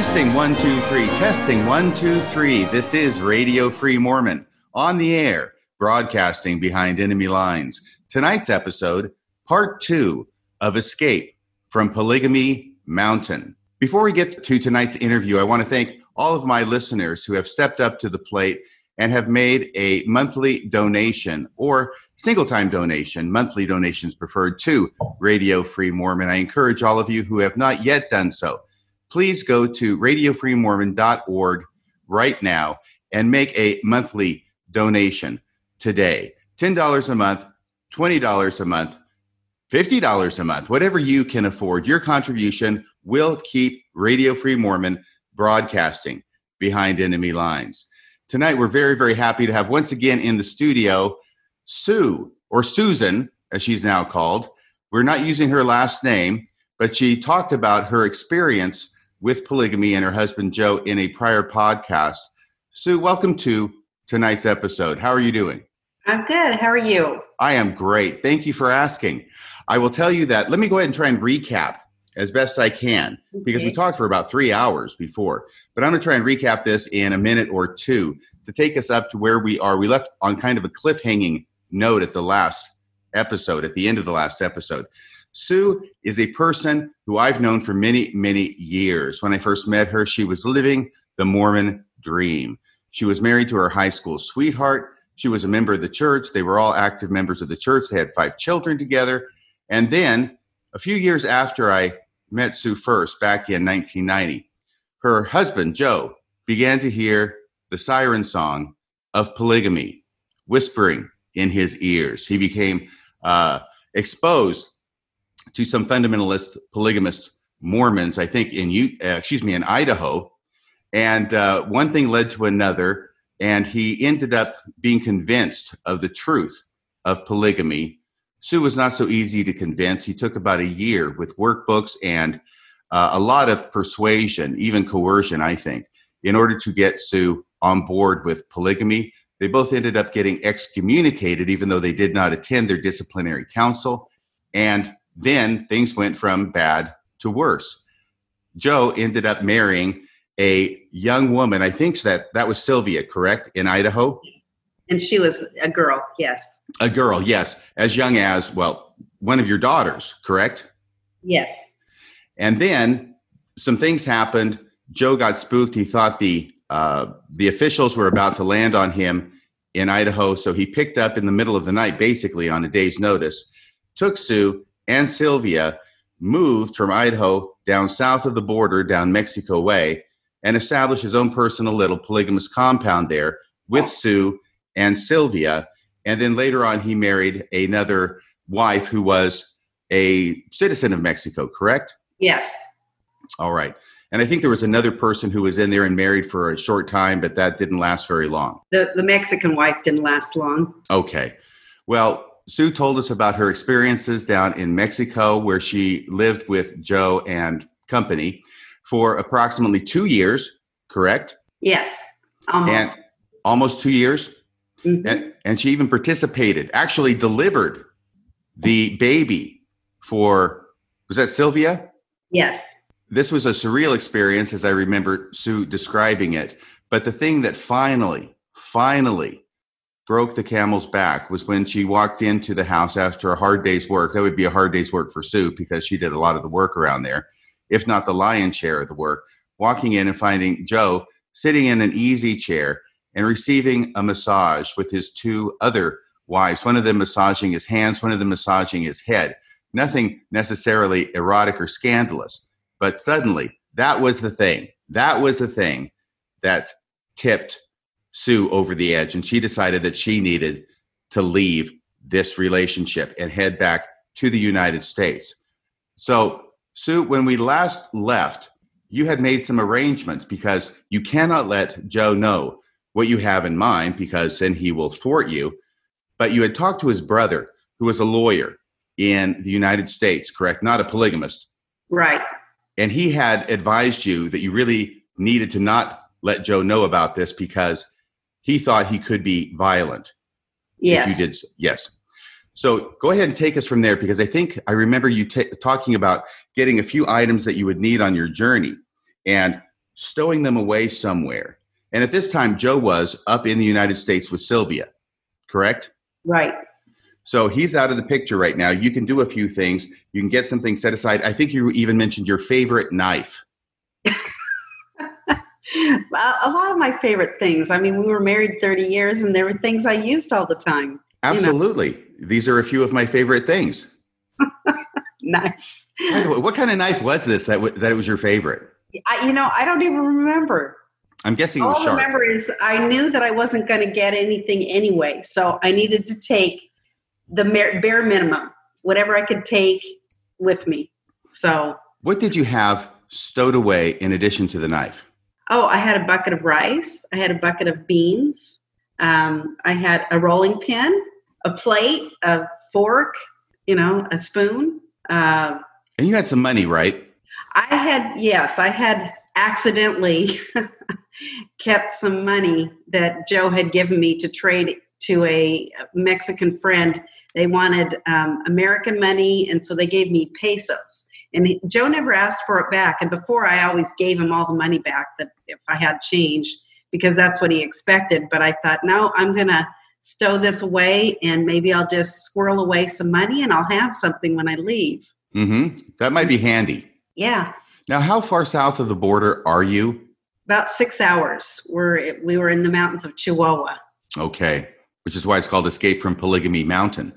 Testing one, two, three. Testing one, two, three. This is Radio Free Mormon on the air, broadcasting behind enemy lines. Tonight's episode, part two of Escape from Polygamy Mountain. Before we get to tonight's interview, I want to thank all of my listeners who have stepped up to the plate and have made a monthly donation or single time donation, monthly donations preferred to Radio Free Mormon. I encourage all of you who have not yet done so, please go to radiofreemormon.org right now and make a monthly donation today. $10 a month, $20 a month, $50 a month, whatever you can afford, your contribution will keep Radio Free Mormon broadcasting behind enemy lines. Tonight, we're very, very happy to have once again in the studio Sue, or Susan, as she's now called. We're not using her last name, but she talked about her experience with polygamy and her husband Joe in a prior podcast. Sue, welcome to tonight's episode. How are you doing? I'm good. How are you? I am great. Thank you for asking. I will tell you that. Let me go ahead and try and recap as best I can okay. because we talked for about three hours before. But I'm going to try and recap this in a minute or two to take us up to where we are. We left on kind of a cliffhanging note at the last episode, at the end of the last episode. Sue is a person who I've known for many, many years. When I first met her, she was living the Mormon dream. She was married to her high school sweetheart. She was a member of the church. They were all active members of the church. They had five children together. And then, a few years after I met Sue first, back in 1990, her husband, Joe, began to hear the siren song of polygamy whispering in his ears. He became uh, exposed to some fundamentalist polygamist Mormons, I think in uh, excuse me in Idaho, and uh, one thing led to another, and he ended up being convinced of the truth of polygamy. Sue was not so easy to convince. He took about a year with workbooks and uh, a lot of persuasion, even coercion, I think, in order to get Sue on board with polygamy. They both ended up getting excommunicated, even though they did not attend their disciplinary council. And then things went from bad to worse. Joe ended up marrying a young woman. I think that that was Sylvia, correct, in Idaho? And she was a girl, yes. A girl, yes. As young as, well, one of your daughters, correct? Yes. And then some things happened. Joe got spooked. He thought the uh, the officials were about to land on him in Idaho, so he picked up in the middle of the night, basically on a day's notice, took Sue and Sylvia moved from Idaho down south of the border, down Mexico way, and established his own personal little polygamous compound there with Sue and Sylvia. And then later on, he married another wife who was a citizen of Mexico, correct? Yes. All right. And I think there was another person who was in there and married for a short time, but that didn't last very long. The, the Mexican wife didn't last long. Okay. Well, Sue told us about her experiences down in Mexico, where she lived with Joe and company for approximately two years, correct? Yes, almost. And almost two years. Mm-hmm. And, and she even participated, actually delivered the baby for, was that Sylvia? Yes. This was a surreal experience, as I remember Sue describing it. But the thing that finally, finally broke the camel's back was when she walked into the house after a hard day's work. That would be a hard day's work for Sue because she did a lot of the work around there, if not the lion's share of the work. Walking in and finding Joe sitting in an easy chair and receiving a massage with his two other wives, one of them massaging his hands, one of them massaging his head. Nothing necessarily erotic or scandalous, but suddenly that was the thing. That was the thing that tipped Sue over the edge, and she decided that she needed to leave this relationship and head back to the United States. So, Sue, when we last left, you had made some arrangements because you cannot let Joe know what you have in mind because then he will thwart you. But you had talked to his brother, who was a lawyer in the United States, correct? Not a polygamist. Right. And he had advised you that you really needed to not let Joe know about this because he thought he could be violent. Yes. you did. Yes. So go ahead and take us from there because I think I remember you t- talking about getting a few items that you would need on your journey. And stowing them away somewhere. And at this time, Joe was up in the United States with Sylvia, correct? Right. So he's out of the picture right now. You can do a few things. You can get something set aside. I think you even mentioned your favorite knife. a lot of my favorite things. I mean, we were married 30 years and there were things I used all the time. Absolutely. You know. These are a few of my favorite things. knife. What kind of knife was this that, w- that it was your favorite? I, you know, I don't even remember. I'm guessing all I remember is I knew that I wasn't going to get anything anyway. So I needed to take the bare minimum, whatever I could take with me. So, what did you have stowed away in addition to the knife? Oh, I had a bucket of rice. I had a bucket of beans. Um, I had a rolling pin, a plate, a fork, you know, a spoon. Uh, and you had some money, right? I had, yes, I had accidentally kept some money that Joe had given me to trade to a Mexican friend. They wanted um, American money, and so they gave me pesos. And he, Joe never asked for it back. And before, I always gave him all the money back that if I had change because that's what he expected. But I thought, no, I'm going to stow this away and maybe I'll just squirrel away some money and I'll have something when I leave. Mm-hmm. That might be handy. Yeah. Now, how far south of the border are you? About six hours. We're we were in the mountains of Chihuahua. Okay, which is why it's called Escape from Polygamy Mountain.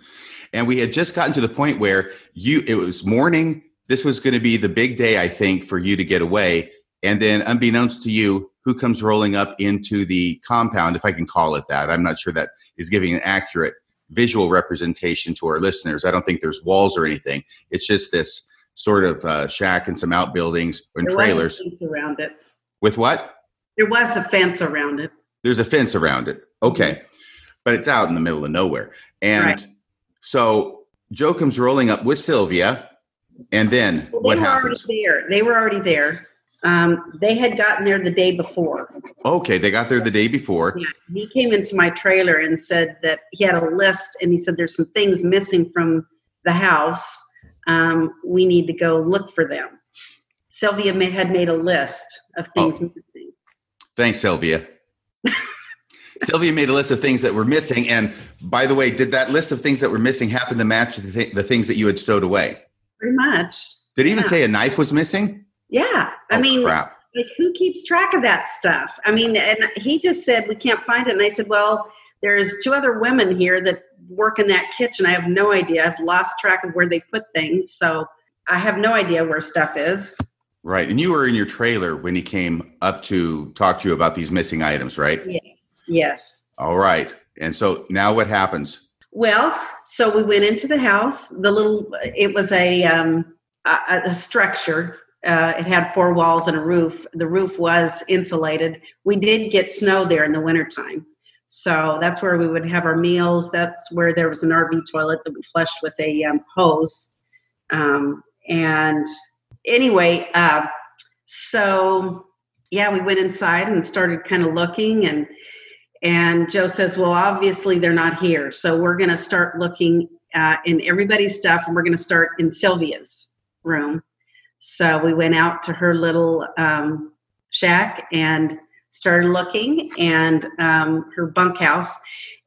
And we had just gotten to the point where you it was morning this was going to be the big day, I think, for you to get away. And then, unbeknownst to you, who comes rolling up into the compound, if I can call it that? I'm not sure that is giving an accurate visual representation to our listeners. I don't think there's walls or anything. It's just this sort of uh, shack and some outbuildings and there trailers. around it. With what? There was a fence around it. There's a fence around it. Okay. Mm-hmm. But it's out in the middle of nowhere. And right. so Joe comes rolling up with Sylvia and then well, what were? Already there. They were already there. Um, they had gotten there the day before. Okay, they got there the day before. Yeah, he came into my trailer and said that he had a list, and he said there's some things missing from the house. Um, we need to go look for them. Sylvia may, had made a list of things oh. missing. Thanks, Sylvia. Sylvia made a list of things that were missing, and by the way, did that list of things that were missing happen to match the, th- the things that you had stowed away? Pretty much. Did he even say a knife was missing? Yeah. I oh, mean, crap. like who keeps track of that stuff? I mean, and he just said we can't find it. And I said, well, there's two other women here that work in that kitchen. I have no idea. I've lost track of where they put things. So I have no idea where stuff is. Right. And you were in your trailer when he came up to talk to you about these missing items, right? Yes. Yes. All right. And so now what happens? Well, so we went into the house. The little, it was a, um, a, a structure. Uh, it had four walls and a roof. The roof was insulated. We did get snow there in the wintertime. So that's where we would have our meals. That's where there was an RV toilet that we flushed with a um, hose. Um, and anyway, uh, so yeah, we went inside and started kind of looking and and Joe says, Well, obviously they're not here. So we're going to start looking uh, in everybody's stuff and we're going to start in Sylvia's room. So we went out to her little um, shack and started looking and um, her bunkhouse.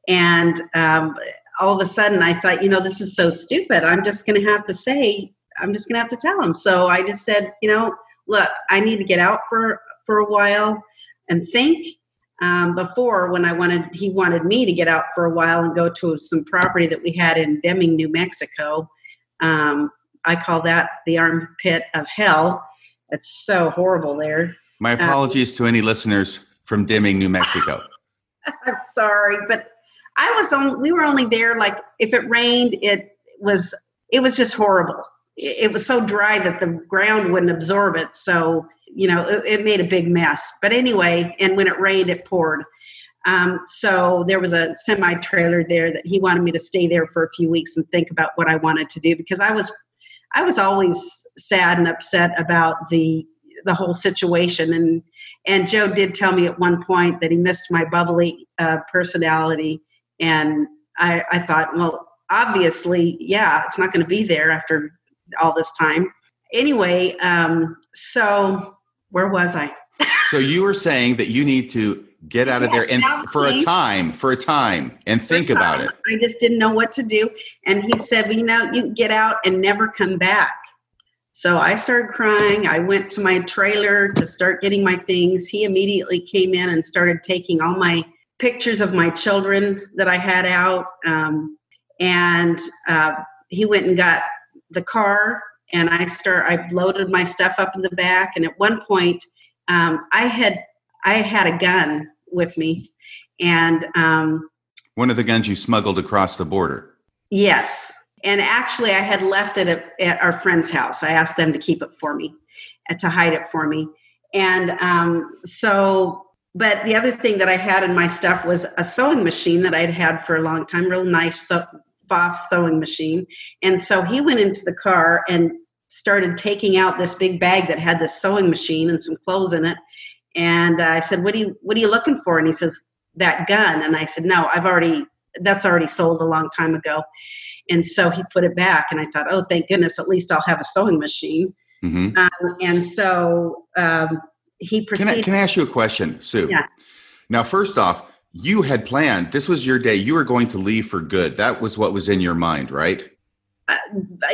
And um, all of a sudden I thought, you know, this is so stupid. I'm just going to have to say, I'm just going to have to tell him. So I just said, you know, look, I need to get out for, for a while and think um, before when I wanted, he wanted me to get out for a while and go to some property that we had in Deming, New Mexico. Um, I call that the armpit of hell. It's so horrible there. My uh, apologies to any listeners from Deming, New Mexico. I'm sorry, but I was on. We were only there like if it rained, it was it was just horrible. It, was so dry that the ground wouldn't absorb it. So you know, it, it, made a big mess. But anyway, and when it rained, it poured. Um, so there was a semi trailer there that he wanted me to stay there for a few weeks and think about what I wanted to do because I was, I was always sad and upset about the the whole situation and and Joe did tell me at one point that he missed my bubbly uh, personality and I, I thought well obviously yeah it's not going to be there after all this time anyway um, so where was I? so you were saying that you need to get out of Yes, there and for a time, for a time, and think about it. I just didn't know what to do. And he said, well, you know, you get out and never come back. So I started crying. I went to my trailer to start getting my things. He immediately came in and started taking all my pictures of my children that I had out. Um, and uh, he went and got the car and I start I loaded my stuff up in the back. And at one point, um, I had I had a gun with me, and um, One of the guns you smuggled across the border. Yes. And actually, I had left it at, at our friend's house. I asked them to keep it for me, uh, to hide it for me. And um, so, but the other thing that I had in my stuff was a sewing machine that I'd had for a long time, real nice so- Pfaff sewing machine. And so he went into the car and started taking out this big bag that had this sewing machine and some clothes in it. And I said, "What are you What are you looking for?" And he says, "That gun." And I said, "No, I've already. That's already sold a long time ago." And so he put it back, and I thought, "Oh, thank goodness! At least I'll have a sewing machine." hmm Um, and so um, he Can I, proceeded. can I ask you a question, Sue? Yeah. Now, first off, you had planned, this was your day. You were going to leave for good. That was what was in your mind, right? Uh,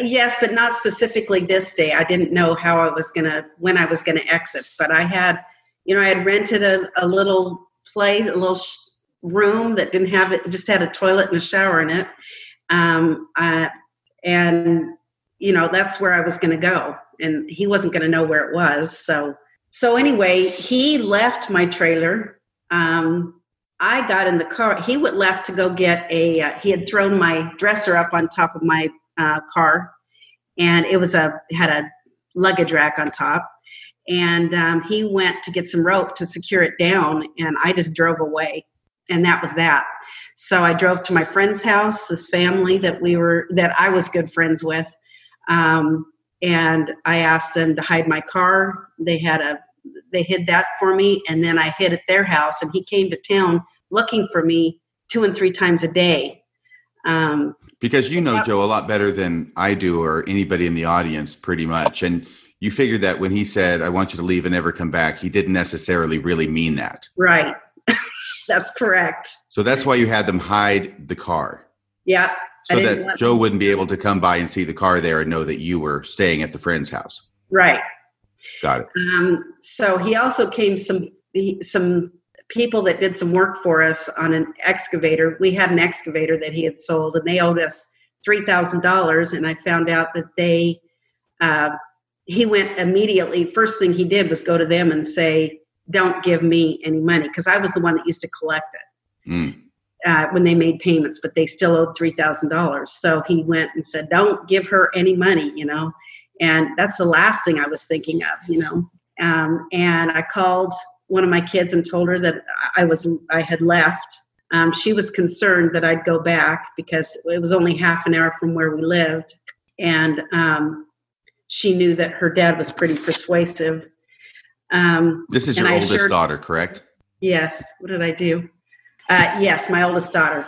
yes, but not specifically this day. I didn't know how I was gonna when I was gonna exit, but I had, you know, I had rented a, a little place, a little sh- room that didn't have it, just had a toilet and a shower in it, um, uh, and you know that's where I was gonna go, and he wasn't gonna know where it was. So, so anyway, he left my trailer. Um, I got in the car. He went left to go get a. Uh, he had thrown my dresser up on top of my uh, car, and it was a had a luggage rack on top. And um, he went to get some rope to secure it down, and I just drove away, and that was that. So I drove to my friend's house, this family that we were that I was good friends with, um, and I asked them to hide my car. They had a they hid that for me, and then I hid at their house, and he came to town looking for me two and three times a day. Um, Because you know. Joe a lot better than I do or anybody in the audience, pretty much. And you figured that when he said, I want you to leave and never come back, he didn't necessarily really mean that. right, that's correct. So that's why you had them hide the car. Yeah, So that Joe wouldn't be able to come by and see the car there and know that you were staying at the friend's house. right. Got it. Um, so he also came some some people that did some work for us on an excavator. We had an excavator that he had sold, and they owed us three thousand dollars. And I found out that they uh, he went immediately. First thing he did was go to them and say, "Don't give me any money," because I was the one that used to collect it. Mm. uh, when they made payments, but they still owed three thousand dollars. So he went and said, "Don't give her any money," you know. And that's the last thing I was thinking of, you know. Um, and I called one of my kids and told her that I was I had left. Um, she was concerned that I'd go back because it was only half an hour from where we lived, and um, she knew that her dad was pretty persuasive. Um, This is your I oldest assured- daughter, correct? Yes. What did I do? Uh, yes, my oldest daughter.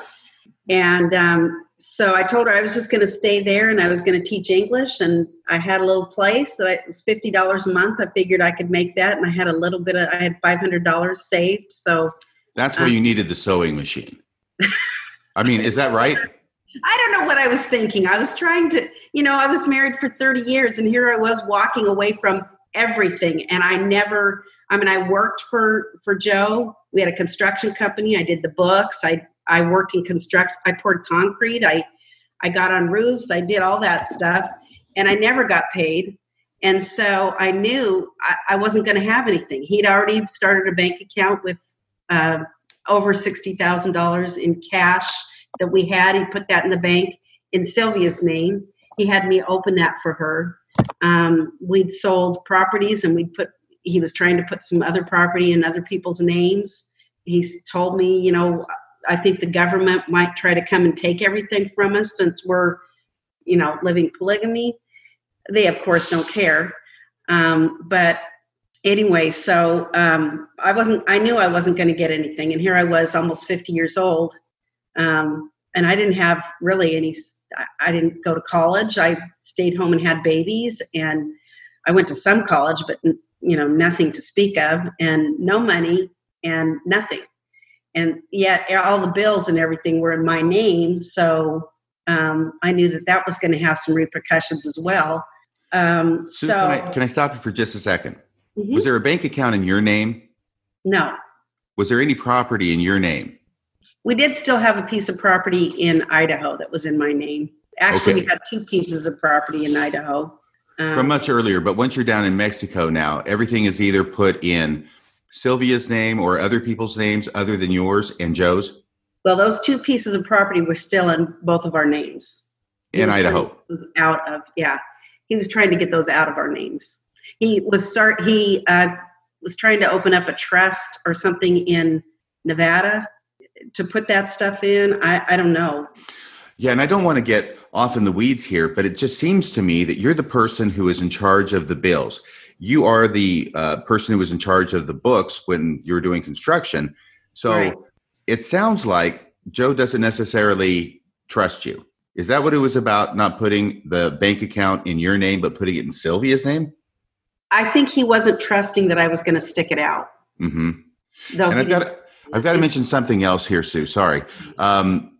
And um, so I told her I was just going to stay there and I was going to teach English. And I had a little place that I, was fifty dollars a month. I figured I could make that, and I had a little bit of I had five hundred dollars saved. So That's why Uh, you needed the sewing machine. I mean, is that right? I don't know what I was thinking. I was trying to, you know, I was married for 30 years and here I was walking away from everything and I never I mean I worked for for Joe. We had a construction company. I did the books. I I worked in construct I poured concrete. I I got on roofs. I did all that stuff and I never got paid. And so I knew I, I wasn't going to have anything. He'd already started a bank account with uh, over $60,000 in cash that we had. He put that in the bank in Sylvia's name. He had me open that for her. Um, we'd sold properties and we'd put, he was trying to put some other property in other people's names. He's told me, you know, I think the government might try to come and take everything from us since we're, you know, living polygamy. They, of course, don't care. Um, but anyway, so um, I wasn't, I knew I wasn't going to get anything. And here I was almost 50 years old um, and I didn't have really any. I didn't go to college. I stayed home and had babies, and I went to some college, but you know, nothing to speak of, and no money and nothing. And yet, all the bills and everything were in my name. So um, I knew that that was going to have some repercussions as well. Um, Sue, so, can, I, can I stop you for just a 2nd Mhm. Was there a bank account in your name? no, Was there any property in your name? we did still have a piece of property in Idaho that was in my name. Actually, Okay. we had two pieces of property in Idaho. Um, From much earlier, but once you're down in Mexico now, everything is either put in Sylvia's name or other people's names other than yours and Joe's well, those two pieces of property were still in both of our names. He in Idaho. was out of yeah. He was trying to get those out of our names. He was start. He uh, was trying to open up a trust or something in Nevada to put that stuff in. I, I don't know. Yeah, and I don't want to get off in the weeds here, but it just seems to me that you're the person who is in charge of the bills. You are the uh, person who was in charge of the books when you were doing construction. So Right. it sounds like Joe doesn't necessarily trust you. Is that what it was about? Not putting the bank account in your name, but putting it in Sylvia's name? I think he wasn't trusting that I was going to stick it out. hmm Though And I've got to, I've got to mention something else here, Sue. Sorry. Um,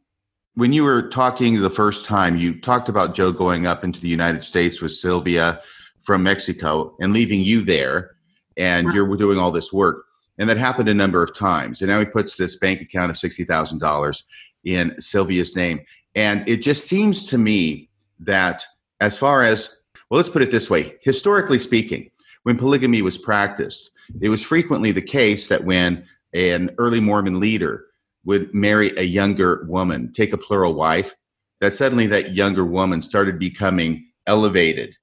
when you were talking the first time, you talked about Joe going up into the United States with Sylvia from Mexico and leaving you there, and you're doing all this work. And that happened a number of times. And now he puts this bank account of sixty thousand dollars in Sylvia's name, and it just seems to me that as far as well, let's put it this way: historically speaking, when polygamy was practiced, it was frequently the case that when an early Mormon leader would marry a younger woman, take a plural wife, that suddenly that younger woman started becoming elevated,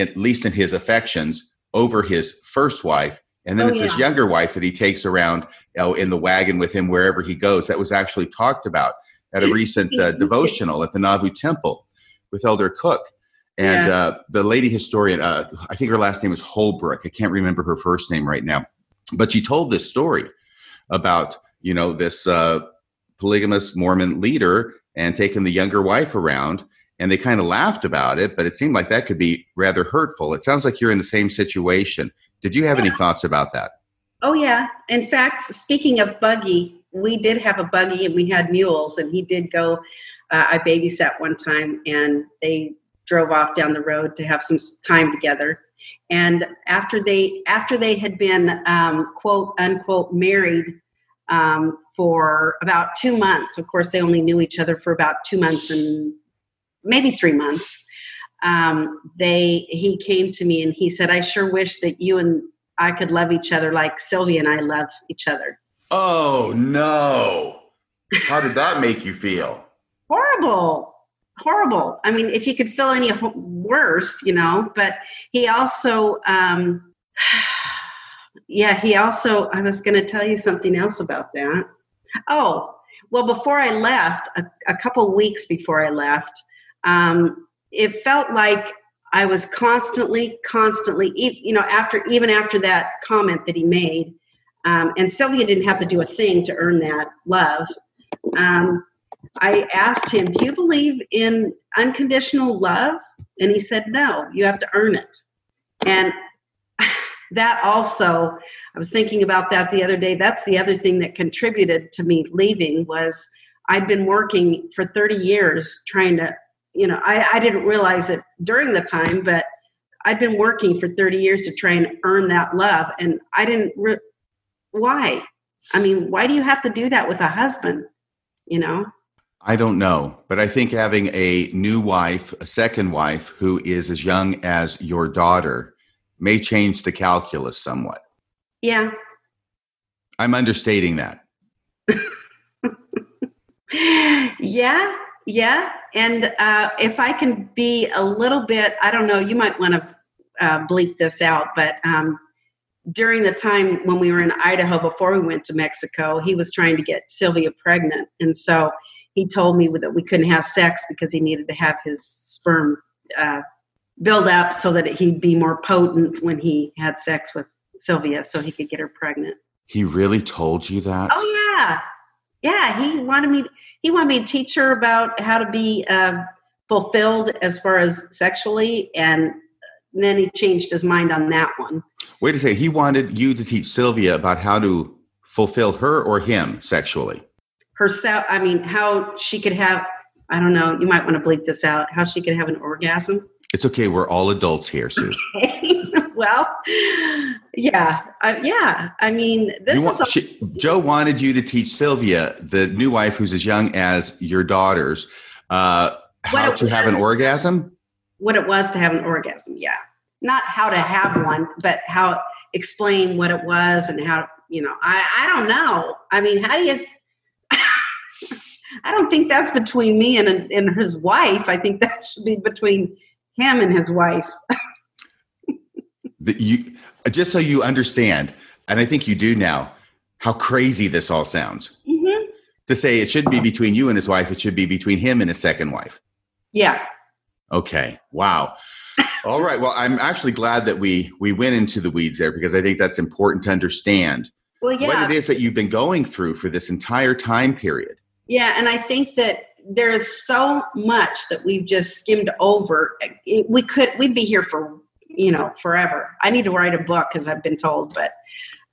at least in his affections, over his first wife. And then Oh, it's yeah. younger wife that he takes around you know, in the wagon with him wherever he goes. That was actually talked about at a recent uh, devotional at the Nauvoo Temple with Elder Cook. And Yeah. uh, the lady historian, uh, I think her last name was Holbrook. I can't remember her first name right now, but she told this story about you know this uh, polygamous Mormon leader and taking the younger wife around, and they kind of laughed about it, but it seemed like that could be rather hurtful. It sounds like you're in the same situation. Did you have any thoughts about that? Oh yeah. In fact, speaking of buggy, we did have a buggy and we had mules, and he did go. Uh, I babysat one time, and they drove off down the road to have some time together. And after they after they had been um, quote unquote married um, for about two months, of course they only knew each other for about two months and maybe three months. Um, they he came to me and he said, "I sure wish that you and I could love each other like Sylvia and I love each other. Oh no! How did that make you feel? Horrible, horrible. I mean, if you could feel any worse, you know. But he also, um, yeah, he also. I was going to tell you something else about that. Oh, well, before I left, a, a couple weeks before I left, um, it felt like I was constantly, constantly, you know, after even after that comment that he made, um, and Sylvia didn't have to do a thing to earn that love. Um, I asked him, "Do you believe in unconditional love?" And he said, "No, you have to earn it." And that also, I was thinking about that the other day. That's the other thing that contributed to me leaving was I'd been working for 30 years trying to, you know, I, I didn't realize it during the time, but I'd been working for 30 years to try and earn that love. And I didn't, re- why? I mean, why do you have to do that with a husband? You know? I don't know, but I think having a new wife, a second wife who is as young as your daughter, may change the calculus somewhat. Yeah. I'm understating that. yeah. Yeah. And uh, if I can be a little bit, I don't know, you might want to uh, bleep this out, but um, during the time when we were in Idaho before we went to Mexico, he was trying to get Sylvia pregnant. And so he told me that we couldn't have sex because he needed to have his sperm uh, build up so that he'd be more potent when he had sex with Sylvia so he could get her pregnant. He really told you that? Oh yeah, yeah. He wanted me. He wanted me to teach her about how to be uh, fulfilled as far as sexually, and then he changed his mind on that one. Wait a second. He wanted you to teach Sylvia about how to fulfill her or him sexually. Herself, I mean, how she could have, I don't know, you might want to bleep this out, how she could have an orgasm. It's okay. We're all adults here, Sue. Well, yeah, uh, yeah. I mean, this want, is. She, Joe wanted you to teach Sylvia, the new wife who's as young as your daughters, uh, how to have an orgasm. What it was to have an orgasm, yeah. Not how to have one, but how explain what it was and how you know. I I don't know. I mean, how do you? I don't think that's between me and and his wife. I think that should be between him and his wife. you, just so you understand, and I think you do now, how crazy this all sounds. Mm-hmm. To say it shouldn't be between you and his wife, it should be between him and his second wife. Yeah. Okay. Wow. all right. Well, I'm actually glad that we we went into the weeds there because I think that's important to understand well, yeah. what it is that you've been going through for this entire time period. Yeah, and I think that there is so much that we've just skimmed over. We could we'd be here for you know forever. I need to write a book as I've been told, but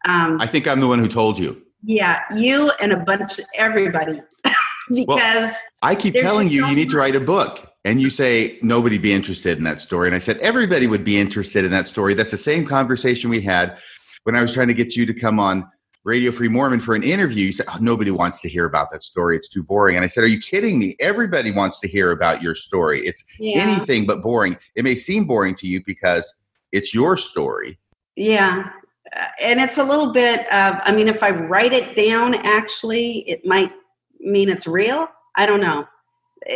um, I think I'm the one who told you. Yeah, you and a bunch of everybody. because well, I keep telling you so you need to write a book. And you say nobody'd be interested in that story. And I said everybody would be interested in that story. That's the same conversation we had when I was trying to get you to come on Radio Free Mormon for an interview, you said, oh, nobody wants to hear about that story. It's too boring. And I said, Are you kidding me? Everybody wants to hear about your story. It's yeah. anything but boring. It may seem boring to you because it's your story. Yeah. Uh, and it's a little bit of, I mean, if I write it down, actually, it might mean it's real. I don't know.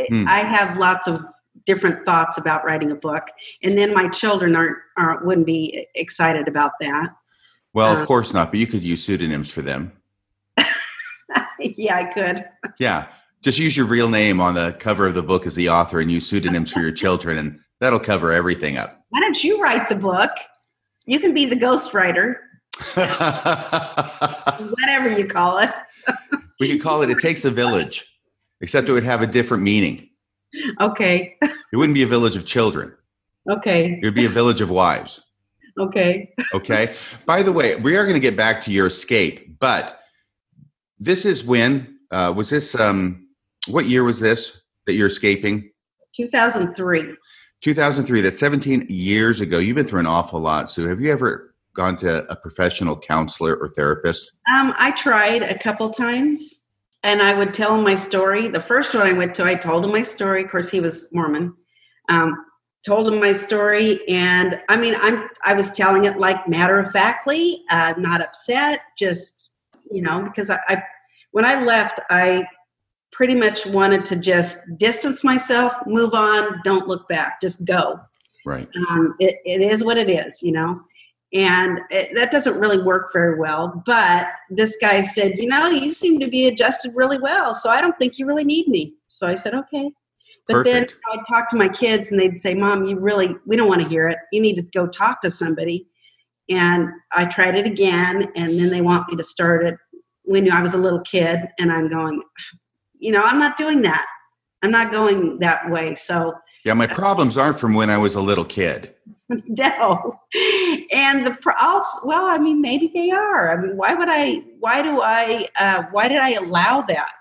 Hmm. I have lots of different thoughts about writing a book. And then my children aren't, aren't wouldn't be excited about that. Well, of uh, course not, but you could use pseudonyms for them. yeah, I could. Yeah. Just use your real name on the cover of the book as the author and use pseudonyms for your children, and that'll cover everything up. Why don't you write the book? You can be the ghostwriter. Whatever you call it. we could call it It Takes a Village, except it would have a different meaning. Okay. It wouldn't be a village of children. Okay. It would be a village of wives. Okay. okay. By the way, we are going to get back to your escape, but this is when uh, was this? Um, what year was this that you're escaping? 2003. 2003. That's 17 years ago. You've been through an awful lot. So, have you ever gone to a professional counselor or therapist? Um, I tried a couple times, and I would tell him my story. The first one I went to, I told him my story. Of course, he was Mormon. Um, told him my story and i mean i'm i was telling it like matter of factly uh, not upset just you know because I, I when i left i pretty much wanted to just distance myself move on don't look back just go. Right. Um, it, it is what it is you know? And it, that doesn't really work very well but this guy said you know you seem to be adjusted really well so i don't think you really need me. So i said okay but Perfect. then I'd talk to my kids and they'd say, Mom, you really, we don't want to hear it. You need to go talk to somebody. And I tried it again. And then they want me to start it when I was a little kid. And I'm going, you know, I'm not doing that. I'm not going that way. So, yeah, my problems aren't from when I was a little kid. no. And the, also, well, I mean, maybe they are. I mean, why would I, why do I, uh, why did I allow that?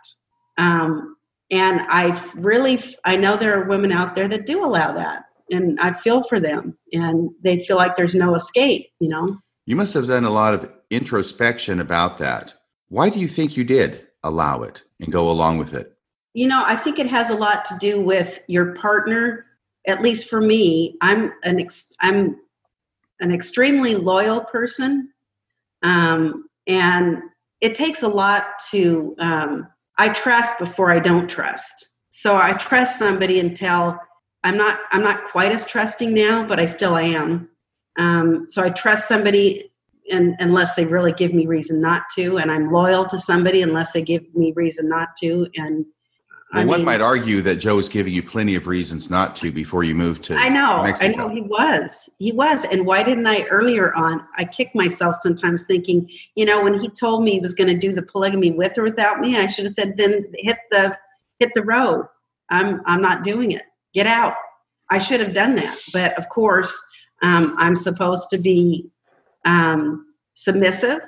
Um, and i really i know there are women out there that do allow that. And i feel for them. And they feel like there's no escape you know? You must have done a lot of introspection about that. Why do you think you did allow it and go along with it? You know i think it has a lot to do with your partner. At least for me i'm an ex- i'm an extremely loyal person. Um, and it takes a lot to um, I trust before I don't trust. So I trust somebody until I'm not I'm not quite as trusting now, but I still am. Um, so I trust somebody and, unless they really give me reason not to, and I'm loyal to somebody unless they give me reason not to. And well, one might argue that Joe was giving you plenty of reasons not to before you moved to. I know, Mexico. I know he was, he was, and why didn't I earlier on? I kick myself sometimes thinking, you know, when he told me he was going to do the polygamy with or without me, I should have said, then hit the hit the road. I'm I'm not doing it. Get out. I should have done that, but of course, Um, I'm supposed to be um, submissive.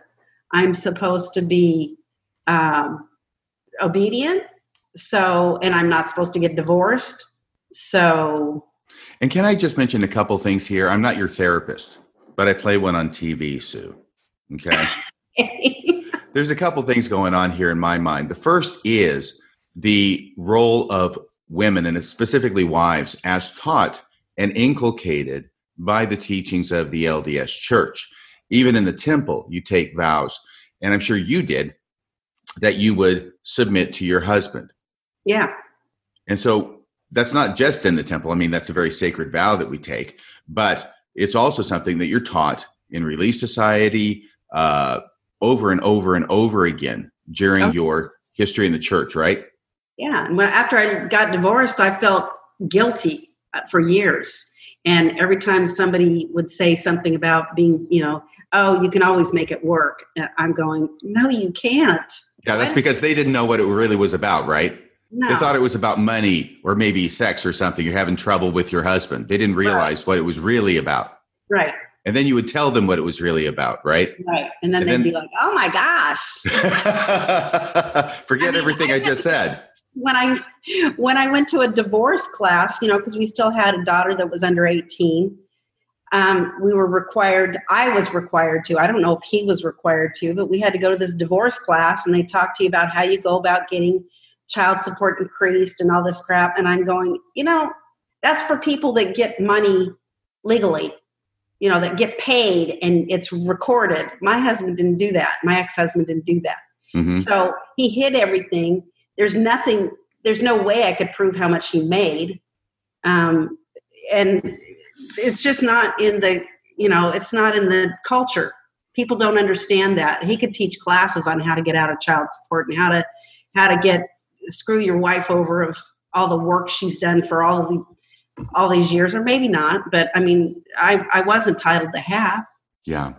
I'm supposed to be um, obedient. So, and I'm not supposed to get divorced. So, And can I just mention a couple things here? I'm not your therapist, but I play one on TV, Sue. Okay. There's a couple things going on here in my mind. The first is the role of women and specifically wives as taught and inculcated by the teachings of the LDS church. Even in the temple, you take vows, and I'm sure you did, that you would submit to your husband. Yeah, And so that's not just in the temple. I mean, that's a very sacred vow that we take, but it's also something that you're taught in Relief Society uh, over and over and over again during Okay. your history in the church, right? yeah. And when, after I got divorced, I felt guilty uh, for years. And every time somebody would say something about being, you know, oh, you can always make it work, uh, I'm going, no, you can't. Yeah, that's because they didn't know what it really was about, right? No. They thought it was about money or maybe sex or something. You're having trouble with your husband. They didn't realize what it was really about. right, And then you would tell them what it was really about, right? right. And then And they'd then- be like, oh my gosh. Forget I mean, everything I I just said. when I when I went to a divorce class, you know, because we still had a daughter that was under 18, um, we were required, I was required to, I don't know if he was required to, but we had to go to this divorce class and they talk to you about how you go about getting child support increased and all this crap. And I'm going, you know, that's for people that get money legally, you know, that get paid and it's recorded. My husband didn't do that. My ex husband didn't do that. Mhm. So he hid everything. There's nothing, there's no way I could prove how much he made. Um, and it's just not in the, you know, it's not in the culture. People don't understand that. He could teach classes on how to get out of child support and how to, how to get, screw your wife over of all the work she's done for all the, all these years, or maybe not, but I mean, I, I was entitled to half. Yeah.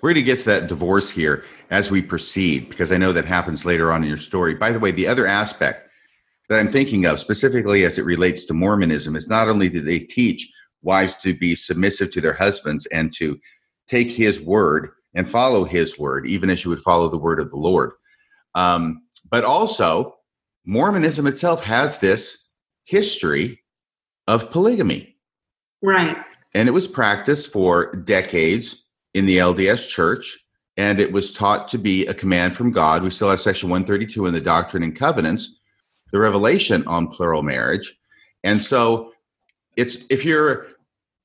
We're going to get to that divorce here as we proceed because I know that happens later on in your story. By the way, the other aspect that I'm thinking of specifically as it relates to Mormonism is not only do they teach wives to be submissive to their husbands and to take his word and follow his word, even as you would follow the word of the Lord, um, but also Mormonism itself has this history of polygamy. Right. And it was practiced for decades in the LDS church, and it was taught to be a command from God. We still have section 132 in the Doctrine and Covenants, the revelation on plural marriage. And so it's if you're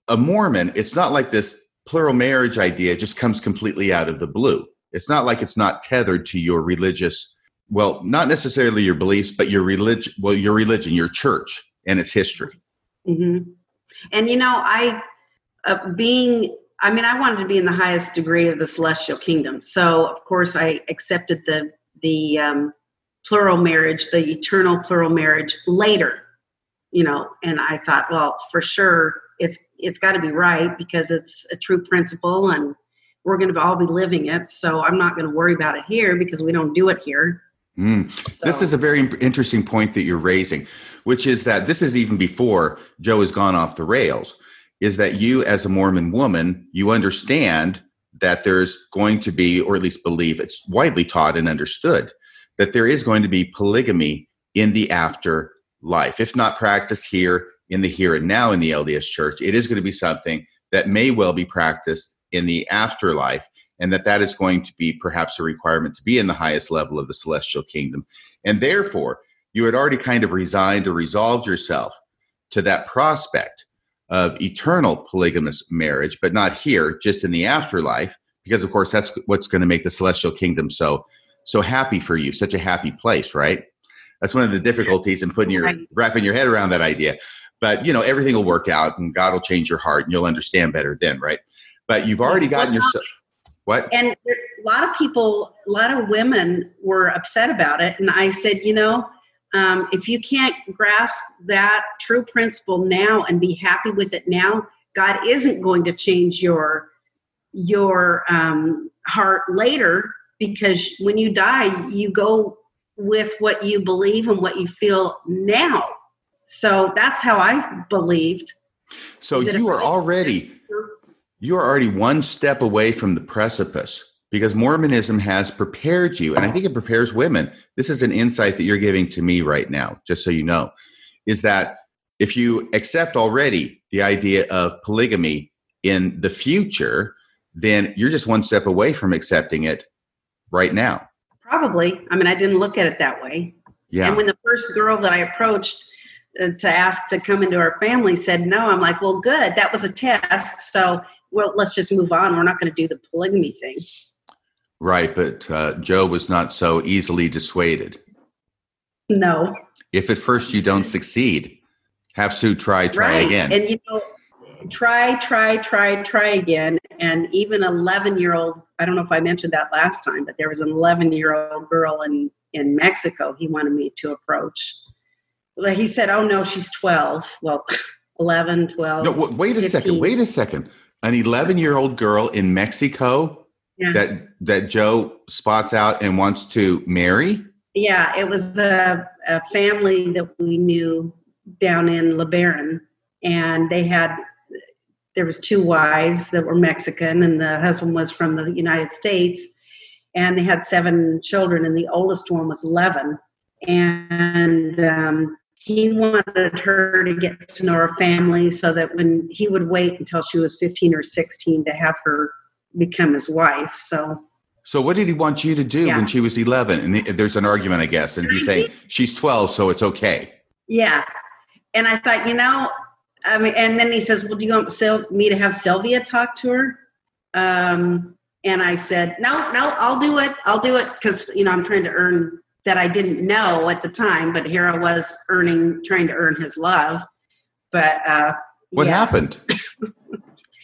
a Mormon, it's not like this plural marriage idea just comes completely out of the blue. It's not like it's not tethered to your religious, well, not necessarily your beliefs, but your religion, well, your religion, your church and its history. hmm And you know, I uh, being I mean, I wanted to be in the highest degree of the celestial kingdom. So, of course, I accepted the the um, plural marriage, the eternal plural marriage later. You know, and I thought, well, for sure, it's it's got to be right because it's a true principle, and we're going to all be living it. So, I'm not going to worry about it here because we don't do it here. Mm. This is a very interesting point that you're raising, which is that this is even before Joe has gone off the rails. Is that you, as a Mormon woman, you understand that there's going to be, or at least believe it's widely taught and understood, that there is going to be polygamy in the afterlife. If not practiced here in the here and now in the LDS church, it is going to be something that may well be practiced in the afterlife and that that is going to be perhaps a requirement to be in the highest level of the celestial kingdom. And therefore, you had already kind of resigned or resolved yourself to that prospect of eternal polygamous marriage, but not here, just in the afterlife, because of course that's what's going to make the celestial kingdom so so happy for you, such a happy place, right? That's one of the difficulties in putting your wrapping your head around that idea. But you know, everything will work out and God will change your heart and you'll understand better then, right? But you've already gotten yourself what? and a lot of people a lot of women were upset about it. And i said you know um, if you can't grasp that true principle now and be happy with it now god isn't going to change your your um, heart later because when you die you go with what you believe and what you feel now. So that's how i believed. So Is it a you are already you are already one step away from the precipice because Mormonism has prepared you, and I think it prepares women. This is an insight that you're giving to me right now, just so you know, is that if you accept already the idea of polygamy in the future, then you're just one step away from accepting it right now. Probably. I mean, I didn't look at it that way. Yeah. And when the first girl that I approached uh, to ask to come into our family said no, I'm like, well, good. That was a test. So, well, let's just move on. We're not going to do the polygamy thing. Right. But uh, Joe was not so easily dissuaded. No. If at first you don't succeed, have Sue try, try right. again. And, you know, try, try, try, try again. And even 11 year old, I don't know if I mentioned that last time, but there was an 11 year old girl in, in Mexico he wanted me to approach. But he said, oh no, she's 12. Well, 11, 12. No, wait a 15. second. Wait a second. An 11 year old girl in Mexico Yeah. that that Joe spots out and wants to marry. Yeah, it was a, a family that we knew down in LeBaron, and they had there was two wives that were Mexican, and the husband was from the United States, and they had seven children, and the oldest one was eleven, and um, he wanted her to get to know her family so that when he would wait until she was fifteen or sixteen to have her become his wife. So So what did he want you to do Yeah. when she was 11? And th- there's an argument, I guess, and he's saying she's 12, so it's okay. Yeah. And I thought, you know, I mean, and then he says, well, do you want Sil- me to have Sylvia talk to her? Um, and I said, no, no, I'll do it. I'll do it because, you know, I'm trying to earn that I didn't know at the time, but here I was earning, trying to earn his love. But, uh, What yeah. happened?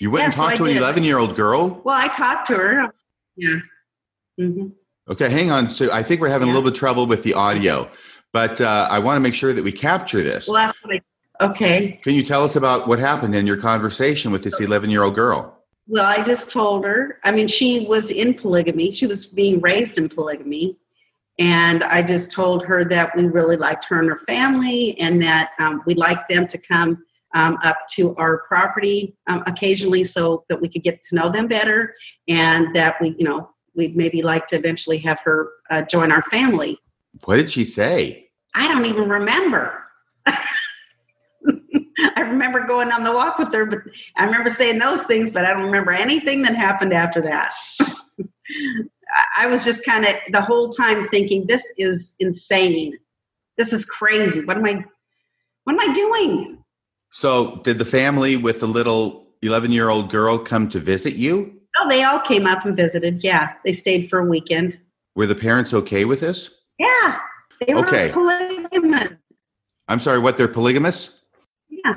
You went Yeah, and so talked I to an 11 year old girl? Well, I talked to her. Yeah. hmm Okay, hang on. So I think we're having Yeah. a little bit of trouble with the audio, but uh, I want to make sure that we capture this. Well, that's what I, okay. Can you tell us about what happened in your conversation with this 11 year old girl? Well, I just told her. I mean, she was in polygamy. She was being raised in polygamy. And I just told her that we really liked her and her family and that um, we'd like them to come um, up to our property um, occasionally so that we could get to know them better and that we, you know, we'd maybe like to eventually have her uh, join our family. What did she say? I don't even remember. I remember going on the walk with her, but I remember saying those things, but I don't remember anything that happened after that. I- was just kind of the whole time thinking, this is insane. This is crazy. What am I what am I doing? So, did the family with the little 11 year old girl come to visit you? Oh, they all came up and visited. Yeah. They stayed for a weekend. Were the parents okay with this? Yeah. They were Okay. polygamous. I'm sorry, what? They're polygamous? Yeah.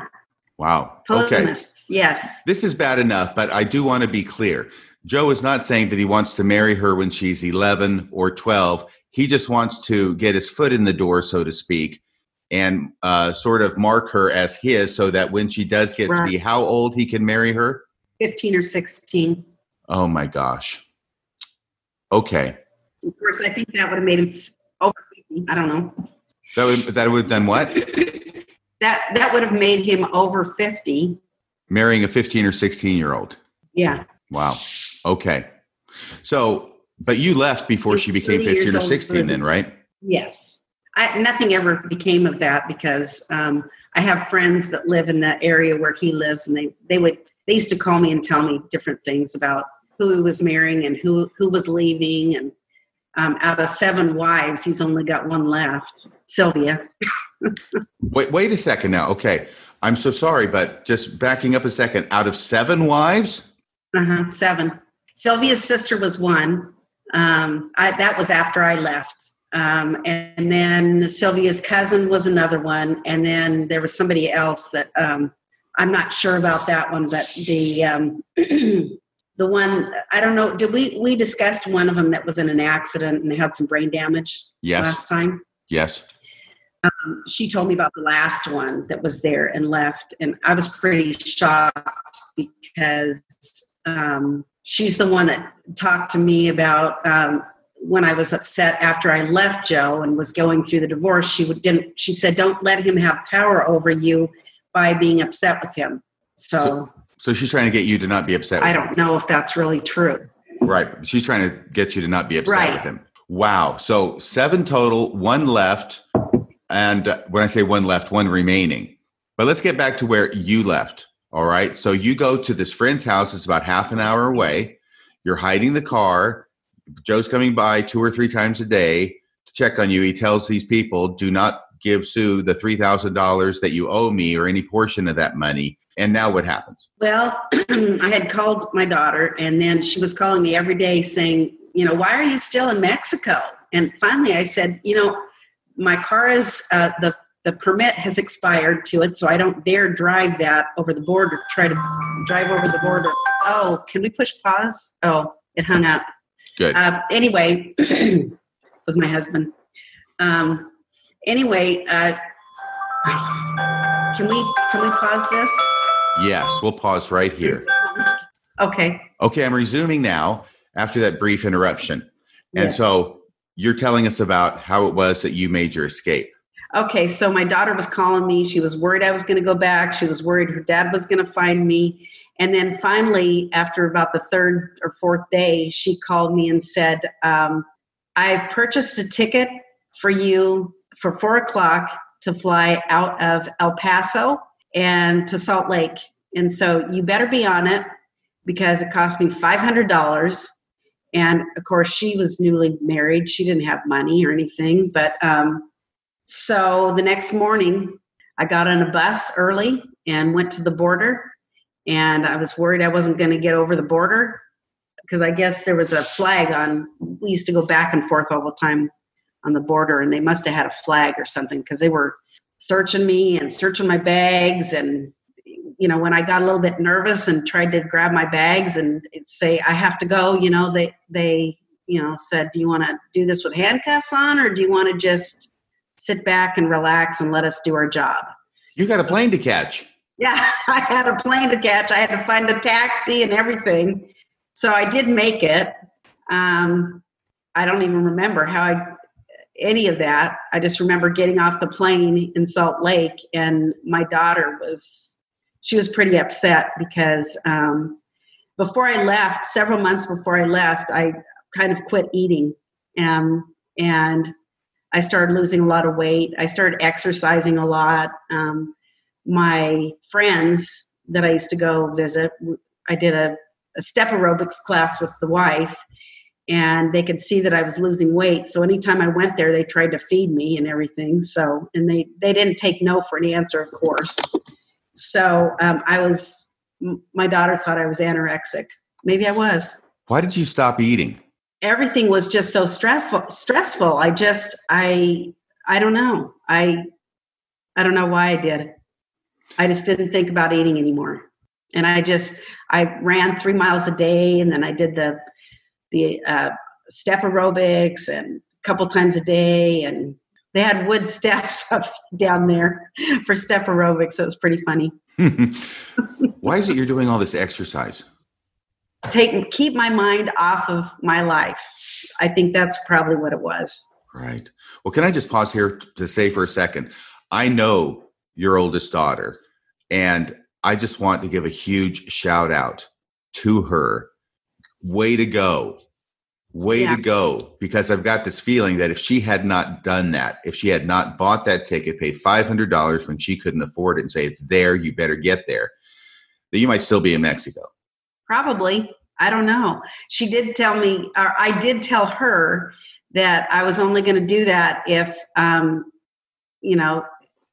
Wow. Okay. Yes. This is bad enough, but I do want to be clear. Joe is not saying that he wants to marry her when she's 11 or 12. He just wants to get his foot in the door, so to speak, and uh, sort of mark her as his so that when she does get to be how old, he can marry her? 15 or 16. Oh my gosh. Okay. Of course, I think that would have made him over 50. I don't know. That would, that would have done what? That that would have made him over 50. Marrying a 15 or 16 year old. Yeah. Wow. Okay. So, but you left before she became 15 or 16 then, right? Yes. I, nothing ever became of that because um, I have friends that live in the area where he lives, and they they would they used to call me and tell me different things about who he was marrying and who who was leaving, and um, out of seven wives, he's only got one left, Sylvia. Wait, wait a second now. Okay. I'm so sorry, but just backing up a second. Out of seven wives? Uh-huh, seven. Sylvia's sister was one. Um, I, that was after I left. Um, and then Sylvia's cousin was another one. And then there was somebody else that um, I'm not sure about that one, but the um, the one I don't know. Did we we discussed one of them that was in an accident and had some brain damage Yes. last time? Yes. she told me about the last one that was there and left and i was pretty shocked because um, she's the one that talked to me about um, when i was upset after i left joe and was going through the divorce she would didn't she said don't let him have power over you by being upset with him so, So she's trying to get you to not be upset. I don't know if that's really true. Right. She's trying to get you to not be upset Right. with him. Wow. So seven total, one left. And uh, when I say one left, one remaining. But let's get back to where you left. All right. So you go to this friend's house. It's about half an hour away. You're hiding the car. Joe's coming by two or three times a day to check on you. He tells these people, do not give Sue the $3,000 that you owe me or any portion of that money. And now what happens? Well, I had called my daughter, and then she was calling me every day saying, you know, why are you still in Mexico? And finally, I said, you know, my car is uh, the the permit has expired to it, so I don't dare drive that over the border. Try to drive over the border. Oh, can we push pause? Oh, it hung up. Good. Uh, anyway, was my husband. Um, anyway, uh, can we can we pause this? Yes. We'll pause right here. Okay. Okay, I'm resuming now after that brief interruption. And Yes. so you're telling us about how it was that you made your escape. Okay, so my daughter was calling me. She was worried I was going to go back. She was worried her dad was going to find me. And then finally, after about the third or fourth day, she called me and said, um, I purchased a ticket for you for four o'clock to fly out of El Paso and to Salt Lake. And so you better be on it because it cost me $500. And of course, she was newly married. She didn't have money or anything. But um, so the next morning, I got on a bus early and went to the border. And I was worried I wasn't going to get over the border because I guess there was a flag on. We used to go back and forth all the time on the border, and they must have had a flag or something because they were searching me and searching my bags. And, you know, when I got a little bit nervous and tried to grab my bags and say, I have to go, you know, they, they, you know, said, Do you want to do this with handcuffs on or do you want to just sit back and relax and let us do our job? You got a plane to catch. Yeah, I had a plane to catch. I had to find a taxi and everything. So I did make it. Um, I don't even remember how I any of that. I just remember getting off the plane in Salt Lake, and my daughter was she was pretty upset because um, before I left, several months before I left, I kind of quit eating, um, and I started losing a lot of weight. I started exercising a lot. Um, my friends that I used to go visit, I did a, a step aerobics class with the wife, and they could see that I was losing weight. So anytime I went there, they tried to feed me and everything. So, and they they didn't take no for an answer, of course. So um, I was. My daughter thought I was anorexic. Maybe I was. Why did you stop eating? Everything was just so stressful. Stressful. I just I I don't know. I I don't know why I did. I just didn't think about eating anymore. And I just I ran three miles a day, and then I did the the uh, step aerobics and a couple times a day, and they had wood steps up down there for step aerobics. So it was pretty funny. Why is it you're doing all this exercise? Take keep my mind off of my life. I think that's probably what it was. Right. Well, can I just pause here to say for a second? I know your oldest daughter, and I just want to give a huge shout out to her. Way to go. Way Yeah. to go. Because I've got this feeling that if she had not done that, if she had not bought that ticket, paid $500 when she couldn't afford it, and say, it's there, you better get there, that you might still be in Mexico. Probably. I don't know. She did tell me, or I did tell her that I was only going to do that if, um, you know,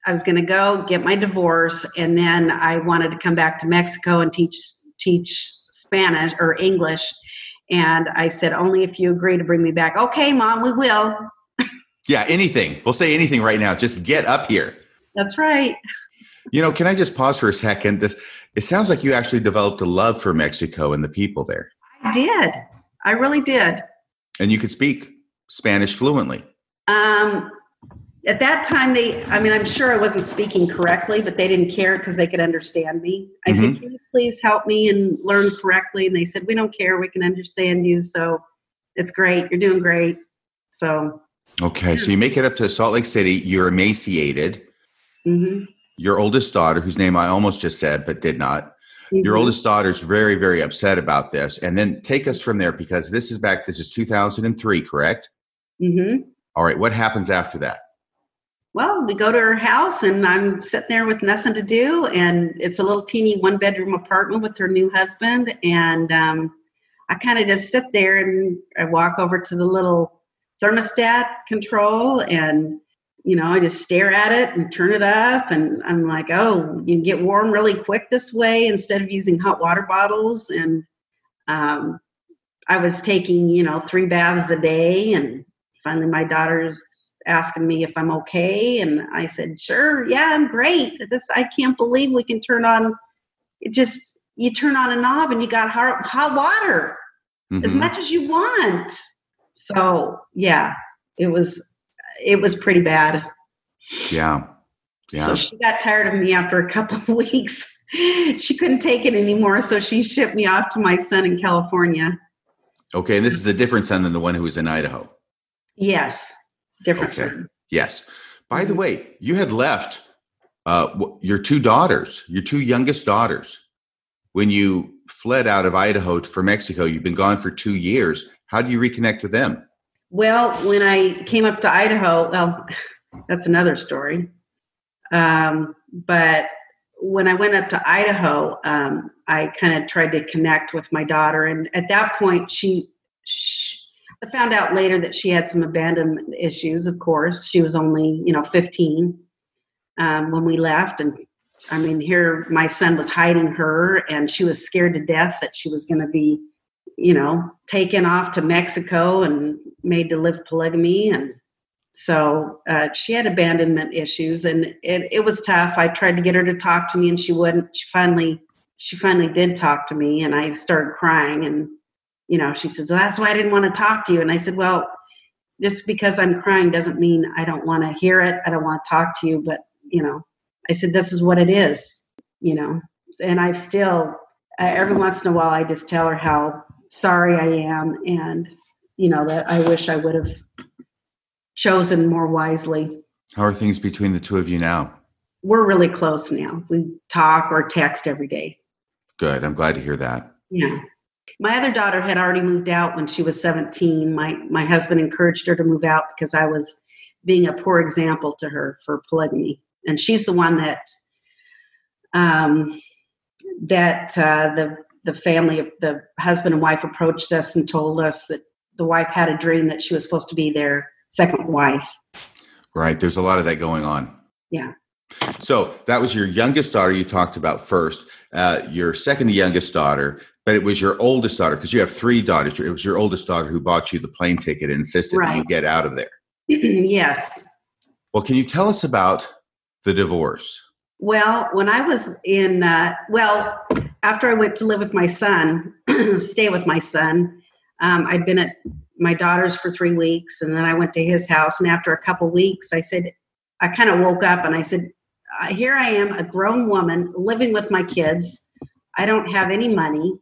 I was going to go get my divorce, and then I wanted to come back to Mexico and teach teach Spanish or English. And I said, only if you agree to bring me back. Okay, mom, we will. Yeah, anything. We'll say anything right now. Just get up here. That's right. You know, can I just pause for a second? This it sounds like you actually developed a love for Mexico and the people there. I did. I really did. And you could speak Spanish fluently. Um, at that time, they, I mean, I'm sure I wasn't speaking correctly, but they didn't care because they could understand me. I said, Can you please help me and learn correctly? And they said, We don't care. We can understand you. So it's great. You're doing great. So, Okay, so you make it up to Salt Lake City. You're emaciated. mhm. Your oldest daughter, whose name I almost just said but did not, Your Mhm. oldest daughter's very, very upset about this. And then take us from there because this is back, this is 2003, correct? Mhm. All right. What happens after that? Well, we go to her house, and I'm sitting there with nothing to do, and it's a little teeny one bedroom apartment with her new husband, and um, I kind of just sit there and I walk over to the little thermostat control, and you know, I just stare at it and turn it up, and I'm like, oh, you can get warm really quick this way instead of using hot water bottles, and um, I was taking, you know, three baths a day, and finally my daughter's asking me if I'm okay, and I said, "Sure, yeah, I'm great." This I can't believe we can turn on. It just you turn on a knob and you got hot, hot water as Mhm. much as you want. So yeah, it was it was pretty bad. Yeah. Yeah. So she got tired of me after a couple of weeks. she couldn't take it anymore, so she shipped me off to my son in California. okay. And this is a different son than the one who was in Idaho. Yes, different Okay. son. Yes. By the Mhm. way, you had left uh, your two daughters, your two youngest daughters, when you fled out of Idaho for Mexico. You've been gone for two years. How do you reconnect with them? Well, when I came up to Idaho, well, that's another story. Um, but when I went up to Idaho, um, I kind of tried to connect with my daughter, and at that point, she, she, I found out later that she had some abandonment issues. Of course, she was only you know 15 um, when we left, and I mean, here my son was hiding her, and she was scared to death that she was going to be you know, taken off to Mexico and made to live polygamy. And so uh, she had abandonment issues and it, it was tough. I tried to get her to talk to me and she wouldn't. She finally, she finally did talk to me and I started crying and, you know, she says, well, that's why I didn't want to talk to you. And I said, well, just because I'm crying doesn't mean I don't want to hear it. I don't want to talk to you, but you know, I said, this is what it is, you know, and I've still, uh, every once in a while, I just tell her how sorry I am and, you know, that I wish I would have chosen more wisely. How are things between the two of you now? We're really close now. We talk or text every day. Good. I'm glad to hear that. Yeah. My other daughter had already moved out when she was 17. My my husband encouraged her to move out because I was being a poor example to her for polygamy. And she's the one that um that uh, the the family the husband and wife approached us and told us that the wife had a dream that she was supposed to be their second wife. Right. There's a lot of that going on. Yeah. So that was your youngest daughter you talked about first, uh, your second youngest daughter, but it was your oldest daughter because you have three daughters. It was your oldest daughter who bought you the plane ticket and insisted that you get out of there. yes. Well, can you tell us about the divorce? Well, when I was in, uh, well, after I went to live with my son, stay with my son, um, I'd been at my daughter's for three weeks, and then I went to his house. And after a couple weeks, I said, I kind of woke up and I said, uh, Here I am, a grown woman living with my kids. I don't have any money.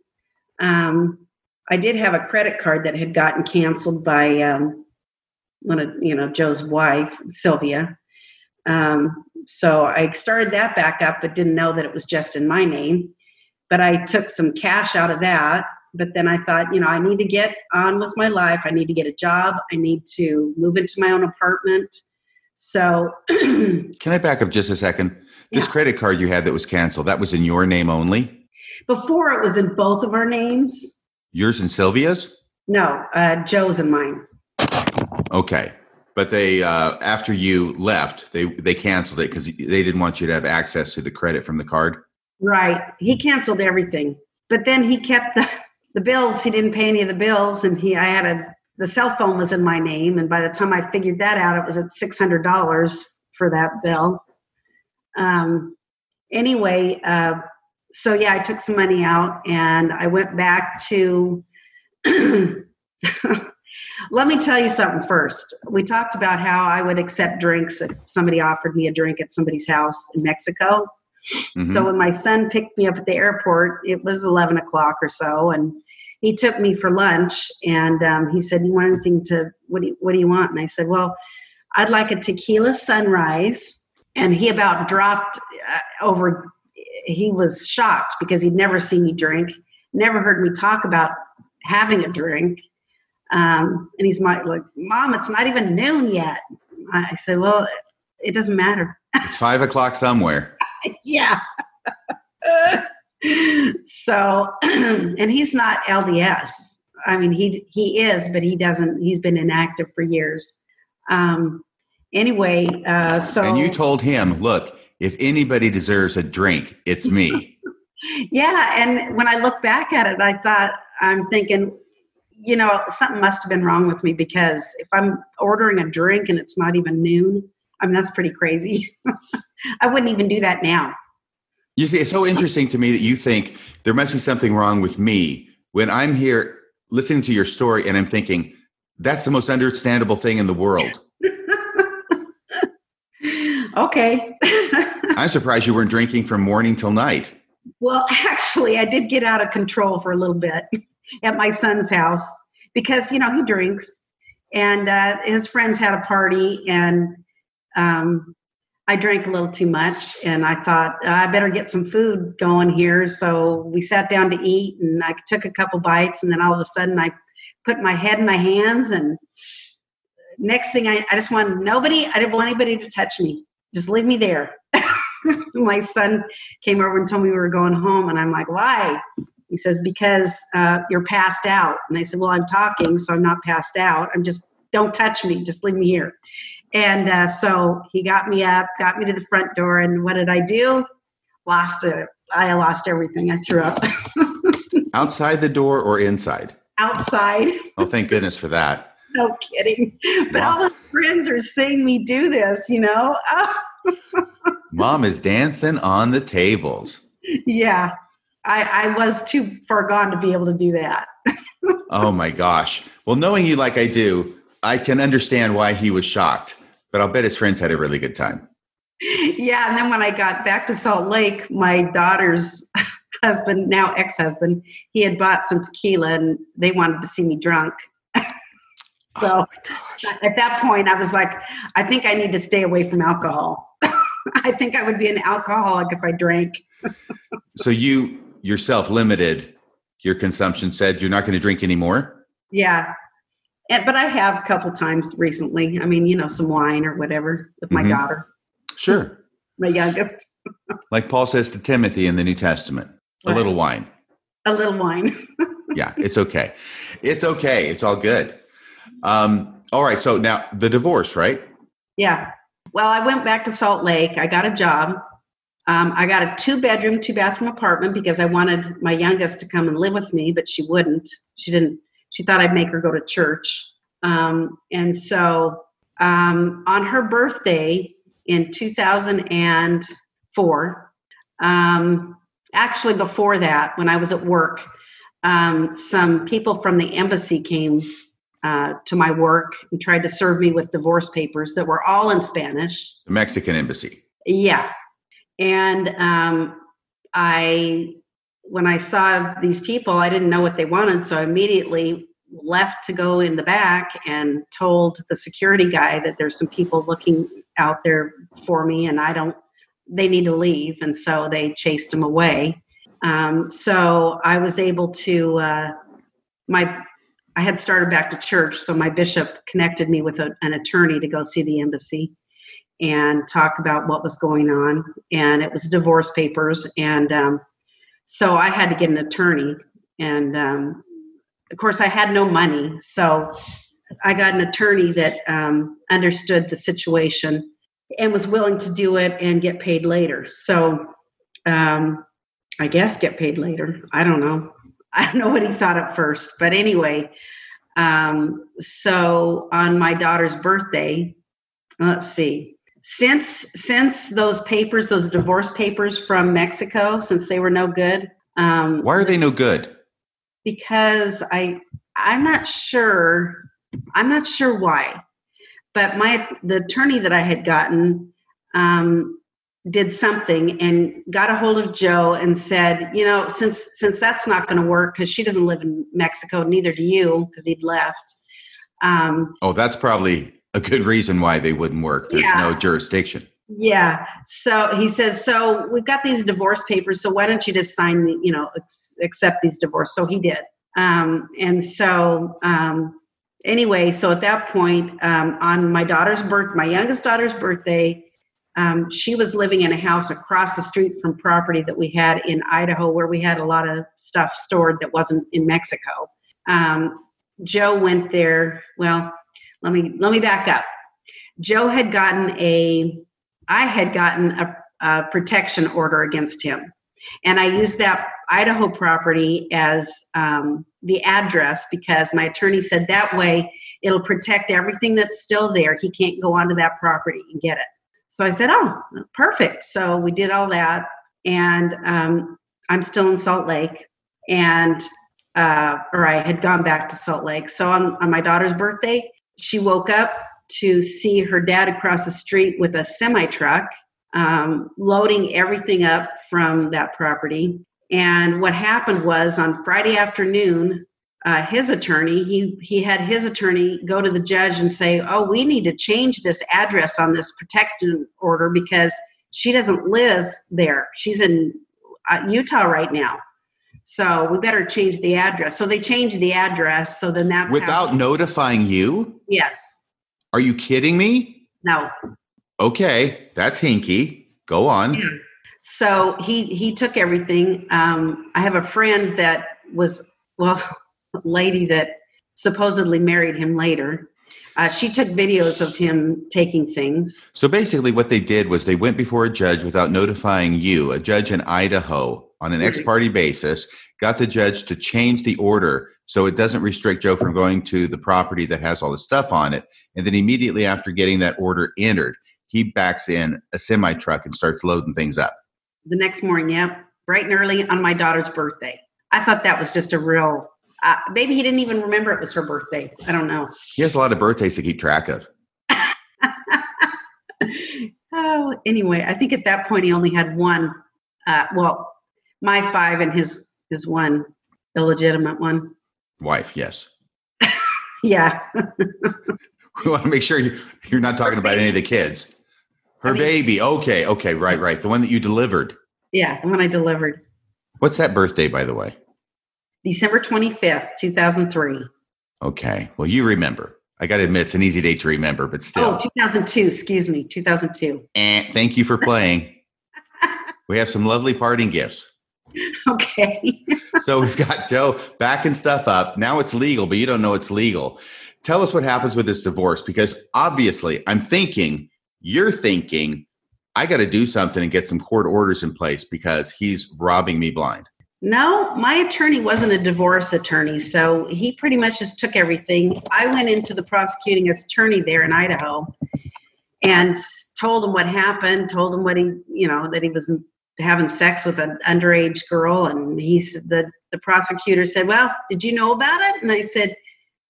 Um, I did have a credit card that had gotten canceled by um, one of you know Joe's wife, Sylvia. Um, so I started that back up, but didn't know that it was just in my name. But I took some cash out of that. But then I thought, you know, I need to get on with my life. I need to get a job. I need to move into my own apartment. So, Can I back up just a second? This Yeah. credit card you had that was canceled, that was in your name only? before it was in both of our names. Yours and Sylvia's? No, uh, Joe's and mine. Okay. But they, uh, after you left, they, they canceled it because they didn't want you to have access to the credit from the card. Right. He canceled everything. But then he kept the, the bills. He didn't pay any of the bills. And he, I had a, the cell phone was in my name. And by the time I figured that out, it was at $600 for that bill. Um, anyway, uh, so yeah, I took some money out and I went back to, let me tell you something first. We talked about how I would accept drinks if somebody offered me a drink at somebody's house in Mexico. Mhm. So when my son picked me up at the airport, it was 11 o'clock or so, and he took me for lunch. And um, he said, "You want anything to? What do you, What do you want?" And I said, "Well, I'd like a tequila sunrise." And he about dropped uh, over he was shocked because he'd never seen me drink, never heard me talk about having a drink. Um, and he's my, like, Mom, it's not even noon yet. I said, Well, it doesn't matter. It's five o'clock somewhere. yeah. so, and he's not LDS. I mean, he he is, but he doesn't. He's been inactive for years. Um, anyway, uh, so And you told him, look, if anybody deserves a drink, it's me. yeah, and when I look back at it, I thought I'm thinking, you know, something must have been wrong with me because if I'm ordering a drink and it's not even noon, I mean that's pretty crazy. I wouldn't even do that now. You see, it's so interesting to me that you think there must be something wrong with me when I'm here listening to your story and I'm thinking, that's the most understandable thing in the world. okay. I'm surprised you weren't drinking from morning till night. Well, actually, I did get out of control for a little bit at my son's house because, you know, he drinks and uh, his friends had a party and um, I drank a little too much and I thought I better get some food going here. So we sat down to eat and I took a couple bites and then all of a sudden I put my head in my hands and next thing I, I just wanted nobody, I didn't want anybody to touch me. Just leave me there. my son came over and told me we were going home and I'm like, why? He says, because uh, you're passed out. And I said, well, I'm talking, so I'm not passed out. I'm just, don't touch me. Just leave me here. And uh, so he got me up, got me to the front door, and what did I do? Lost it. I lost everything. I threw up. Outside the door or inside? Outside. Oh, thank goodness for that. no kidding. But wow. all the friends are seeing me do this, you know? Mom is dancing on the tables. Yeah. I, I was too far gone to be able to do that. oh my gosh. Well, knowing you like I do, I can understand why he was shocked, but I'll bet his friends had a really good time. Yeah, and then when I got back to Salt Lake, my daughter's husband, now ex-husband, he had bought some tequila and they wanted to see me drunk. so oh at that point I was like, I think I need to stay away from alcohol. I think I would be an alcoholic if I drank. so you yourself limited your consumption said you're not going to drink anymore? Yeah, and, but I have a couple times recently. I mean, you know, some wine or whatever with my mm-hmm. daughter. Sure. my youngest. like Paul says to Timothy in the New Testament, a little wine. A little wine. yeah, it's okay. It's okay. It's all good. Um, all right. So now the divorce, right? Yeah. Well, I went back to Salt Lake. I got a job. Um, I got a two bedroom, two bathroom apartment because I wanted my youngest to come and live with me, but she wouldn't. She didn't she thought I'd make her go to church. Um, and so um, on her birthday in 2004, um, actually before that, when I was at work, um, some people from the embassy came uh, to my work and tried to serve me with divorce papers that were all in Spanish. The Mexican embassy. Yeah. And um, I when I saw these people, I didn't know what they wanted, so I immediately left to go in the back and told the security guy that there's some people looking out there for me and I don't, they need to leave. And so they chased him away. Um, so I was able to, uh, my, I had started back to church, so my bishop connected me with a, an attorney to go see the embassy and talk about what was going on. And it was divorce papers. And um, so I had to get an attorney. And um, of course, I had no money. So I got an attorney that um, understood the situation and was willing to do it and get paid later. So um, I guess get paid later. I don't know. I don't know what he thought at first. But anyway, um, so on my daughter's birthday, let's see. Since since those papers, those divorce papers from Mexico, since they were no good. Um, Why are they no good? because I I'm not sure I'm not sure why, but my the attorney that I had gotten um, did something and got a hold of Joe and said, you know, since since that's not going to work because she doesn't live in Mexico, neither do you because he'd left. Um, oh, that's probably a good reason why they wouldn't work. There's yeah. no jurisdiction. Yeah. So he says, so we've got these divorce papers. So why don't you just sign the, you know, ex- accept these divorce? So he did. Um, and so um, anyway, so at that point, um, on my daughter's birth, my youngest daughter's birthday, um, she was living in a house across the street from property that we had in Idaho, where we had a lot of stuff stored that wasn't in Mexico. Um, Joe went there. Well, let me let me back up. Joe had gotten a, I had gotten a, a protection order against him, and I used that Idaho property as um, the address because my attorney said that way it'll protect everything that's still there. He can't go onto that property and get it. So I said, "Oh, perfect." So we did all that, and um, I'm still in Salt Lake, and uh, or I had gone back to Salt Lake. So on, on my daughter's birthday, she woke up to see her dad across the street with a semi truck, um, loading everything up from that property. And what happened was on Friday afternoon, uh, his attorney he he had his attorney go to the judge and say oh we need to change this address on this protection order because she doesn't live there she's in uh, utah right now so we better change the address so they changed the address so then that's Without how, notifying you? yes Are you kidding me? no Okay, that's hinky. Go on. Yeah. So he he took everything. Um, I have a friend that was well, lady that supposedly married him later. Uh, she took videos of him taking things. So basically, what they did was they went before a judge without notifying you, a judge in Idaho, on an ex parte basis, got the judge to change the order so it doesn't restrict Joe from going to the property that has all the stuff on it. And then immediately after getting that order entered, he backs in a semi truck and starts loading things up. The next morning, yep, bright and early on my daughter's birthday. I thought that was just a real. Uh, maybe he didn't even remember it was her birthday. I don't know. He has a lot of birthdays to keep track of. oh, anyway, I think at that point he only had one. Uh, well, my five and his his one illegitimate one. Wife, yes. Yeah, We want to make sure you, you're not talking about any of the kids. Her I mean- baby. Okay, okay, right, right. The one that you delivered. yeah, the one I delivered What's that birthday, by the way? December twenty fifth, two thousand three. Okay. Well, you remember. I got to admit, it's an easy date to remember, but still. Oh, 2002, excuse me, 2002. Eh, thank you for playing. we have some lovely parting gifts. Okay. So we've got Joe backing stuff up. Now it's legal, but you don't know it's legal. Tell us what happens with this divorce because obviously I'm thinking, you're thinking, I got to do something and get some court orders in place because he's robbing me blind. No, my attorney wasn't a divorce attorney, so he pretty much just took everything. I went into the prosecuting attorney there in Idaho and told him what happened, told him what he, you know, that he was having sex with an underage girl, and he said the the prosecutor said, "Well, did you know about it?" And I said,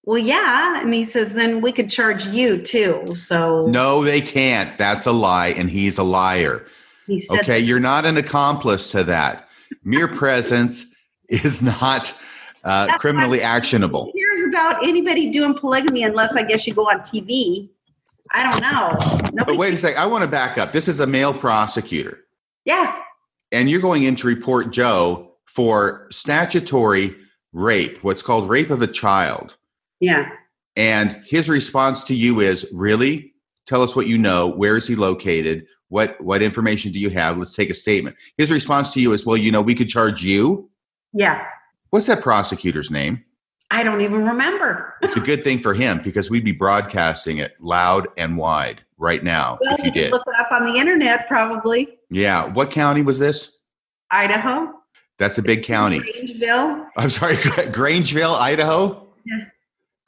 "Well, yeah." And he says, "Then we could charge you too." So No, they can't. That's a lie, and he's a liar. he said, Okay, you're not an accomplice to that. Mere presence is not uh, criminally actionable. Cares about anybody doing polygamy unless I guess you go on TV? I don't know. But Nobody, wait a second, I want to back up. This is a male prosecutor, yeah, and you're going in to report Joe for statutory rape, what's called rape of a child. yeah. And his response to you is, "Really? Tell us what you know. Where is he located? What what information do you have? Let's take a statement." His response to you is, "Well, you know, we could charge you." Yeah. What's that prosecutor's name? I don't even remember. It's a good thing for him because we'd be broadcasting it loud and wide right now Well, if you did. look it up on the internet, probably. Yeah. What county was this? Idaho, That's a big county. Grangeville. I'm sorry, Grangeville, Idaho? Yeah.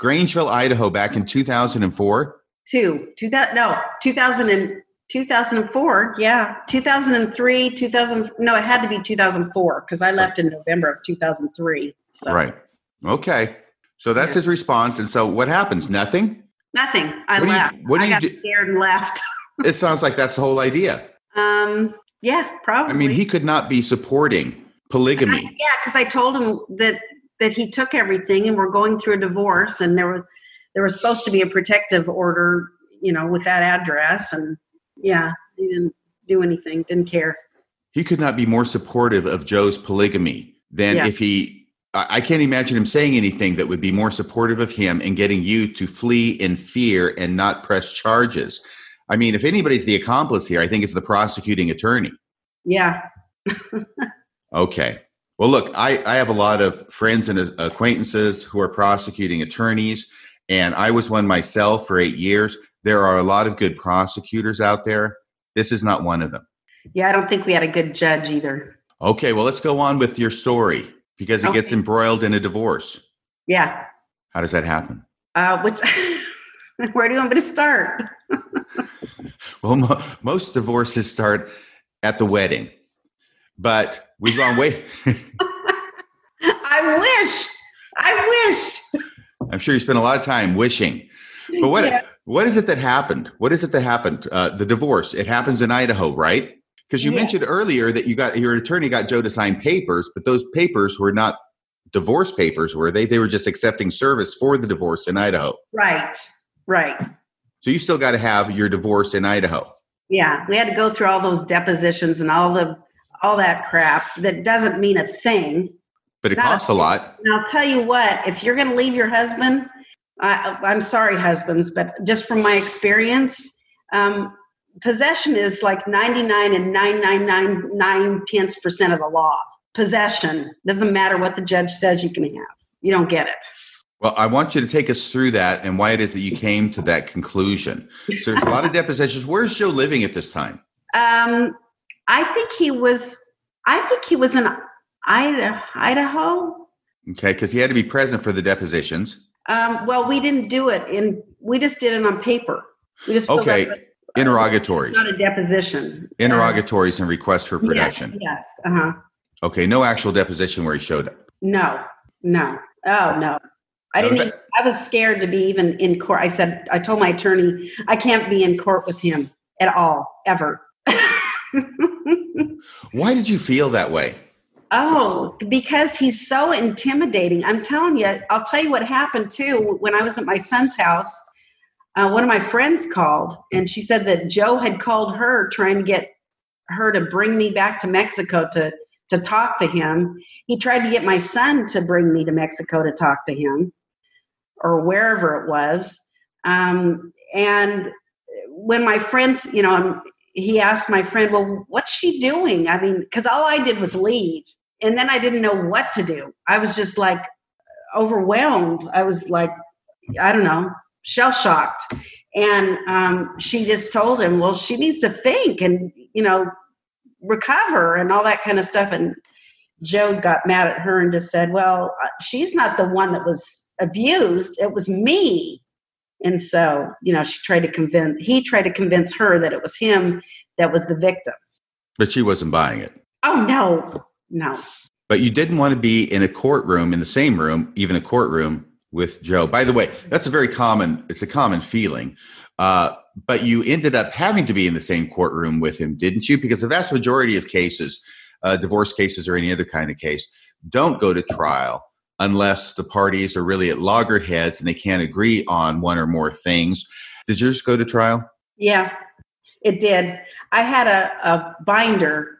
Grangeville, Idaho, back in 2004. Two, two that no, 2000 and 2004. Yeah, 2003, 2000. No, it had to be 2004 because I left in November of 2003. So Right. Okay. So that's Yeah. his response. And so what happens? Nothing? Nothing. I What do you- left. what do I you got do- scared and left. It sounds like that's the whole idea. Um, yeah, probably. I mean, he could not be supporting polygamy. Yeah, because I told him that that he took everything, and we're going through a divorce, and there was there was supposed to be a protective order, you know, with that address, and yeah. He didn't do anything. Didn't care. He could not be more supportive of Joe's polygamy than Yeah. if he. I can't imagine him saying anything that would be more supportive of him and getting you to flee in fear and not press charges. I mean, if anybody's the accomplice here, I think it's the prosecuting attorney. Yeah. Okay. Well, look, I, I have a lot of friends and acquaintances who are prosecuting attorneys, and I was one myself for eight years. There are a lot of good prosecutors out there. This is not one of them. Yeah. I don't think we had a good judge either. Okay, well, let's go on with your story because it gets embroiled in a divorce. Yeah. How does that happen? Uh, which, where do you want me to start? Well, mo- most divorces start at the wedding, but we've gone way. I wish. I wish. I'm sure you spent a lot of time wishing. But what Yeah. what is it that happened? What is it that happened? Uh, the divorce. It happens in Idaho, right? Because you Yeah. mentioned earlier that you got your attorney got Joe to sign papers, but those papers were not divorce papers, were they? They were just accepting service for the divorce in Idaho. Right. Right. So you still got to have your divorce in Idaho. Yeah. We had to go through all those depositions and all the all that crap that doesn't mean a thing. But it Not a- costs a lot. And I'll tell you what, if you're going to leave your husband, I, I'm sorry, husbands, but just from my experience, um, possession is like 99 and 9999 tenths percent of the law. Possession doesn't matter what the judge says you can have. You don't get it. Well, I want you to take us through that and why it is that you came to that conclusion. So there's a lot of depositions. Where's Joe living at this time? Um, I think he was. I think he was in Ida- Idaho. Okay, because he had to be present for the depositions. Um, well, we didn't do it in. We just did it on paper. We just Okay, Interrogatories, not a deposition. interrogatories, and requests for Uh, production. Yes. yes uh-huh. Okay, no actual deposition where he showed up. No. No. Oh no. I didn't. Even, I was scared to be even in court. I said. I told my attorney I can't be in court with him at all ever. Why did you feel that way? Oh, because he's so intimidating. I'm telling you, I'll tell you what happened too. When I was at my son's house, uh, one of my friends called and she said that Joe had called her trying to get her to bring me back to Mexico to, to talk to him. He tried to get my son to bring me to Mexico to talk to him or wherever it was. Um, and when my friends, you know, um, he asked my friend, well, what's she doing? I mean, because all I did was leave. And then I didn't know what to do. I was just like overwhelmed. I was like, I don't know, shell shocked. And um, she just told him, well, she needs to think and, you know, recover and all that kind of stuff. And Joe got mad at her and just said, well, uh, she's not the one that was abused. It was me. And so, you know, she tried to convince, he tried to convince her that it was him that was the victim. But she wasn't buying it. Oh, no, no. But you didn't want to be in a courtroom, in the same room, even a courtroom with Joe. By the way, that's a very common, it's a common feeling. Uh, but you ended up having to be in the same courtroom with him, didn't you? Because the vast majority of cases, uh, divorce cases or any other kind of case, don't go to trial unless the parties are really at loggerheads and they can't agree on one or more things. Did yours go to trial? Yeah, it did. I had a, a binder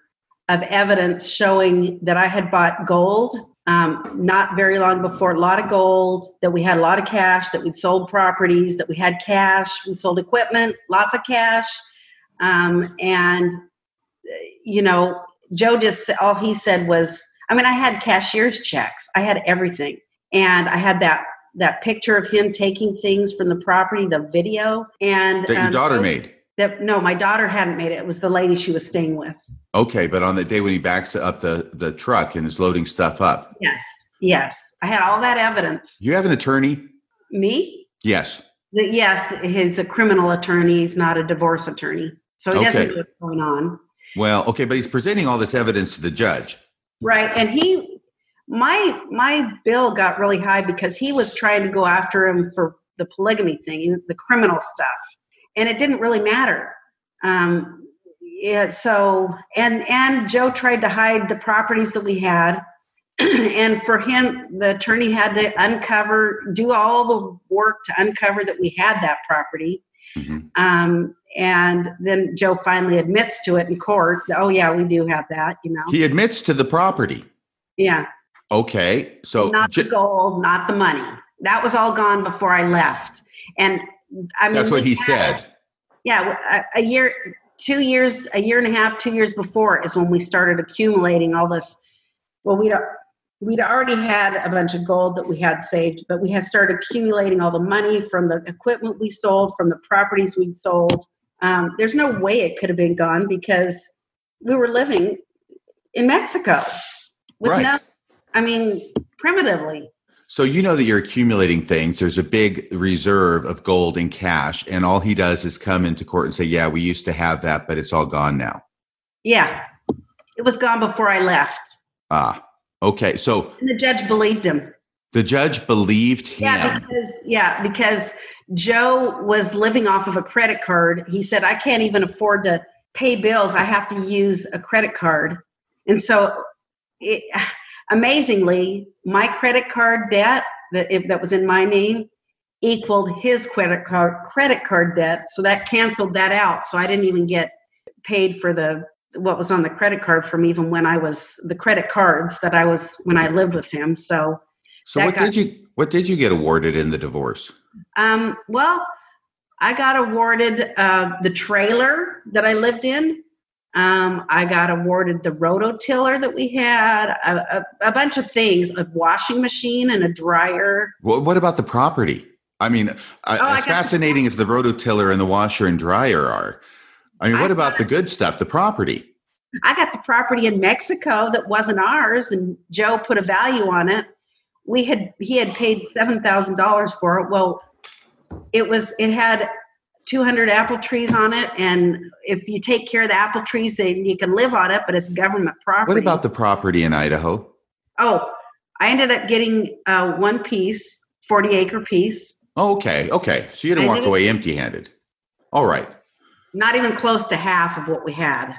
of evidence showing that I had bought gold um, not very long before, a lot of gold, that we had a lot of cash, that we'd sold properties, that we had cash, we sold equipment, lots of cash. Um, and, uh, you know, Joe just, all he said was, I mean, I had cashier's checks, I had everything. And I had that that picture of him taking things from the property, the video, and That your um, daughter Joe- made? That no, my daughter hadn't made it. It was the lady she was staying with. Okay, but on the day when he backs up the, the truck and is loading stuff up, Yes, yes, I had all that evidence. you have an attorney? Me? Yes. The, yes, he's a criminal attorney. He's not a divorce attorney, so he doesn't know what's going on. Well, okay, but he's presenting all this evidence to the judge. Right, and he, my my bill got really high because he was trying to go after him for the polygamy thing, the criminal stuff, and it didn't really matter. Um, yeah, so and and Joe tried to hide the properties that we had, and for him, the attorney had to uncover, do all the work to uncover that we had that property. Mhm. Um, and then Joe finally admits to it in court. Oh yeah, we do have that. You know. He admits to the property. Yeah. Okay, so not the gold, not the money. That was all gone before I left, and I mean that's what he had, said. Yeah, a, a year, two years, a year and a half, two years before is when we started accumulating all this. Well, we'd we'd already had a bunch of gold that we had saved, but we had started accumulating all the money from the equipment we sold, from the properties we'd sold. Um, there's no way it could have been gone because we were living in Mexico with right. no I mean, primitively. So you know that you're accumulating things. There's a big reserve of gold and cash, and all he does is come into court and say, "Yeah, we used to have that, but it's all gone now." Yeah, it was gone before I left. Ah, okay. So and the judge believed him. The judge believed him. Yeah, because yeah, because Joe was living off of a credit card. He said, "I can't even afford to pay bills. I have to use a credit card," and so it amazingly, my credit card debt that if that was in my name equaled his credit card credit card debt, so that canceled that out. So I didn't even get paid for the what was on the credit card from even when I was the credit cards that I was when I lived with him. So So what got, did you what did you get awarded in the divorce? Um well, I got awarded uh, the trailer that I lived in um, I got awarded the rototiller that we had, a, a, a, bunch of things, a washing machine and a dryer. What, what about the property? I mean, oh, as fascinating the- as the rototiller and the washer and dryer are, I mean, what I about the good stuff, the property? I got the property in Mexico that wasn't ours, and Joe put a value on it. We had he had paid seven thousand dollars for it. Well, it was it had 200 apple trees on it and if you take care of the apple trees then you can live on it but it's government property. what about the property in idaho? Oh i ended up getting uh, one piece 40 acre piece. Oh, okay okay so you didn't walk away empty handed all right. Not even close to half of what we had.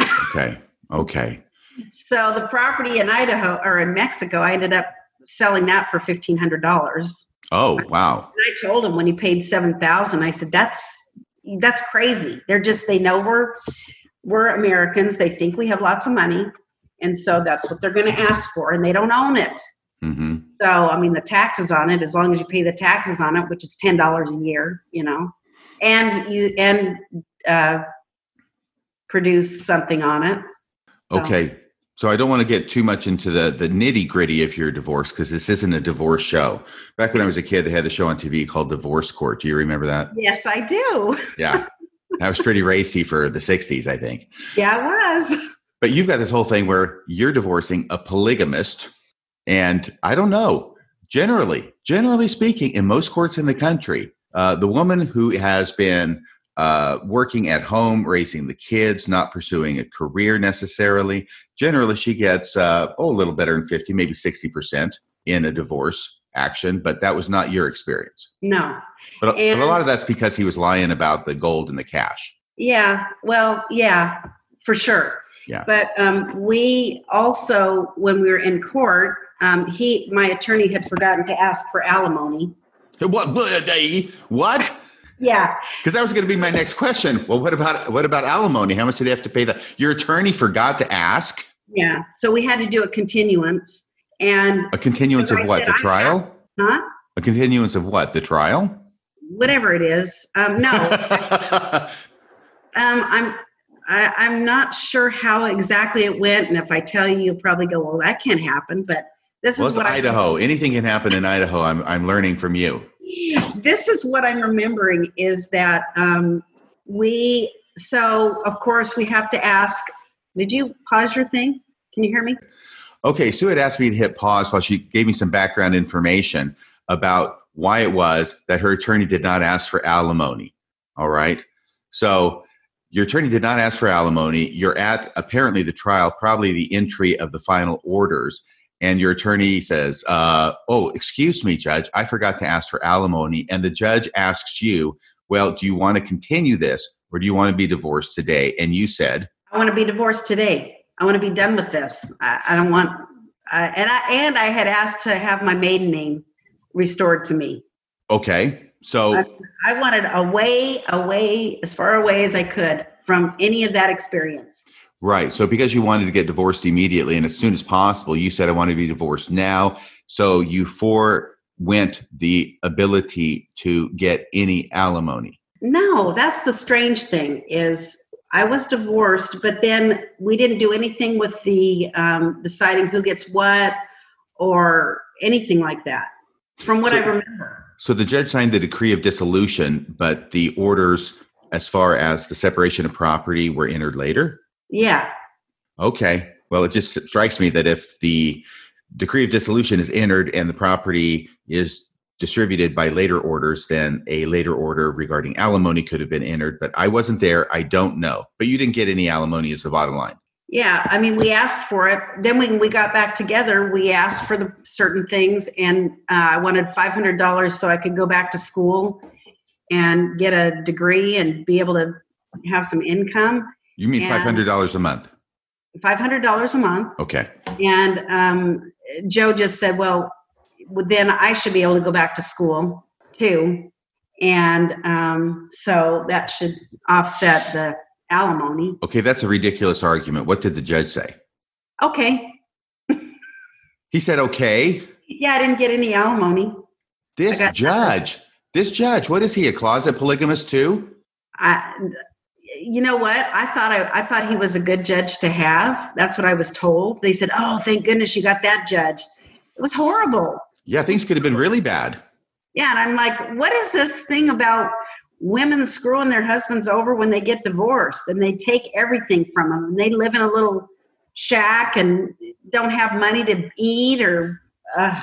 Okay okay. So the property in idaho or in mexico i ended up selling that for $1500 Oh wow! And I told him when he paid seven thousand, I said that's that's crazy. They're just they know we're we're Americans. They think we have lots of money, and so that's what they're going to ask for, and they don't own it. Mm-hmm. So I mean, the taxes on it, as long as you pay the taxes on it, which is ten dollars a year, you know, and you and uh, produce something on it. So. Okay, so I don't want to get too much into the the nitty gritty of your divorce because this isn't a divorce show. Back when I was a kid, they had the show on TV called Divorce Court. Do you remember that? Yes, I do. yeah, that was pretty racy for the '60s, I think. Yeah, it was. But you've got this whole thing where you're divorcing a polygamist, and I don't know. Generally, generally speaking, in most courts in the country, uh, the woman who has been uh, working at home, raising the kids, not pursuing a career necessarily. Generally, she gets uh, oh a little better than fifty, maybe sixty percent in a divorce action. But that was not your experience. No, but, and, but a lot of that's because he was lying about the gold and the cash. Yeah, well, yeah, for sure. Yeah. But um, we also, when we were in court, um, he, my attorney, had forgotten to ask for alimony. What? What? Yeah. Because that was going to be my next question. Well, what about what about alimony? How much did they have to pay that? Your attorney forgot to ask. Yeah. So we had to do a continuance and a continuance of what? The trial? Huh? A continuance of what? The trial? Whatever it is. Um, no. um, I'm I, I'm not sure how exactly it went, and if I tell you, you'll probably go, "Well, that can't happen." But this well, is what Idaho. Anything can happen in Idaho. I'm I'm learning from you this is what I'm remembering is that um, we, so of course, we have to ask. Did you pause your thing? Can you hear me? Okay, Sue had asked me to hit pause while she gave me some background information about why it was that her attorney did not ask for alimony. All right. So your attorney did not ask for alimony. You're at apparently the trial, probably the entry of the final orders and your attorney says, uh, "Oh, excuse me, judge, I forgot to ask for alimony," and the judge asks you, "Well, do you want to continue this, or do you want to be divorced today?" And you said, "I want to be divorced today. I want to be done with this. I, I don't want." Uh, and I and I had asked to have my maiden name restored to me. Okay. So I wanted away, away, as far away as I could from any of that experience. Right. So because you wanted to get divorced immediately and as soon as possible, you said I want to be divorced now. So you forewent the ability to get any alimony. No, that's the strange thing is I was divorced, but then we didn't do anything with the um, deciding who gets what or anything like that, from what So- I remember. So the judge signed the decree of dissolution, but the orders as far as the separation of property were entered later. Yeah, Okay. Well, it just strikes me that if the decree of dissolution is entered and the property is distributed by later orders, then a later order regarding alimony could have been entered. But I wasn't there. I don't know. But you didn't get any alimony, is the bottom line. yeah. I mean, we asked for it. Then when we got back together, we asked for the certain things, and uh, I wanted five hundred dollars so I could go back to school and get a degree and be able to have some income. You mean $500 a month? Five hundred dollars a month. Okay. And um, Joe just said, well, then I should be able to go back to school too. And um, so that should offset the alimony. Okay. That's a ridiculous argument. What did the judge say? Okay. He said, okay. Yeah, I didn't get any alimony. This judge, this judge, what is he, a closet polygamist too? I, you know what? I thought I, I thought he was a good judge to have. That's what I was told. They said, "Oh, thank goodness you got that judge." It was horrible. Yeah, things could have been really bad. Yeah, and I'm like, what is this thing about women screwing their husbands over when they get divorced and they take everything from them and they live in a little shack and don't have money to eat or uh,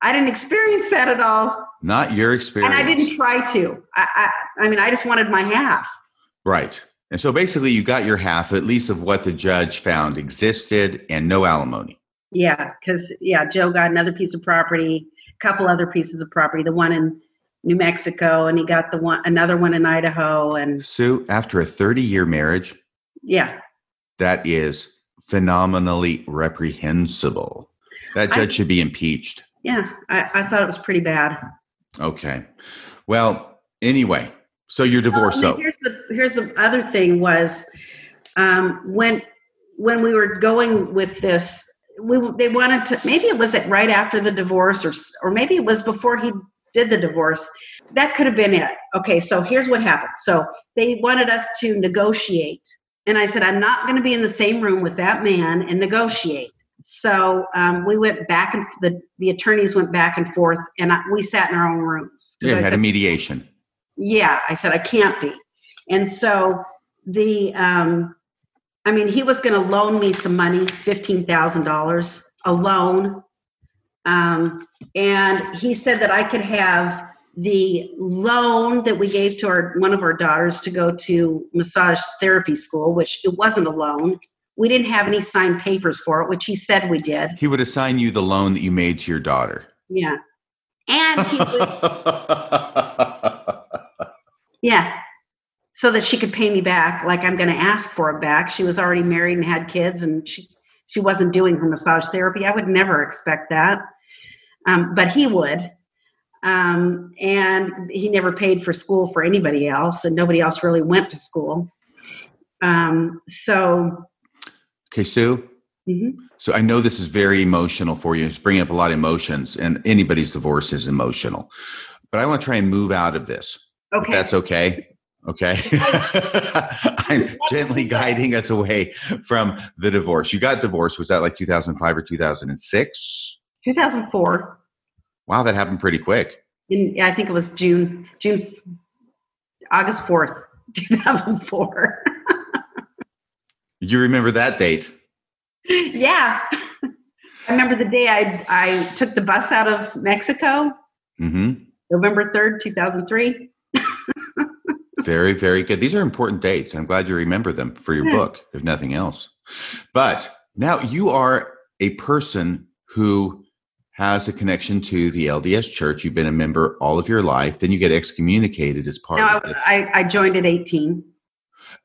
I didn't experience that at all, Not your experience. and I didn't try to. I, I, I mean, I just wanted my half. Right. And so basically, you got your half, at least, of what the judge found existed and no alimony. Yeah, because yeah, Joe got another piece of property, a couple other pieces of property, the one in New Mexico, and he got the one another one in Idaho, and Sue, after a 30 year marriage, yeah, that is phenomenally reprehensible. That I- judge should be impeached. yeah, I, I thought it was pretty bad. Okay. Well, anyway, so you're divorced, though. here's the here's the other thing was um, when when we were going with this, we they wanted to maybe it was it right after the divorce or or maybe it was before he did the divorce. That could have been it. Okay, so here's what happened. So they wanted us to negotiate, and I said I'm not going to be in the same room with that man and negotiate. So um, we went back and the the attorneys went back and forth, and I, we sat in our own rooms. Yeah, I had said, a mediation. Yeah i said i can't be. And so the um i mean he was going to loan me some money $15000 a loan um and he said that i could have the loan that we gave to our one of our daughters to go to massage therapy school which it wasn't a loan. We didn't have any signed papers for it which he said we did. He would assign you the loan that you made to your daughter. yeah. And he would Yeah. So that she could pay me back like I'm going to ask for it back. She was already married and had kids and she she wasn't doing her massage therapy. I would never expect that. Um, but he would. Um, and he never paid for school for anybody else and nobody else really went to school. Um, so okay, Sue. mhm. So I know this is very emotional for you. It's bringing up a lot of emotions, and anybody's divorce is emotional. But I want to try and move out of this. Okay. that's okay. Okay. I'm gently guiding us away from the divorce. You got divorced. Was that like 2005 or 2006? 2004. Wow, that happened pretty quick. In, I think it was June, June, August 4th, 2004. You remember that date? yeah. I remember the day I, I took the bus out of Mexico, hmm November 3rd, 2003. Very, very good. These are important dates. I'm glad you remember them for your Yeah. book, if nothing else. But now you are a person who has a connection to the LDS Church. You've been a member all of your life. Then you get excommunicated as part No, of I, this. I, I joined at 18.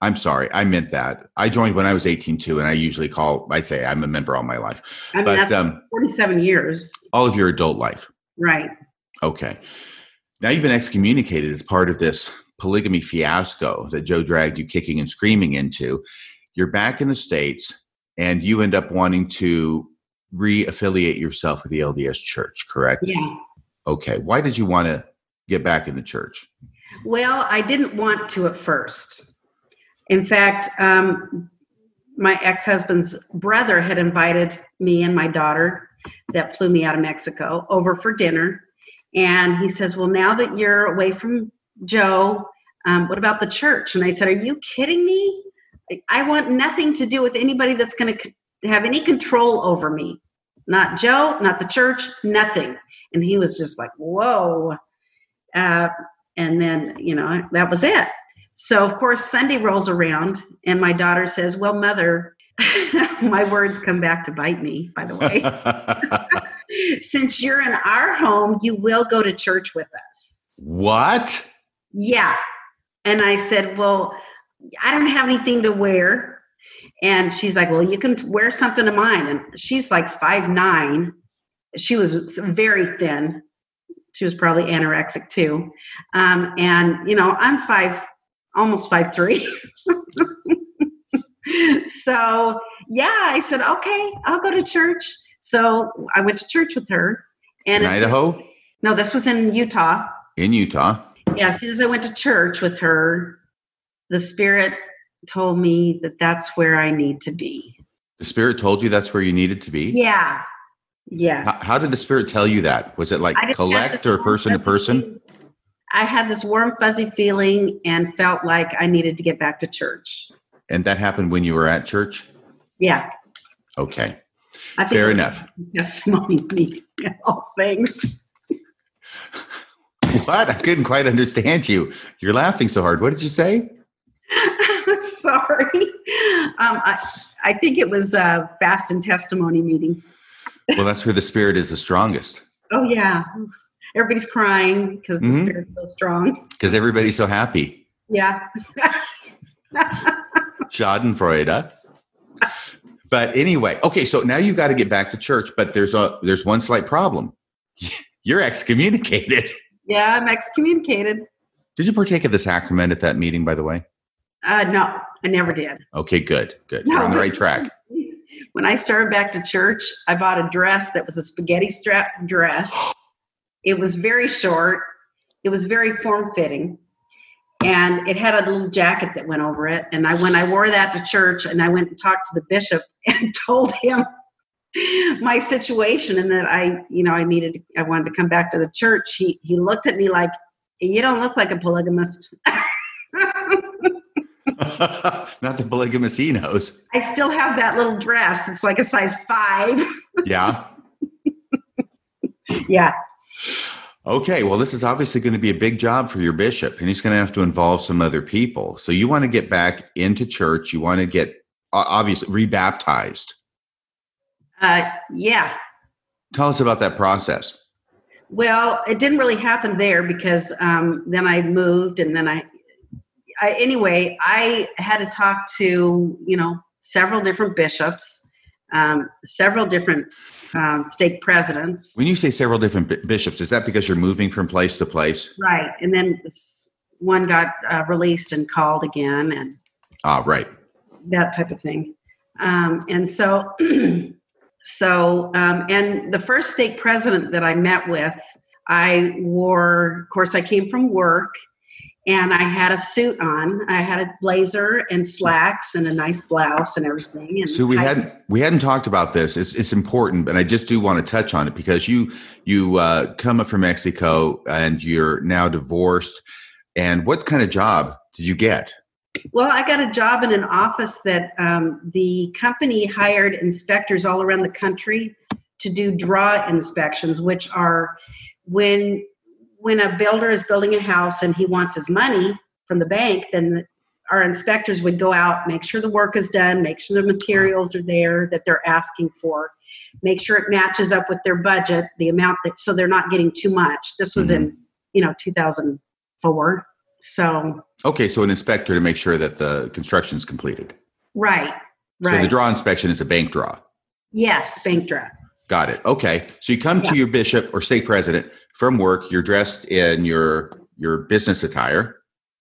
I'm sorry, I meant that. I joined when I was 18 too, and I usually call. I say I'm a member all my life, I mean, but that's um, 47 years. all of your adult life. Right. Okay. Now you've been excommunicated as part of this polygamy fiasco that Joe dragged you kicking and screaming into. You're back in the States and you end up wanting to re-affiliate yourself with the LDS church, correct? Yeah. Okay. Why did you want to get back in the church? Well, I didn't want to at first. In fact, um, my ex husband's brother had invited me and my daughter, that flew me out of Mexico, over for dinner. And he says, Well, now that you're away from Joe, um, what about the church? And I said, Are you kidding me? I want nothing to do with anybody that's going to have any control over me. Not Joe, not the church, nothing. And he was just like, Whoa. Uh, and then, you know, that was it. So, of course, Sunday rolls around, and my daughter says, Well, mother, my words come back to bite me, by the way. Since you're in our home, you will go to church with us. What? Yeah. And I said, Well, I don't have anything to wear. And she's like, Well, you can wear something of mine. And she's like five nine. She was very thin. She was probably anorexic too. Um, and, you know, I'm five almost five three. so yeah, I said, okay, I'll go to church. So I went to church with her. And in Idaho? No, this was in Utah. In Utah. Yeah, as soon as I went to church with her, the spirit told me that that's where I need to be. The spirit told you that's where you needed to be? Yeah. Yeah. How, how did the spirit tell you that? Was it like collect or person to person? I had this warm, fuzzy feeling and felt like I needed to get back to church. And that happened when you were at church? Yeah. Okay. Fair enough. Testimony meeting all things. what? I couldn't quite understand you. You're laughing so hard. What did you say? Sorry. Um, I, I think it was a fast and testimony meeting. well, that's where the spirit is the strongest. Oh, yeah everybody's crying because the mm-hmm. spirit's so strong. Because everybody's so happy. Yeah. Schadenfreude. But anyway, okay, so now you've got to get back to church, but there's a there's one slight problem. You're excommunicated. Yeah, I'm excommunicated. Did you partake of the sacrament at that meeting, by the way? Uh, no, I never did. Okay, good, good. No. You're on the right track. When I started back to church, I bought a dress that was a spaghetti strap dress. It was very short. It was very form fitting. And it had a little jacket that went over it. And I when I wore that to church and I went and talked to the bishop and told him my situation and that I, you know, I needed to, I wanted to come back to the church. He he looked at me like, You don't look like a polygamist. Not the polygamist he knows. I still have that little dress. It's like a size five. yeah. yeah. Okay, well, this is obviously going to be a big job for your bishop, and he's going to have to involve some other people. So you want to get back into church. You want to get obviously rebaptized. Uh, yeah. Tell us about that process. Well, it didn't really happen there because um, then I moved, and then I, I anyway, I had to talk to you know several different bishops, um, several different um, stake presidents. When you say several different bishops, is that because you're moving from place to place? Right, and then one got uh, released and called again, and ah, right, that type of thing. Um, and so, so, um, and the first stake president that I met with, I wore. Of course, I came from work, and I had a suit on. I had a blazer and slacks and a nice blouse and everything. And so we hadn't we hadn't talked about this. It's it's important, but I just do want to touch on it because you you uh, come up from Mexico and you're now divorced. And what kind of job did you get? Well, I got a job in an office that um, the company hired inspectors all around the country to do draw inspections, which are when when a builder is building a house and he wants his money from the bank, then our inspectors would go out, make sure the work is done, make sure the materials are there that they're asking for, make sure it matches up with their budget, the amount that so they're not getting too much. This was mm-hmm. in, you know, 2004. So Okay, so an inspector to make sure that the construction is completed. Right. Right. So the draw inspection is a bank draw. Yes, bank draw. Got it. Okay. So you come Yeah. to your bishop or stake president from work. You're dressed in your your business attire.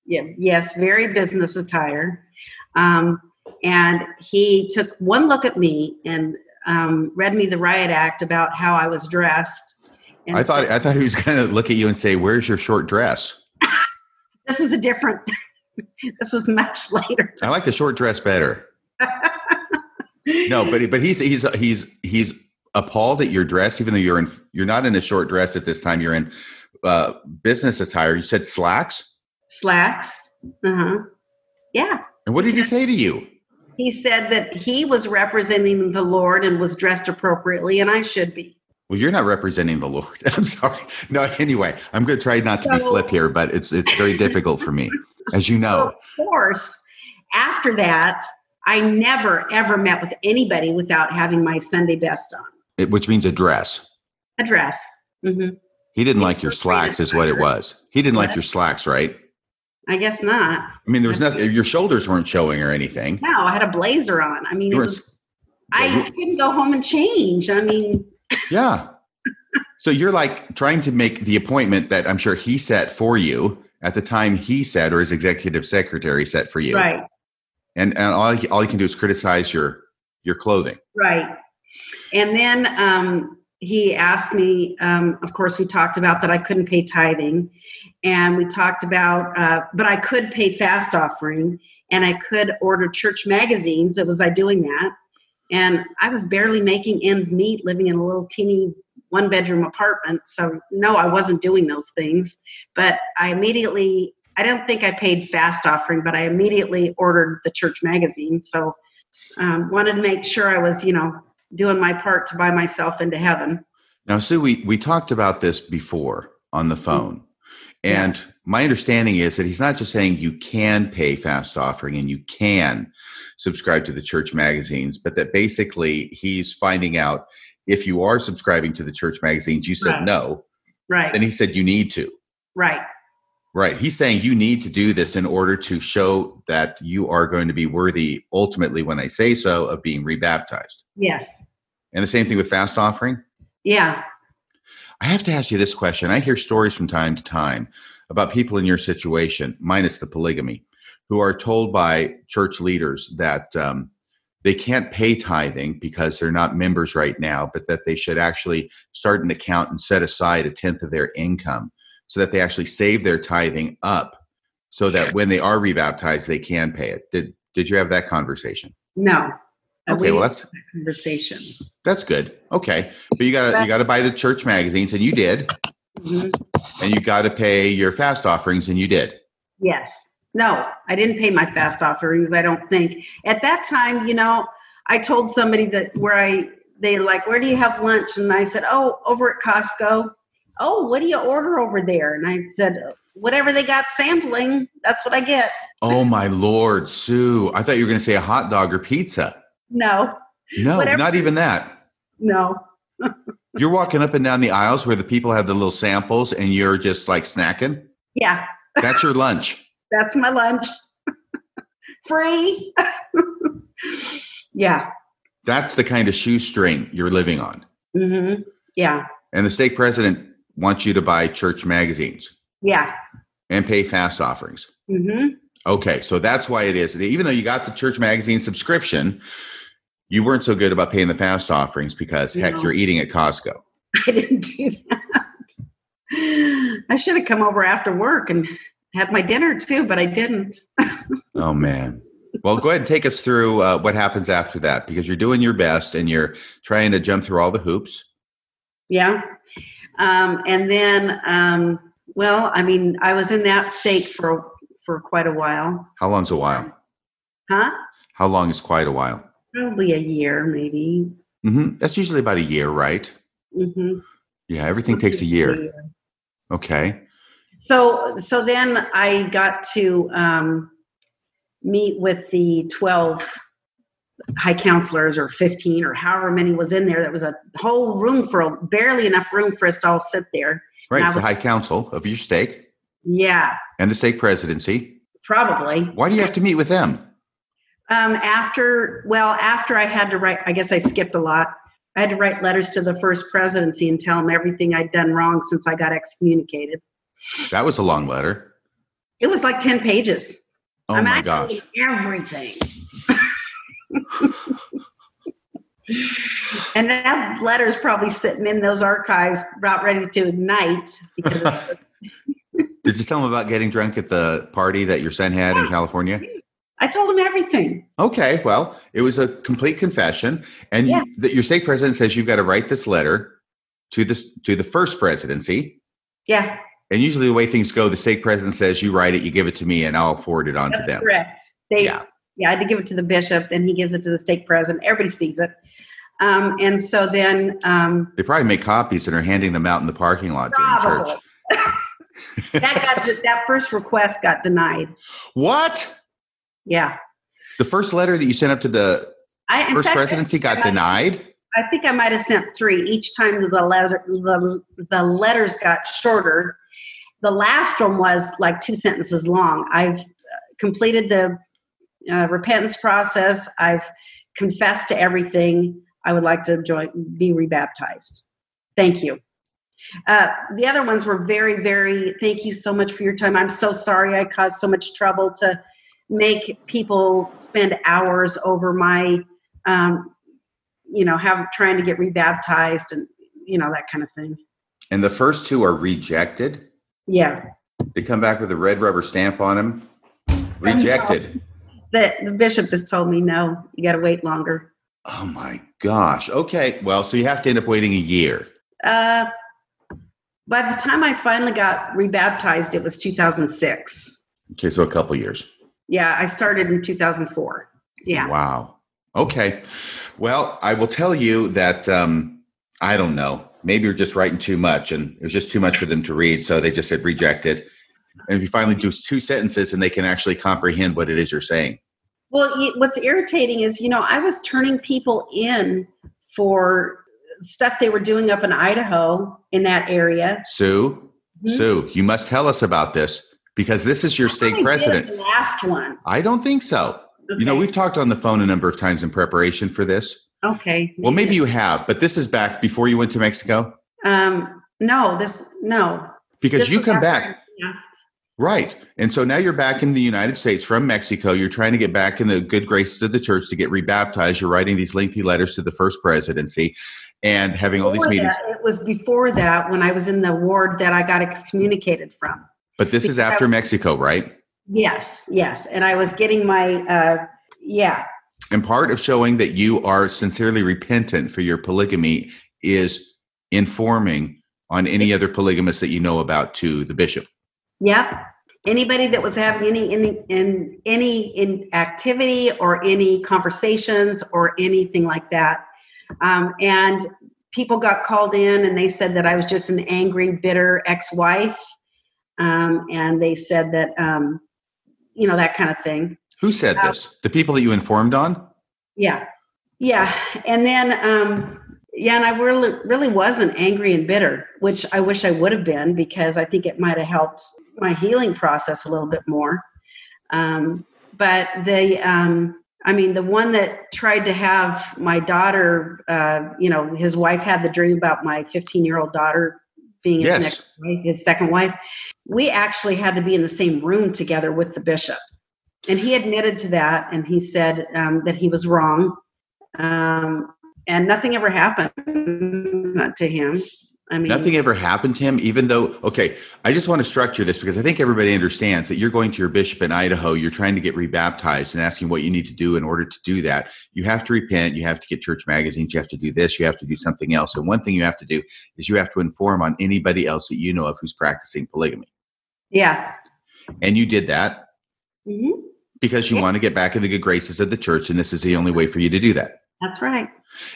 Yeah, yes, very business attire. Um, and he took one look at me and um, read me the riot act about how I was dressed. And I thought said, I thought he was going to look at you and say, "Where's your short dress?" this is a different. this was much later. I like the short dress better. No, but but he's he's he's he's appalled at your dress, even though you're in you're not in a short dress at this time. You're in uh, business attire. You said slacks, slacks. Uh huh. Yeah. and what did he say to you? He said that he was representing the Lord and was dressed appropriately, and I should be. Well, you're not representing the Lord. I'm sorry. No, anyway, I'm going to try not to be flip here, but it's it's very difficult for me, as you know. of course, after that, I never ever met with anybody without having my Sunday best on. It, which means a dress. A dress. hmm He didn't like your slacks, is what it was. He didn't like your slacks, right? I guess not. I mean, there was nothing. Your shoulders weren't showing or anything. No, I had a blazer on. I mean, You it weren't. was, I couldn't go home and change. I mean, Yeah. So you're like trying to make the appointment that I'm sure he set for you at the time he set, or his executive secretary set for you. right, And and all he, all he can do is criticize your your clothing. right. And then um, he asked me. Um, of course, we talked about that I couldn't pay tithing, and we talked about, uh, but I could pay fast offering, and I could order church magazines. It was I doing that, and I was barely making ends meet, living in a little teeny one bedroom apartment. So no, I wasn't doing those things. But I immediately, I don't think I paid fast offering, but I immediately ordered the church magazine. So um, wanted to make sure I was, you know, doing my part to buy myself into heaven. Now, Sue, we we talked about this before on the phone, and my understanding is that he's not just saying you can pay fast offering and you can subscribe to the church magazines, but that basically he's finding out if you are subscribing to the church magazines. You said Right. no, Right, then he said you need to. right, Right. He's saying you need to do this in order to show that you are going to be worthy, ultimately, when I say so, of being rebaptized. yes, And the same thing with fast offering. yeah, I have to ask you this question. I hear stories from time to time about people in your situation, minus the polygamy, who are told by church leaders that um, they can't pay tithing because they're not members right now, but that they should actually start an account and set aside a tenth of their income so that they actually save their tithing up so that when they are rebaptized, they can pay it. Did, did you have that conversation? no. Uh, Okay, well, that's that conversation. that's good. Okay, but you got to you got to buy the church magazines, and you did. Mhm. and you got to pay your fast offerings and you did Yes. No, I didn't pay my fast offerings, I don't think. At that time, you know, I told somebody that where I they like, where do you have lunch? And I said, Oh, over at Costco. Oh, what do you order over there? And I said, Whatever they got sampling, that's what I get. oh my lord sue i thought you were going to say a hot dog or pizza No, no Whatever. not even that no. you're walking up and down the aisles where the people have the little samples and you're just like snacking Yeah, that's your lunch that's my lunch. Free. yeah. that's the kind of shoestring you're living on Mm-hmm. Yeah. and the stake president wants you to buy church magazines Yeah. and pay fast offerings hmm okay so that's why it is even though you got the church magazine subscription you weren't so good about paying the fast offerings because heck No. you're eating at costco I didn't do that. I should have come over after work and had my dinner too, but I didn't. Oh man. Well, go ahead and take us through uh, what happens after that because you're doing your best and you're trying to jump through all the hoops. Yeah. Um, and then, um, well, I mean, I was in that state for for quite a while. How long's a while? Huh? How long is quite a while? Probably a year, maybe. Mm-hmm. That's usually about a year, right? hmm Yeah, everything takes a year. Okay. So so then I got to um, meet with the twelve high counselors or fifteen or however many was in there. That was a whole room for barely enough room for us to all sit there. Right. It's the high council of your stake Yeah, and the stake presidency. probably. Why do you have to meet with them? Um, after well, after I had to write, I guess I skipped a lot. I had to write letters to the first presidency and tell them everything I'd done wrong since I got excommunicated. That was a long letter. It was like 10 pages. Oh I mean, my gosh. Everything. and that letter's probably sitting in those archives about ready to ignite because Did you tell them about getting drunk at the party that your son had in California? I told them everything. Okay, well, it was a complete confession, and Yeah. that your stake president says you've got to write this letter to this to the first presidency. Yeah, And usually, the way things go, the stake president says you write it, you give it to me, and I'll forward it on that's to them. correct. They, Yeah. Yeah. I had to give it to the bishop, then he gives it to the stake president. Everybody sees it. Um, and so then um, They probably make copies and are handing them out in the parking lot during probably church. that got that first request got denied. What? Yeah, The first letter that you sent up to the I first fact, presidency I got might- denied? I think I might have sent three. Each time the letter the, the letters got shorter. The last one was like two sentences long. I've uh, completed the uh, repentance process. I've confessed to everything. I would like to join, be rebaptized. Thank you. Uh, the other ones were very, very. Thank you so much for your time. I'm so sorry I caused so much trouble to make people spend hours over my um, you know, have trying to get rebaptized and you know that kind of thing. And the first two are rejected. Yeah, They come back with a red rubber stamp on them. Rejected. The the bishop just told me no, you got to wait longer. Oh my gosh. Okay. Well, so you have to end up waiting a year. Uh, by the time I finally got rebaptized, it was 2006. Okay, so a couple years. Yeah, I started in 2004. Yeah, Wow. Okay. Well, I will tell you that um, I don't know. Maybe you're just writing too much, and it was just too much for them to read, so they just said rejected. And if you finally do two sentences, and they can actually comprehend what it is you're saying. Well, what's irritating is, you know, I was turning people in for stuff they were doing up in Idaho in that area. Sue, Mhm. Sue, you must tell us about this because this is your I stake president. Last one. I don't think so. You know, we've talked on the phone a number of times in preparation for this. Okay. Well, maybe you have, but this is back before you went to Mexico Um, no, this no. because This you come back. Yeah. Right. And so now you're back in the United States from Mexico. You're trying to get back in the good graces of the church to get rebaptized. You're writing these lengthy letters to the first presidency and having all these meetings. that, it was before that when I was in the ward that I got excommunicated from. But this is because I after was- Mexico, right? Yes, yes, and I was getting my uh, yeah. And part of showing that you are sincerely repentant for your polygamy is informing on any other polygamist that you know about to the bishop. Yep. Anybody that was having any any in any in activity or any conversations or anything like that, um, and people got called in and they said that I was just an angry, bitter ex-wife, um, and they said that um, you know that kind of thing. Who said this? The people that you informed on? Yeah, yeah, and then um, yeah, and I really really wasn't angry and bitter, which I wish I would have been because I think it might have helped my healing process a little bit more. Um, but the um, I mean, the one that tried to have my daughter, uh, you know, his wife had the dream about my 15 year old daughter being his Yes. next wife, his second wife. We actually had to be in the same room together with the bishop. And he admitted to that, and he said um, that he was wrong, um, and nothing ever happened to him. I mean, Nothing ever happened to him, even though, okay, I just want to structure this because I think everybody understands that you're going to your bishop in Idaho, you're trying to get rebaptized and asking what you need to do in order to do that. You have to repent, you have to get church magazines, you have to do this, you have to do something else. And one thing you have to do is you have to inform on anybody else that you know of who's practicing polygamy. Yeah. And you did that hmm because you Yeah. want to get back in the good graces of the church, and this is the only way for you to do that. That's right.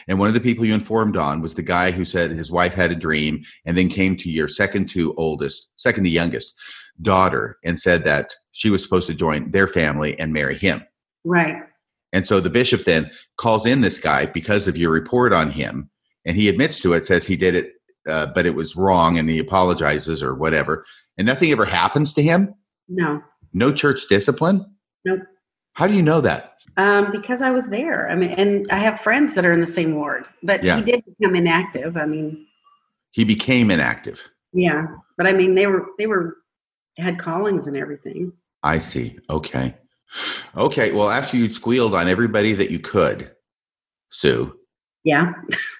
And one of the people you informed on was the guy who said his wife had a dream and then came to your second to oldest, second to youngest daughter and said that she was supposed to join their family and marry him. Right. And so the bishop then calls in this guy because of your report on him. And he admits to it, says he did it, uh, but it was wrong and he apologizes or whatever. And nothing ever happens to him. No. No church discipline. Nope. How do you know that? Um, because I was there. I mean, and I have friends that are in the same ward, but Yeah. he did become inactive. I mean, He became inactive. yeah, but I mean, they were they were had callings and everything. I see. Okay. Okay. Well, after you squealed on everybody that you could, Sue, Yeah.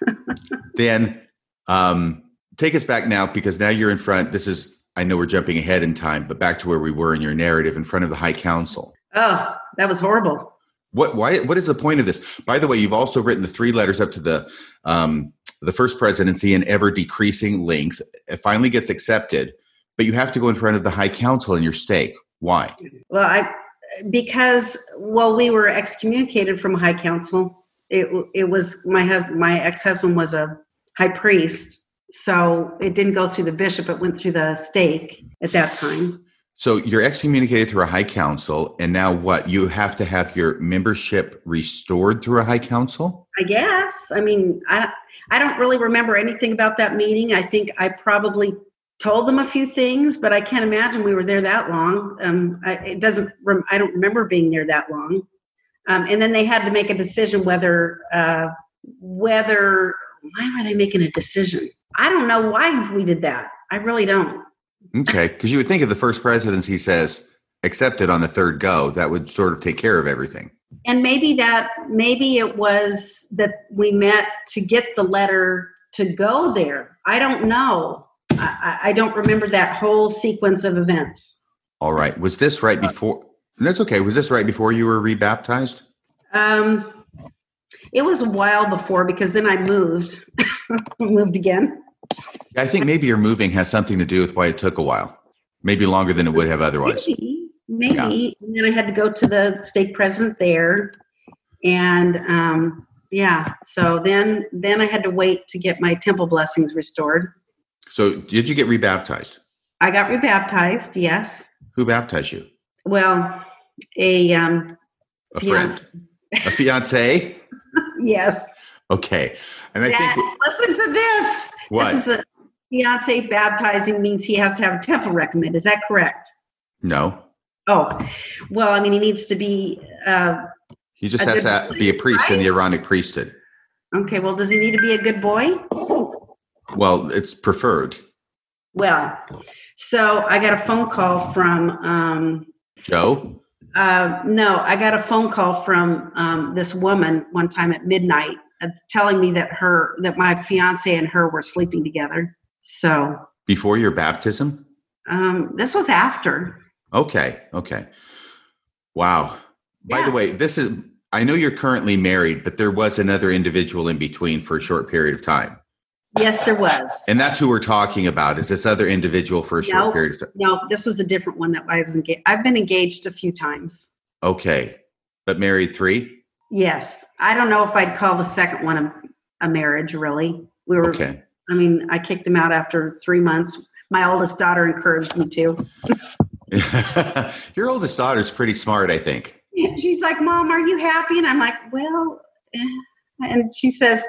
then um, take us back now because now you're in front. This is, I know we're jumping ahead in time, but back to where we were in your narrative in front of the High Council. Oh, that was horrible. What? Why? What is the point of this? By the way, you've also written the three letters up to the um, the first presidency in ever decreasing length. It finally gets accepted, but you have to go in front of the High Council in your stake. Why? Well, I because well, we were excommunicated from High Council. It it was my husband. My ex husband was a high priest, so it didn't go through the bishop. It went through the stake at that time. So you're excommunicated through a high council, and now what? You have to have your membership restored through a high council. I guess. I mean, I I don't really remember anything about that meeting. I think I probably told them a few things, but I can't imagine we were there that long. Um, I, it doesn't. rem- I don't remember being there that long. Um, and then they had to make a decision whether uh, whether why were they making a decision? I don't know why we did that. I really don't. Okay, because you would think if the first presidency says accepted on the third go, that would sort of take care of everything. and maybe that maybe it was that we met to get the letter to go there i don't know i, I I don't remember that whole sequence of events All right. Was this right before? That's okay. Was this right before you were rebaptized? um, it was a while before because then i moved moved again I think maybe your moving has something to do with why it took a while, maybe longer than it would have otherwise. maybe maybe and then i had to go to the stake president there and um, yeah so then then i had to wait to get my temple blessings restored So, did you get rebaptized? i got rebaptized yes Who baptized you? Well, a um, A friend, a fiance. yes. Okay, and I think listen to this. What? This is a fiance baptizing means he has to have a temple recommend. Is that correct? no, Oh, well, I mean, he needs to be. Uh, he just has to be a priest in the Aaronic priesthood. okay, well, does he need to be a good boy? Well, it's preferred. Well, so I got a phone call from. Um, Joe. uh, no, I got a phone call from um, this woman one time at midnight, telling me that her that my fiance and her were sleeping together. So Before your baptism? Um, this was after. Okay. Okay. Wow. By the way, this is, I know you're currently married, but there was another individual in between for a short period of time. Yes, there was. And that's who we're talking about is this other individual for a short period of time. No, this was a different one that I was engaged. I've been engaged a few times. Okay. But married three? Yes, I don't know if I'd call the second one a, a marriage. Really, we were. Okay. I mean, I kicked him out after three months. My oldest daughter encouraged me to. Your oldest daughter's pretty smart, I think. She's like, "Mom, are you happy?" And I'm like, "Well," eh." and she says,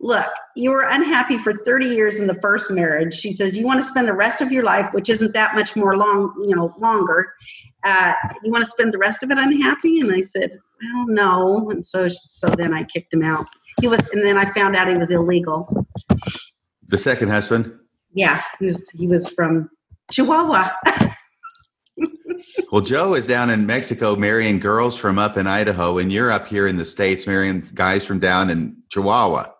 "Look, you were unhappy for 30 years in the first marriage." She says, "You want to spend the rest of your life, which isn't that much more long, you know, longer. Uh, you want to spend the rest of it unhappy?" And I said, "Well, no." And so, so then I kicked him out. He was, and then I found out he was illegal. The second husband? Yeah, he was. He was from Chihuahua. Well, Joe is down in Mexico marrying girls from up in Idaho, and you're up here in the States marrying guys from down in Chihuahua.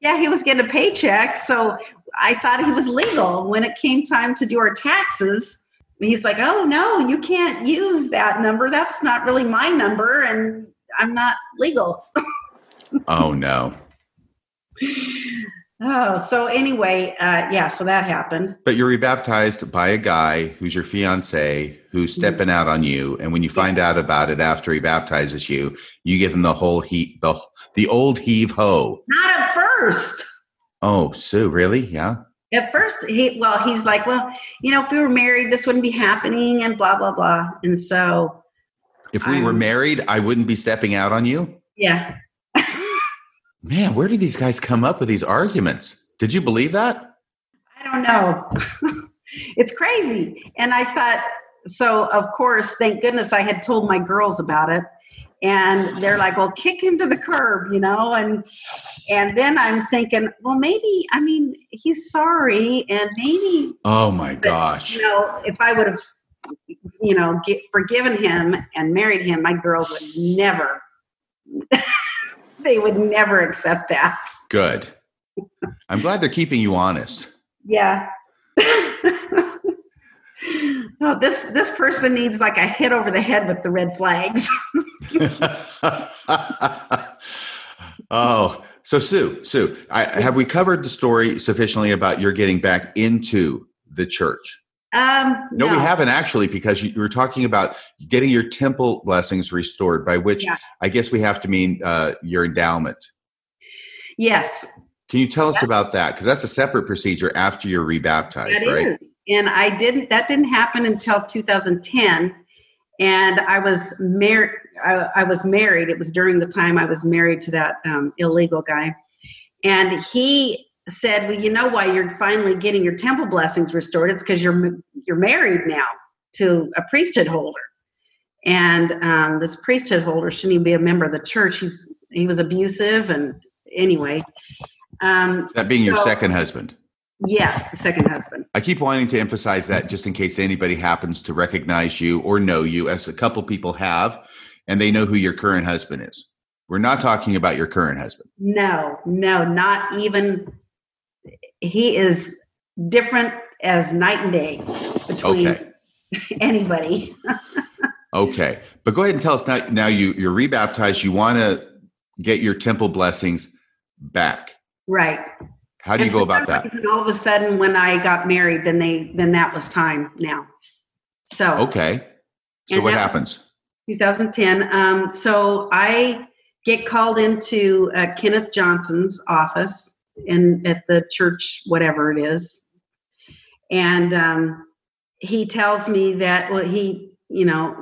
Yeah, he was getting a paycheck, so I thought he was legal. When it came time to do our taxes, he's like, "Oh no, you can't use that number. That's not really my number, and I'm not legal." Oh, no. Oh, so anyway, uh, yeah, so that happened. But you're rebaptized by a guy who's your fiance who's stepping out on you, and when you find out about it after he baptizes you, you give him the whole heat, the the old heave ho. Not at first. Oh, Sue, really? Yeah. At first, he well, he's like, "Well, you know, if we were married, this wouldn't be happening," and blah blah blah. And so, If we were I'm- married, I wouldn't be stepping out on you. yeah, Man, where do these guys come up with these arguments? Did you believe that? I don't know. it's crazy. And I thought, so of course, thank goodness I had told my girls about it. And they're like, "Well, kick him to the curb," you know, and and then I'm thinking, well, maybe I mean he's sorry, and maybe oh my gosh, you know, if I would have, you know, get, forgiven him and married him, my girls would never, they would never accept that. Good. I'm glad they're keeping you honest. Yeah. oh, this this person needs like a hit over the head with the red flags. oh, so Sue, Sue, I, have we covered the story sufficiently about your getting back into the church? Um, no, no, we haven't actually, because you, were talking about getting your temple blessings restored, by which yeah. I guess we have to mean uh, your endowment. Yes. Can you tell us about that? Because that's a separate procedure after you're rebaptized, that right? Is. And I didn't. That didn't happen until 2010 and I was married. I, was married. It was during the time I was married to that um, illegal guy, and he said, "Well, you know why you're finally getting your temple blessings restored? It's because you're you're married now to a priesthood holder, and um, this priesthood holder shouldn't even be a member of the church. He's he was abusive, and anyway." Um, that being so, your second husband. Yes, the second husband. I keep wanting to emphasize that just in case anybody happens to recognize you or know you, as a couple people have, and they know who your current husband is. We're not talking about your current husband. No, no, not even. He is different as night and day between okay. anybody. okay, but go ahead and tell us now. Now you you're rebaptized. You want to get your temple blessings back, right? How do you go about that? All of a sudden, when I got married, then they then that was time now. So okay. So what happens? 2010. Um, so I get called into uh, Kenneth Johnson's office in at the church, whatever it is, and um, he tells me that well, he, you know,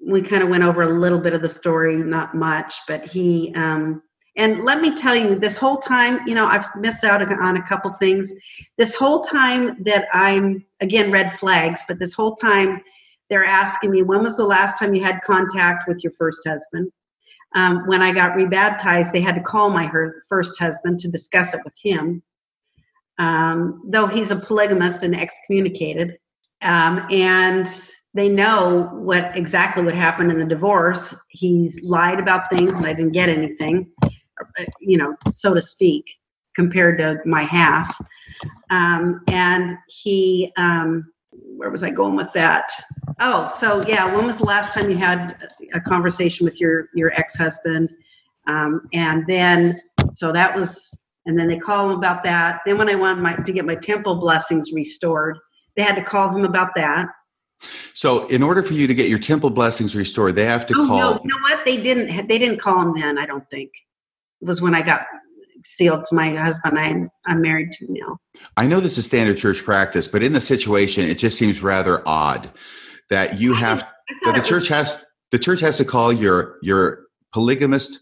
we kind of went over a little bit of the story, not much, but he um, and let me tell you, this whole time, you know, I've missed out on a couple things. This whole time that I'm, again, red flags, but this whole time they're asking me, when was the last time you had contact with your first husband? Um, when I got rebaptized, they had to call my first husband to discuss it with him. Um, though he's a polygamist and excommunicated. Um, and they know what exactly what happened in the divorce. He's lied about things and I didn't get anything you know, so to speak, compared to my half. Um, and he, um, where was I going with that? Oh, so yeah, when was the last time you had a conversation with your your ex husband? Um, and then, so that was, and then they call him about that. Then when I wanted my to get my temple blessings restored, they had to call him about that. So, in order for you to get your temple blessings restored, they have to oh, call. No, you know what? They didn't. They didn't call him then. I don't think was when I got sealed to my husband I'm I'm married to now. I know this is standard church practice, but in the situation it just seems rather odd that you have that the church has the church has to call your your polygamist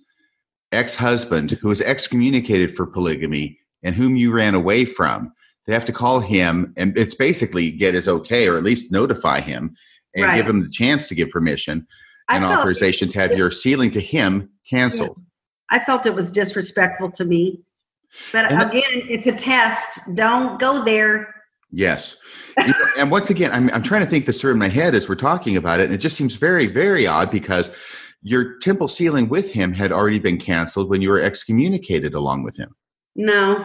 ex-husband who was excommunicated for polygamy and whom you ran away from. They have to call him and it's basically get his okay or at least notify him and right. give him the chance to give permission and authorization to have your sealing to him canceled. Yeah. I felt it was disrespectful to me. But and again, it's a test. Don't go there. Yes. and once again, I'm, I'm trying to think this through in my head as we're talking about it. And it just seems very, very odd because your temple sealing with him had already been canceled when you were excommunicated along with him. No,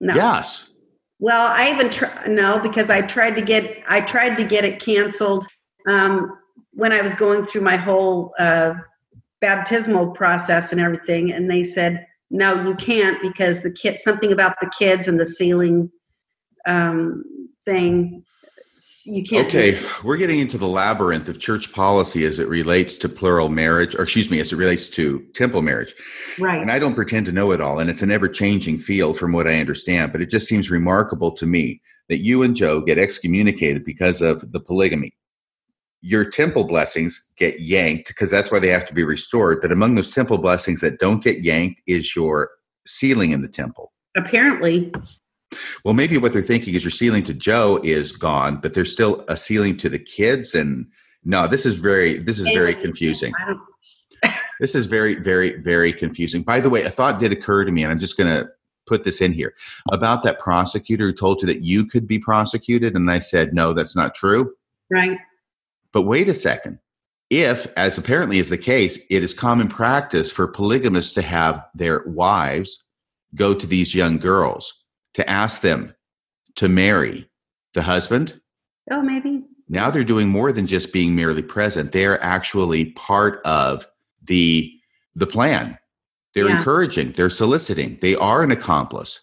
no. Yes. Well, I even try, no because I tried to get I tried to get it canceled um, when I was going through my whole uh, baptismal process and everything and they said no you can't because the kid something about the kids and the sealing um, thing you can't okay we're getting into the labyrinth of church policy as it relates to plural marriage or excuse me as it relates to temple marriage. Right. And i don't pretend to know it all and it's an ever-changing field from what i understand but it just seems remarkable to me that you and joe get excommunicated because of the polygamy your temple blessings get yanked because that's why they have to be restored. But among those temple blessings that don't get yanked is your sealing in the temple. Apparently. Well, maybe what they're thinking is your sealing to Joe is gone, but there's still a sealing to the kids. And no, this is very this is very confusing. this is very, very, very confusing. By the way, a thought did occur to me, and I'm just going to put this in here about that prosecutor who told you that you could be prosecuted. And I said, no, that's not true. Right. But wait a second. If, as apparently is the case, it is common practice for polygamists to have their wives go to these young girls to ask them to marry the husband. Oh, maybe. Now they're doing more than just being merely present. They are actually part of the the plan. They're Yeah. encouraging, they're soliciting, they are an accomplice.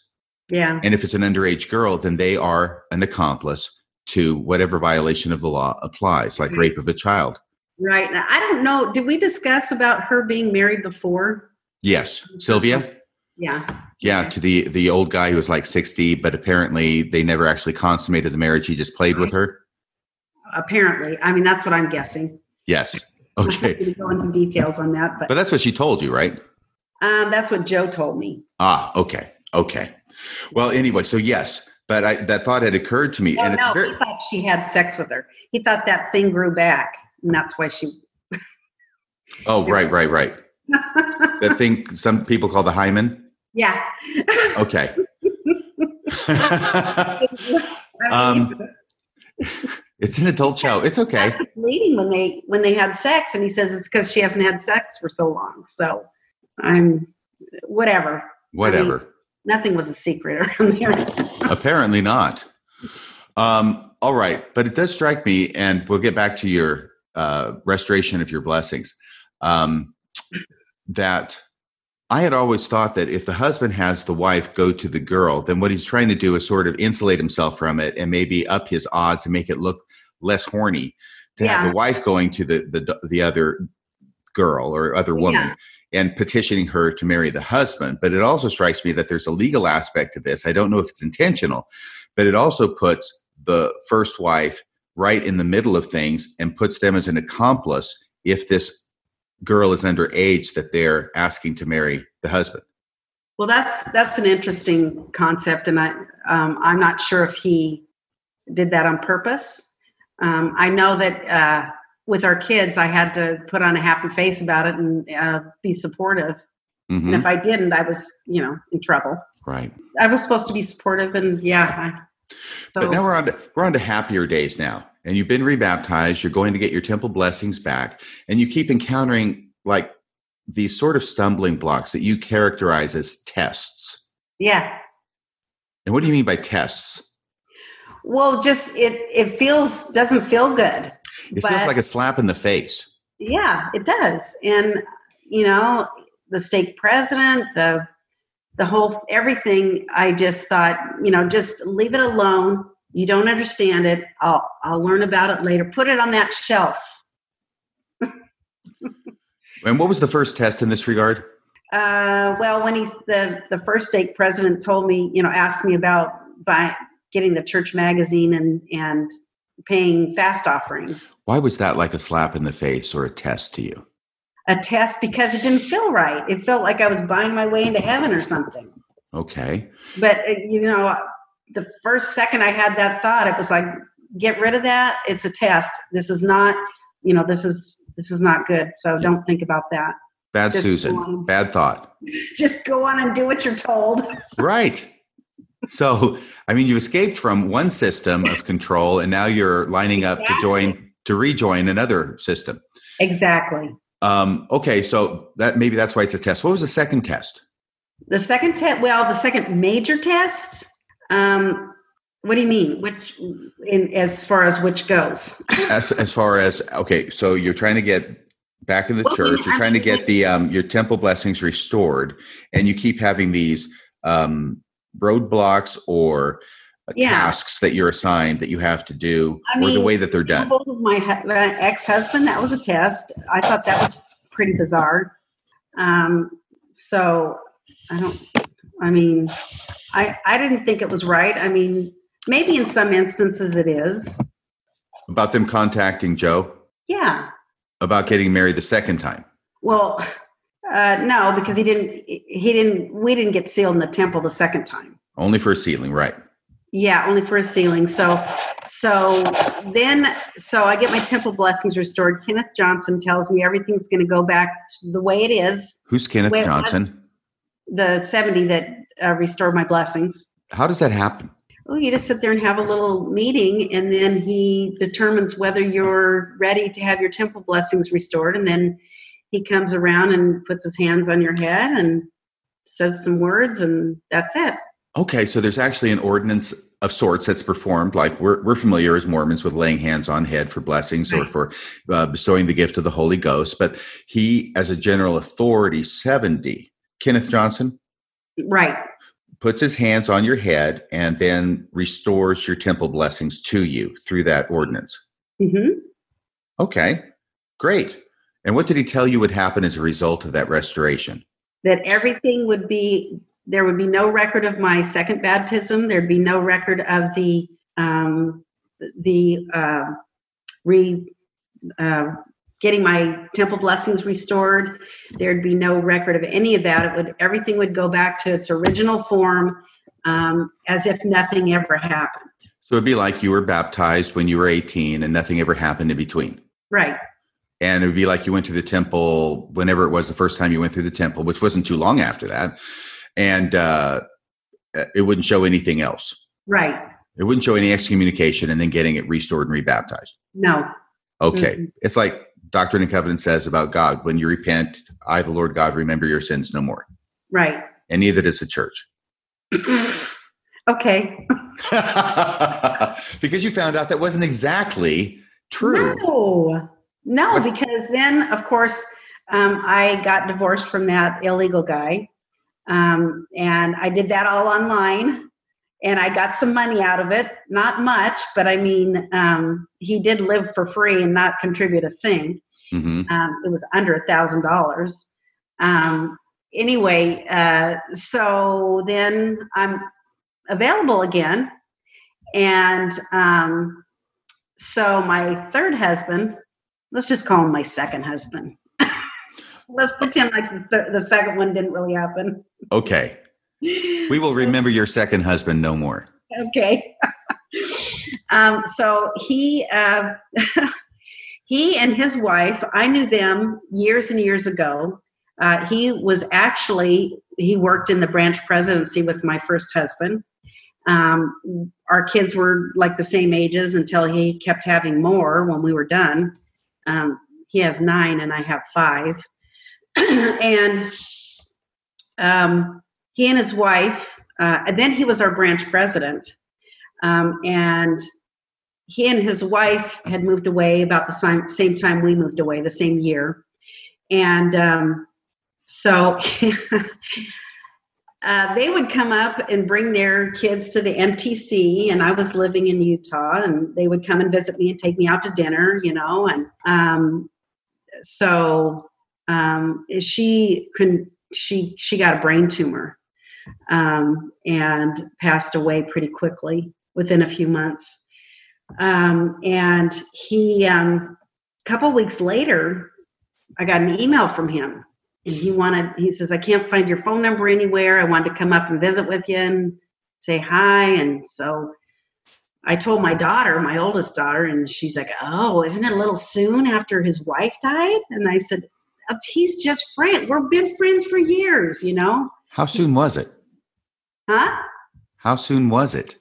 Yeah. And if it's an underage girl, then they are an accomplice to whatever violation of the law applies, like rape of a child. Right. Now, I don't know. Did we discuss about her being married before? Yes, Sylvia. Yeah. Yeah, to the the old guy who was like sixty, but apparently they never actually consummated the marriage. He just played with her. Apparently. I mean, that's what I'm guessing. Yes. I'm Okay, to go into details on that, but but that's what she told you, right? um, that's what Joe told me. Ah, okay, okay. Well, anyway, so yes, but I, that thought had occurred to me, and it's no, very he thought she had sex with her. He thought that thing grew back, and that's why she. oh, right, right, right. That thing some people call the hymen. yeah. Okay. Um, it's an adult show. It's okay. That's bleeding when they when they had sex, and he says it's because she hasn't had sex for so long. So, I'm whatever. Whatever. Nothing was a secret around there. Apparently not. Um, all right, but it does strike me, and we'll get back to your uh, restoration of your blessings. Um, that I had always thought that if the husband has the wife go to the girl, then what he's trying to do is sort of insulate himself from it and maybe up his odds and make it look less horny to have the wife going to the the the other girl or other woman and petitioning her to marry the husband. But it also strikes me that there's a legal aspect to this. I don't know if it's intentional, but it also puts the first wife right in the middle of things and puts them as an accomplice if this girl is underage that they're asking to marry the husband. Well, that's that's an interesting concept, and I um, I'm not sure if he did that on purpose. Um, I know that uh, with our kids, I had to put on a happy face about it and uh, be supportive. Mhm. And if I didn't, I was you know in trouble. Right. I was supposed to be supportive, and yeah. I, so, But now we're on to we're on to happier days now. And you've been rebaptized, you're going to get your temple blessings back, and you keep encountering like these sort of stumbling blocks that you characterize as tests. yeah. And what do you mean by tests? Well, just it it feels doesn't feel good. It But- feels like a slap in the face. Yeah, it does. And you know, the stake president, the the whole everything, I just thought, you know, just leave it alone. You don't understand it. I'll I'll learn about it later. Put it on that shelf. And what was the first test in this regard? Uh, well, when he the the first stake president told me, you know, asked me about by getting the church magazine and and paying fast offerings. Why was that like a slap in the face or a test to you? A test because it didn't feel right. It felt like I was buying my way into heaven or something. Okay. but uh, you know the first second i had that thought it was like get rid of that it's a test this is not you know this is this is not good so don't think about that Bad Just Susan. Bad thought. just go on and do what you're told Right. So, I mean, you escaped from one system of control and now you're lining up to join, to rejoin another system. exactly Um, okay. So that maybe that's why it's a test. What was the second test? the second test well the second major test um what do you mean which in as far as which goes As, as far as, okay. So you're trying to get back in the Well, church. You're trying to get the, um, your temple blessings restored and you keep having these, um, roadblocks or Yeah. tasks that you're assigned that you have to do I or the way that they're done. Of my hu- uh, ex-husband that was a test i thought that was pretty bizarre um, so i don't i mean i i didn't think it was right i mean maybe in some instances it is About them contacting Joe yeah about getting married the second time. well uh, no because he didn't he didn't we didn't get sealed in the temple the second time Only for a sealing, right? Yeah, only for a sealing. So, so then, so I get my temple blessings restored. Kenneth Johnson tells me everything's going to go back to the way it is. Who's Kenneth? Johnson? The 70 that uh, restored my blessings. How does that happen? Oh, you just sit there and have a little meeting, and then he determines whether you're ready to have your temple blessings restored. And then he comes around and puts his hands on your head and says some words, and that's it. Okay, so there's actually an ordinance of sorts that's performed. Like we're, we're familiar as Mormons with laying hands on head for blessings or for uh, bestowing the gift of the Holy Ghost. But he, as a general authority, 70, Kenneth Johnson, Right. puts his hands on your head and then restores your temple blessings to you through that ordinance. hmm Okay, great. And what did he tell you would happen as a result of that restoration? That everything would be, there would be no record of my second baptism. There'd be no record of the, um, the, uh, re, uh, getting my temple blessings restored. There'd be no record of any of that. It would, everything would go back to its original form, um, as if nothing ever happened. So it'd be like you were baptized when you were 18 and nothing ever happened in between. Right. And it would be like you went to the temple whenever it was the first time you went through the temple, which wasn't too long after that. And uh, it wouldn't show anything else. Right. It wouldn't show any excommunication and then getting it restored and rebaptized. No. Okay. Mhm. It's like Doctrine and Covenant says about God when you repent, I, the Lord God, remember your sins no more. Right. And neither does the church. okay. because you found out that wasn't exactly true. No, no, because then, of course, um, I got divorced from that illegal guy, um, and I did that all online, and I got some money out of it. Not much, but I mean, um, he did live for free and not contribute a thing. hmm Um, it was under a thousand dollars. Um, anyway, uh, so then I'm available again, and um, so my third husband, let's just call him my second husband. let's pretend like the, the second one didn't really happen. Okay. We will remember your second husband no more. okay. um, so he uh, he and his wife, I knew them years and years ago. Uh, he was actually he worked in the branch presidency with my first husband. Um, our kids were like the same ages until he kept having more when we were done. Um, he has nine and I have five, and um, he and his wife uh, and then he was our branch president. Um, and he and his wife had moved away about the same, same time we moved away the same year. And um, so uh, they would come up and bring their kids to the mtc and i was living in utah and they would come and visit me and take me out to dinner you know and um, so um, she couldn't she she got a brain tumor um, and passed away pretty quickly within a few months. Um, and he, um, a couple weeks later, I got an email from him, he wanted. He says, "I can't find your phone number anywhere. I wanted to come up and visit with you and say hi." And so I told my daughter, my oldest daughter, and she's like, "Oh, isn't it a little soon after his wife died?" And I said, "He's just friend. We've been friends for years, you know." How soon was it? Huh? How soon was it?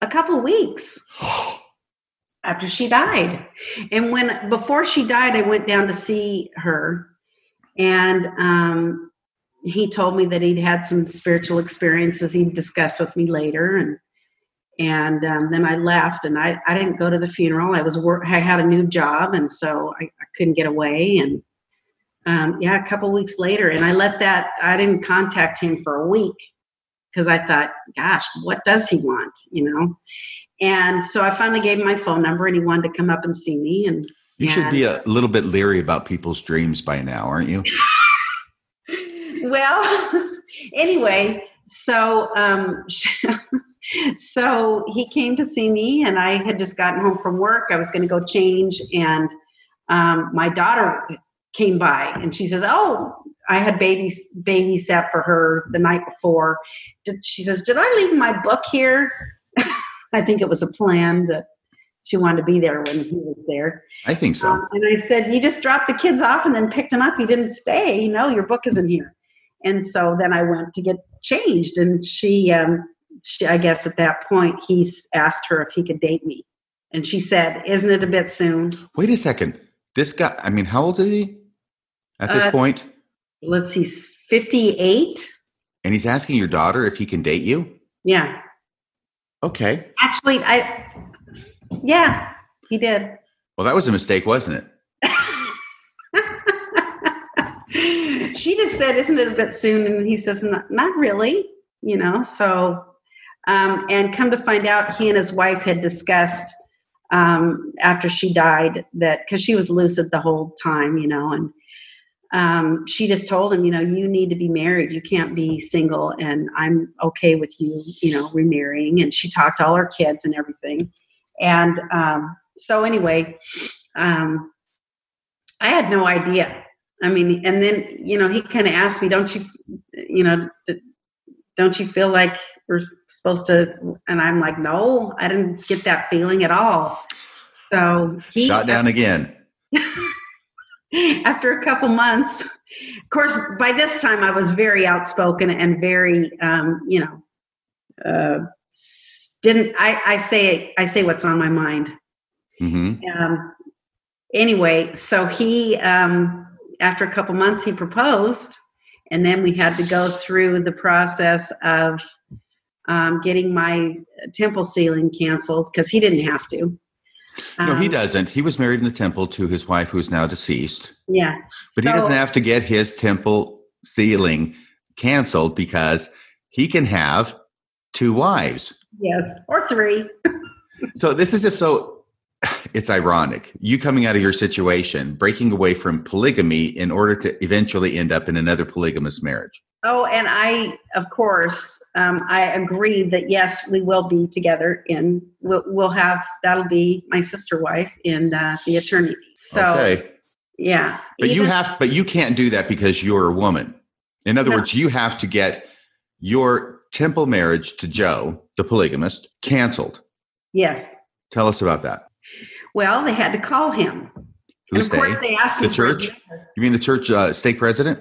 A couple weeks after she died. And when before she died, I went down to see her, and um, he told me that he'd had some spiritual experiences he'd discuss with me later, and and um, then I left, and I, I didn't go to the funeral. I was work. I had a new job, and so I, I couldn't get away. And um, yeah, a couple weeks later, and I let that. I didn't contact him for a week because I thought, gosh, what does he want? You know. And so I finally gave him my phone number, and he wanted to come up and see me. And You should be a little bit leery about people's dreams by now, aren't you? well, anyway, so um, so he came to see me, and I had just gotten home from work. I was going to go change, and um, my daughter came by, and she says, "Oh, I had baby babysat for her the night before. Did, she says, "Did I leave my book here?" I think it was a plan that she wanted to be there when he was there. I think so. Um, and I said, "You just dropped the kids off and then picked them up. You didn't stay. No, your book isn't here." And so then I went to get changed, and she, um, she, I guess at that point, he asked her if he could date me, and she said, "Isn't it a bit soon?" Wait a second. This guy. I mean, how old is he at this uh, point? Let's see, fifty-eight. And he's asking your daughter if he can date you. Yeah. Okay. Actually, I. Yeah, he did. Well, that was a mistake, wasn't it? she just said, "Isn't it a bit soon?" And he says, "Not, not really." You know. So, um, and come to find out, he and his wife had discussed um, after she died that because she was lucid the whole time, you know, and um, she just told him, you know, you need to be married. You can't be single, and I'm okay with you, you know, remarrying. And she talked to all her kids and everything. And um, so, anyway, um, I had no idea I mean, and then you know he kind of asked me, "Don't you, you know, don't you feel like we're supposed to?" And I'm like, "No, I didn't get that feeling at all." So he shot down again. after a couple months, of course, by this time I was very outspoken and very, um, you know, uh, didn't I, I say I say what's on my mind. Mm-hmm. Um, anyway, so he. Um, after a couple months, he proposed, and then we had to go through the process of um, getting my temple sealing canceled because he didn't have to. No, he um, doesn't. He was married in the temple to his wife, who is now deceased. Yeah, but so, he doesn't have to get his temple sealing canceled because he can have two wives. Yes, or three. so this is just so it's ironic. You coming out of your situation, breaking away from polygamy in order to eventually end up in another polygamous marriage. Oh, and I, of course, um, I agree that yes, we will be together. In we'll, we'll have that'll be my sister wife in uh, the eternity. So, okay. yeah. But Even, you have, but you can't do that because you're a woman. In other no. words, you have to get your temple marriage to Joe, the polygamist, canceled. Yes. Tell us about that. Well, they had to call him. Who's and of course, they asked the church. You mean the church uh, stake president?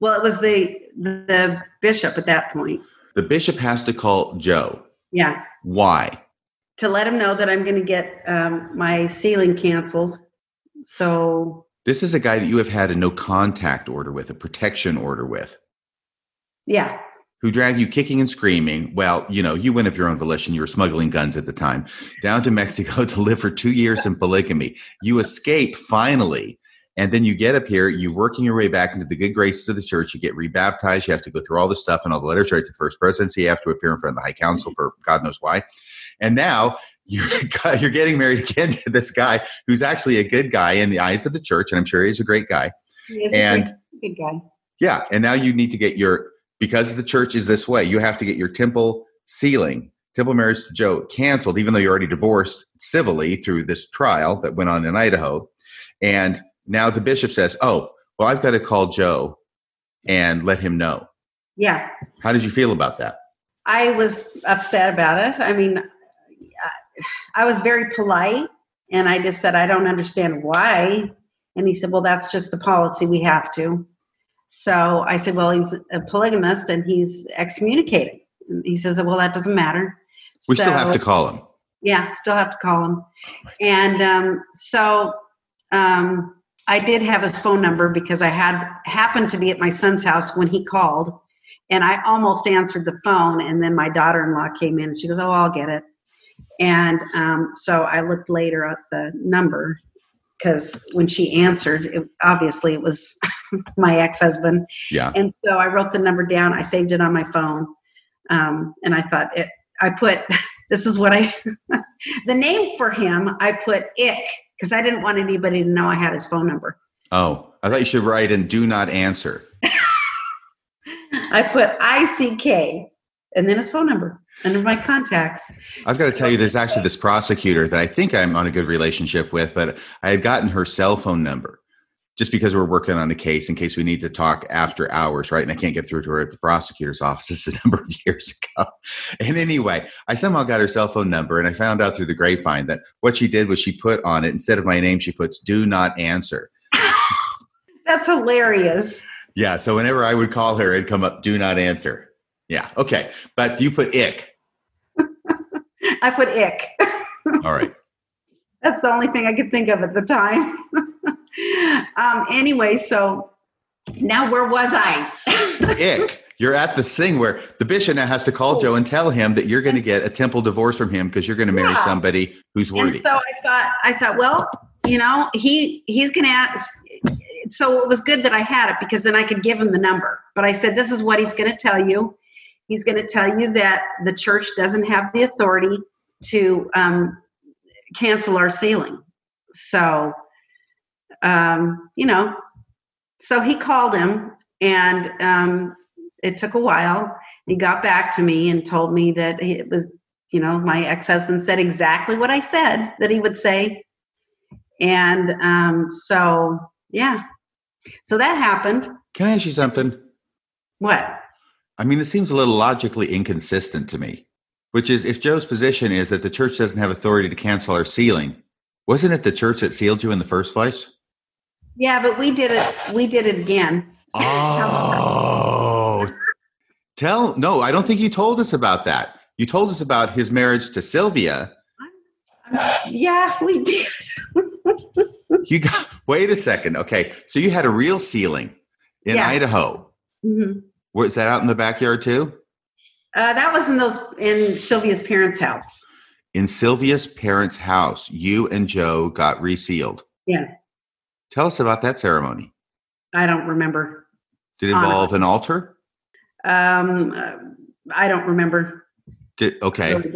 Well, it was the the bishop at that point. The bishop has to call Joe. Yeah. Why? To let him know that I'm going to get um, my sealing canceled. So. This is a guy that you have had a no contact order with, a protection order with. Yeah who dragged you kicking and screaming. Well, you know, you went of your own volition. You were smuggling guns at the time down to Mexico to live for two years in polygamy. You escape finally. And then you get up here, you're working your way back into the good graces of the church. You get rebaptized. You have to go through all the stuff and all the letters right to first presidency. You have to appear in front of the High Council for God knows why. And now you're, you're getting married again to this guy who's actually a good guy in the eyes of the church. And I'm sure he's a great guy. He is and, a good guy. Yeah. And now you need to get your because the church is this way, you have to get your temple sealing, temple marriage to Joe canceled, even though you're already divorced civilly through this trial that went on in Idaho. And now the bishop says, Oh, well, I've got to call Joe and let him know. Yeah. How did you feel about that? I was upset about it. I mean, I was very polite and I just said, I don't understand why. And he said, Well, that's just the policy. We have to. So I said, well, he's a polygamist and he's excommunicated. And he says, well, that doesn't matter. We so, still have to call him. Yeah, still have to call him. And um, so um, I did have his phone number because I had happened to be at my son's house when he called. And I almost answered the phone. And then my daughter in law came in and she goes, oh, I'll get it. And um, so I looked later at the number because when she answered, it, obviously it was my ex husband. Yeah. And so I wrote the number down. I saved it on my phone, um, and I thought it. I put this is what I the name for him. I put Ick because I didn't want anybody to know I had his phone number. Oh, I thought you should write and "Do not answer." I put I C K and then his phone number under my contacts. I've got to tell you, there's actually this prosecutor that I think I'm on a good relationship with, but I had gotten her cell phone number just because we're working on the case in case we need to talk after hours, right? And I can't get through to her at the prosecutor's office a number of years ago. And anyway, I somehow got her cell phone number and I found out through the grapevine that what she did was she put on it, instead of my name, she puts do not answer. That's hilarious. Yeah. So whenever I would call her, it'd come up, do not answer. Yeah. Okay. But you put ick. I put ick. All right. That's the only thing I could think of at the time. um, anyway, so now where was I? ick. You're at the thing where the bishop now has to call Joe and tell him that you're going to get a temple divorce from him because you're going to marry Yeah. somebody who's worthy. And so I thought, I thought, well, you know, he he's gonna ask. So it was good that I had it because then I could give him the number. But I said, this is what he's going to tell you. He's going to tell you that the church doesn't have the authority to um, cancel our sealing. So, um, you know, so he called him, and um, it took a while. He got back to me and told me that it was you know, my ex-husband said exactly what I said that he would say. And um, so, yeah. So that happened. Can I ask you something? What? I mean, it seems a little logically inconsistent to me, which is if Joe's position is that the church doesn't have authority to cancel our sealing, wasn't it the church that sealed you in the first place? Yeah, but we did it. We did it again. Oh, tell no, I don't think you told us about that. You told us about his marriage to Sylvia. Yeah, we did. You got wait a second. Okay, so you had a real sealing in Yeah. Idaho. Mhm. Was that out in the backyard too? Uh, that was in those in Sylvia's parents' house. In Sylvia's parents' house, you and Joe got resealed. Yeah. Tell us about that ceremony. I don't remember. Did it involve Honestly. an altar? Um, uh, I don't remember. Did, okay.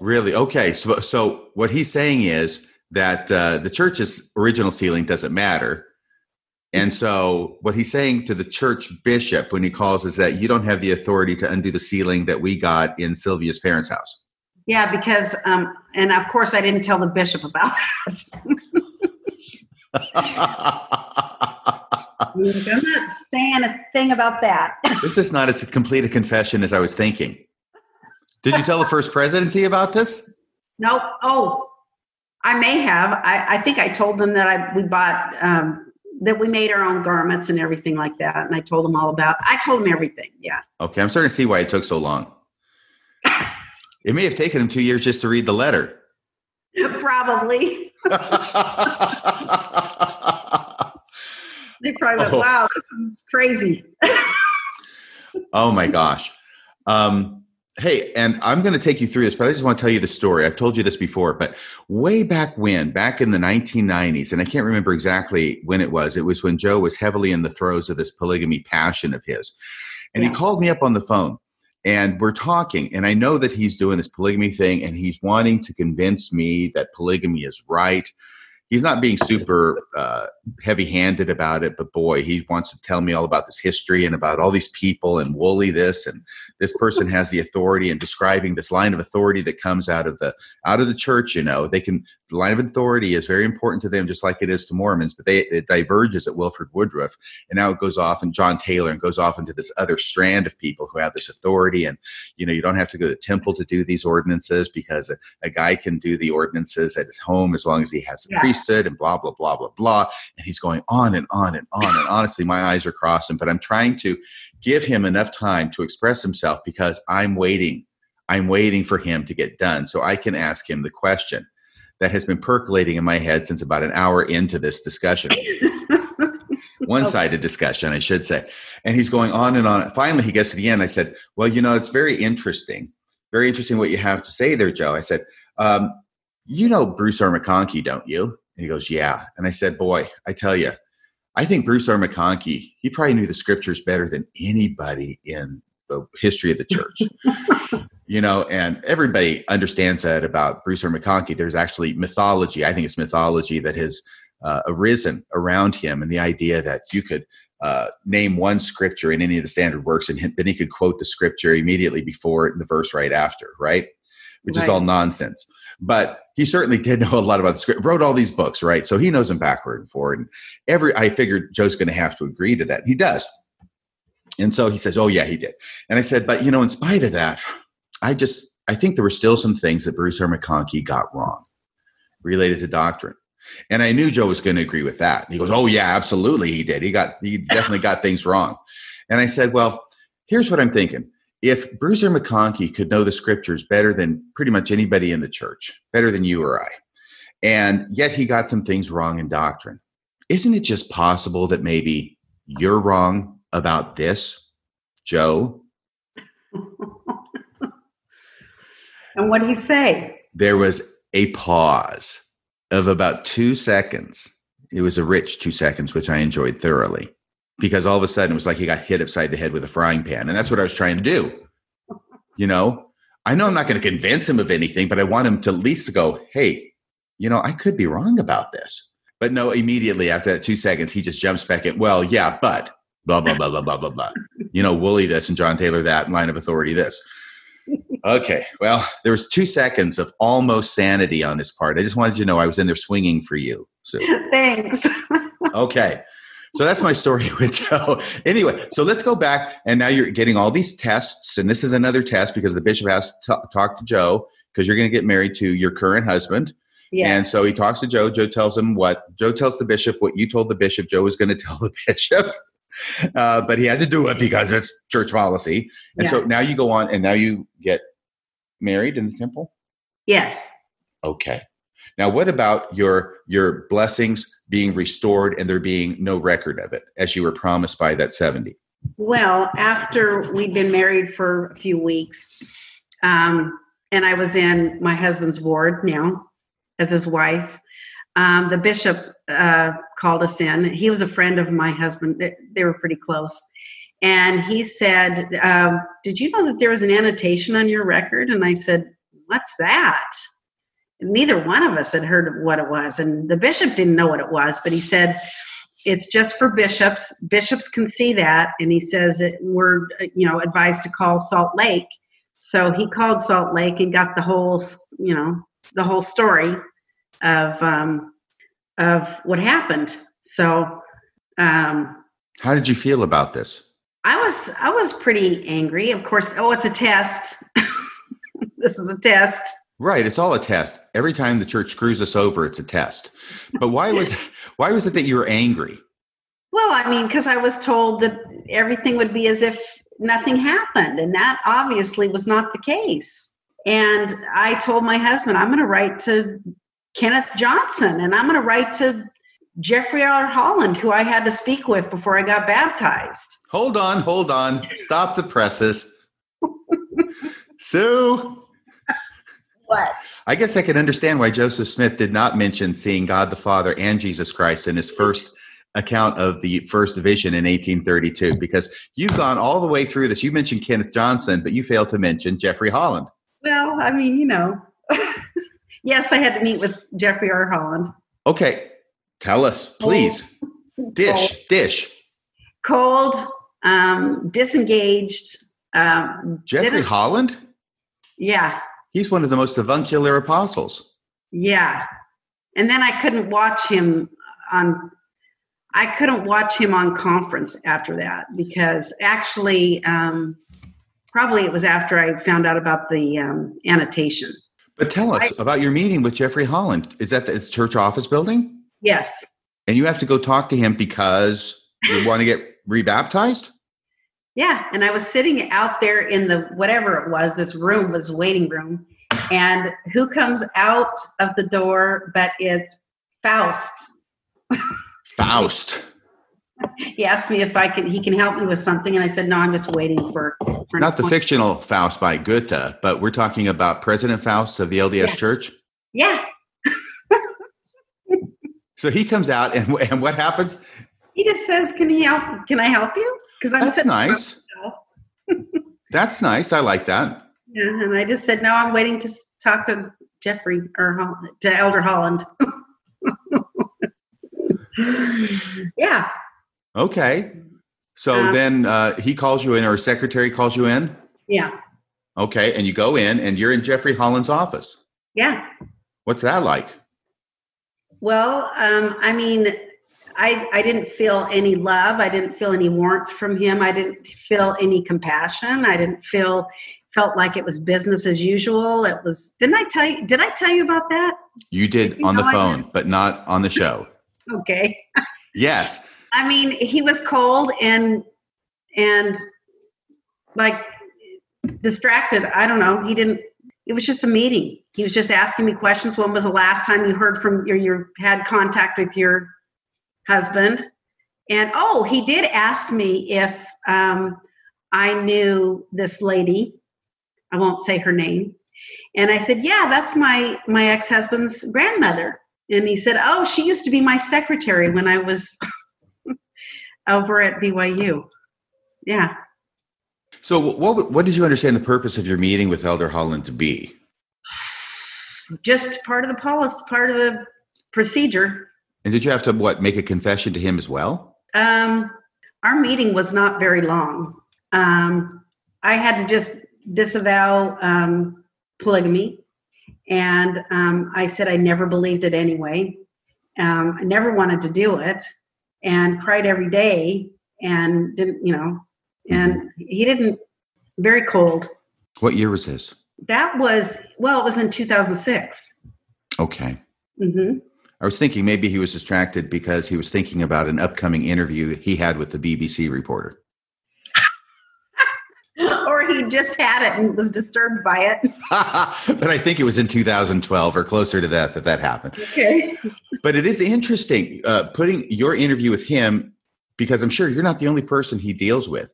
Really? Okay. So, so what he's saying is that uh, the church's original sealing doesn't matter. And so what he's saying to the church bishop when he calls is that you don't have the authority to undo the sealing that we got in Sylvia's parents' house. Yeah, because um, and of course I didn't tell the bishop about that. I'm not saying a thing about that. this is not as complete a confession as I was thinking. Did you tell the first presidency about this? Nope. Oh, I may have. I, I think I told them that I we bought um, that we made our own garments and everything like that, and I told them all about. I told them everything. Yeah. Okay, I'm starting to see why it took so long. It may have taken him two years just to read the letter. Probably. They probably went, Oh. "Wow, this is crazy." oh my gosh. Um, hey, and I'm going to take you through this, but I just want to tell you the story. I've told you this before, but way back when, back in the 1990s, and I can't remember exactly when it was, it was when Joe was heavily in the throes of this polygamy passion of his. And he called me up on the phone and we're talking. And I know that he's doing this polygamy thing and he's wanting to convince me that polygamy is right. He's not being super uh, heavy handed about it, but boy, he wants to tell me all about this history and about all these people and Woolley this and this person has the authority and describing this line of authority that comes out of the out of the church. You know, they can the line of authority is very important to them, just like it is to Mormons, but they it diverges at Wilford Woodruff, and now it goes off and John Taylor and goes off into this other strand of people who have this authority. And you know, you don't have to go to the temple to do these ordinances because a, a guy can do the ordinances at his home as long as he has the Yeah. Priesthood and blah blah blah blah blah. And he's going on and on and on. And honestly, my eyes are crossing, but I'm trying to give him enough time to express himself because I'm waiting. I'm waiting for him to get done so I can ask him the question that has been percolating in my head since about an hour into this discussion. One sided discussion, I should say. And he's going on and on. Finally, he gets to the end. I said, Well, you know, it's very interesting. Very interesting what you have to say there, Joe. I said, um, You know Bruce R. McConkie, don't you? And he goes, Yeah. And I said, Boy, I tell you, I think Bruce R. McConkie, he probably knew the scriptures better than anybody in the history of the church. you know, and everybody understands that about Bruce R. McConkie. There's actually mythology. I think it's mythology that has uh, arisen around him, and the idea that you could uh, name one scripture in any of the standard works, and then he could quote the scripture immediately before and the verse right after, right? Which is all nonsense. But he certainly did know a lot about the script. Wrote all these books, right? So he knows them backward and forward. And every I figured Joe's going to have to agree to that. He does. And so he says, "Oh yeah, he did." And I said, "But you know, in spite of that, I just I think there were still some things that Bruce R. McConkie got wrong related to doctrine." And I knew Joe was going to agree with that. He goes, "Oh yeah, absolutely, he did. He got he definitely got things wrong." And I said, "Well, here's what I'm thinking. If Bruce R. McConkie could know the scriptures better than pretty much anybody in the church, better than you or I, and yet he got some things wrong in doctrine, isn't it just possible that maybe you're wrong about this, Joe?" and what did he say? There was a pause of about two seconds. It was a rich two seconds, which I enjoyed thoroughly because all of a sudden it was like he got hit upside the head with a frying pan. And that's what I was trying to do. You know, I know I'm not going to convince him of anything, but I want him to at least go, hey, you know, I could be wrong about this. But no, immediately after that two seconds, he just jumps back in. Well, yeah, but blah, blah, blah, blah, blah, blah, blah. You know, Woolley this and John Taylor that, and line of authority this. Okay, well, there was two seconds of almost sanity on this part. I just wanted you to know I was in there swinging for you. So thanks. okay. So that's my story with Joe. Anyway, so let's go back. And now you're getting all these tests. And this is another test because the bishop has to talk to Joe because you're going to get married to your current husband. Yes. And so he talks to Joe. Joe tells him what Joe tells the bishop what you told the bishop. Joe was going to tell the bishop. Uh, but he had to do it because it's church policy. And Yeah. so now you go on and now you get married in the temple. yes. Okay. Now, what about your your blessings being restored and there being no record of it, as you were promised by that seventy? Well, after we'd been married for a few weeks, um, and I was in my husband's ward now as his wife, um, the bishop uh, called us in. He was a friend of my husband. They, they were pretty close. And he said, um, Did you know that there was an annotation on your record? And I said, What's that? Neither one of us had heard what it was. And the bishop didn't know what it was, but he said, it's just for bishops. Bishops can see that, and he says that we're you know advised to call Salt Lake. So he called Salt Lake and got the whole you know the whole story of um, of what happened. So um, How did you feel about this? I was I was pretty angry. Of course, oh, it's a test. this is a test. Right, it's all a test. Every time the church screws us over, it's a test. But why was why was it that you were angry? Well, I mean, because I was told that everything would be as if nothing happened, and that obviously was not the case. And I told my husband, I'm going to write to Kenneth Johnson, and I'm going to write to Jeffrey R. Holland, who I had to speak with before I got baptized. Hold on, hold on. Stop the presses. Sue, What? I guess I can understand why Joseph Smith did not mention seeing God the Father and Jesus Christ in his first account of the first vision in 1832 because you've gone all the way through this. You mentioned Kenneth Johnson, but you failed to mention Jeffrey Holland. Well, I mean, you know. yes, I had to meet with Jeffrey R. Holland. Okay, tell us, please. Dish, dish. Cold, um, disengaged. Um, Jeffrey Holland? yeah, He's one of the most avuncular apostles. Yeah. And then I couldn't watch him on I couldn't watch him on conference after that because actually um probably it was after I found out about the um, annotation. But tell us about your meeting with Jeffrey Holland. Is that the church office building? Yes. And you have to go talk to him because you want to get rebaptized? Yeah, and I was sitting out there in the whatever it was, this room, this waiting room, and who comes out of the door but it's Faust. Faust. He asked me if I can he can help me with something and I said no, I'm just waiting for, for Not the appointment." fictional Faust by Goethe, but we're talking about President Faust of the LDS Yeah. Church. Yeah, So he comes out, and, and what happens? He just says, "Can he help? Can I help you?" Because I'm That's nice. That's nice. I like that. Yeah, and I just said, "No, I'm waiting to talk to Jeffrey or to Elder Holland." yeah, Okay. So Um, then uh, he calls you in, or a secretary calls you in. yeah, Okay. And you go in, and you're in Jeffrey Holland's office. yeah. What's that like? Well, um, I mean, I I didn't feel any love. I didn't feel any warmth from him. I didn't feel any compassion. I didn't feel felt like it was business as usual. It was. Didn't I tell you? Did I tell you about that? You did You on the phone, but not on the show. Okay. Yes. I mean, he was cold and and like distracted. I don't know. He didn't. It was just a meeting. He was just asking me questions. When was the last time you heard from your you had contact with your husband? And oh, he did ask me if um, I knew this lady. I won't say her name. And I said, "Yeah, that's my my ex husband's grandmother." And he said, "Oh, she used to be my secretary when I was over at BYU." Yeah. So, what what did you understand the purpose of your meeting with Elder Holland to be? just part of the policy, part of the procedure. And did you have to what make a confession to him as well? Um, our meeting was not very long. Um, I had to just disavow um, polygamy, and um, I said I never believed it anyway. Um, I never wanted to do it, and cried every day, and didn't, you know, and he didn't. Very cold. What year was this? That was well, it was in 2006. Okay. Mm hmm I was thinking maybe he was distracted because he was thinking about an upcoming interview he had with the BBC reporter. or he just had it and was disturbed by it. but I think it was in 2012 or closer to that that that happened. Okay. But it is interesting uh, putting your interview with him because I'm sure you're not the only person he deals with,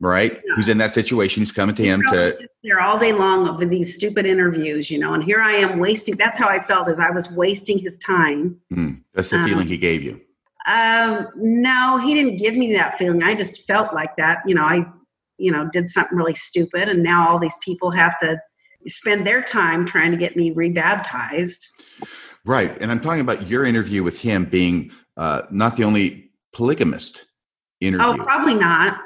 right? Yeah. Who's in that situation. He's coming to him to there all day long over these stupid interviews, you know, and here I am wasting. That's how I felt, as I was wasting his time. Hmm, that's the Um, feeling he gave you. Um, no, he didn't give me that feeling. I just felt like that. You know, I, you know, did something really stupid, and now all these people have to spend their time trying to get me rebaptized. Right. And I'm talking about your interview with him being uh, not the only polygamist interview. Oh, probably not.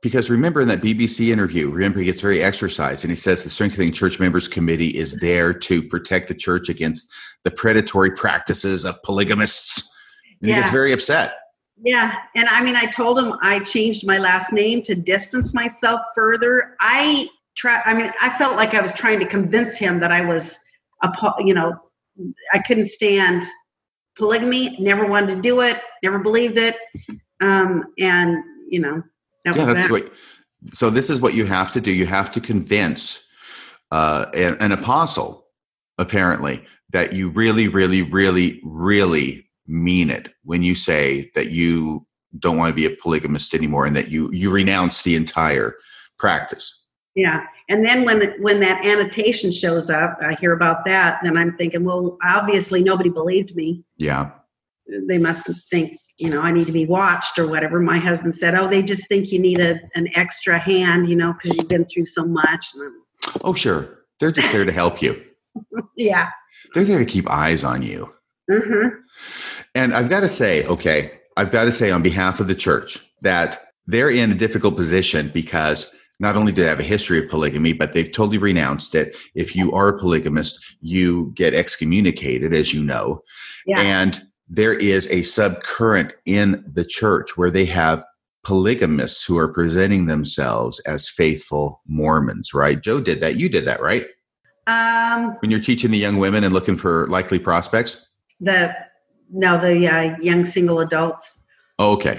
Because remember in that BBC interview, remember he gets very exercised and he says the Strengthening Church Members Committee is there to protect the church against the predatory practices of polygamists. And he gets very upset. Yeah, and I mean, I told him I changed my last name to distance myself further. I try. I mean, I felt like I was trying to convince him that I was a, you know, I couldn't stand polygamy. Never wanted to do it. Never believed it. Um, and you know, that yeah, that's that. what. So this is what you have to do. You have to convince uh, an, an apostle, apparently, that you really, really, really, really mean it when you say that you don't want to be a polygamist anymore and that you you renounce the entire practice. Yeah, and then when when that annotation shows up, I hear about that. Then I'm thinking, well, obviously nobody believed me. Yeah. they must think you know i need to be watched or whatever my husband said oh they just think you need a, an extra hand you know because you've been through so much Oh, sure. They're just there to help you. yeah They're there to keep eyes on you. hmm And I've got to say, okay, I've got to say on behalf of the church that they're in a difficult position because not only do they have a history of polygamy, but they've totally renounced it. If you are a polygamist, you get excommunicated, as you know. yeah And there is a subcurrent in the church where they have polygamists who are presenting themselves as faithful Mormons, right? Joe did that. You did that, right? um When you're teaching the young women and looking for likely prospects? the no the uh, young single adults Oh, okay.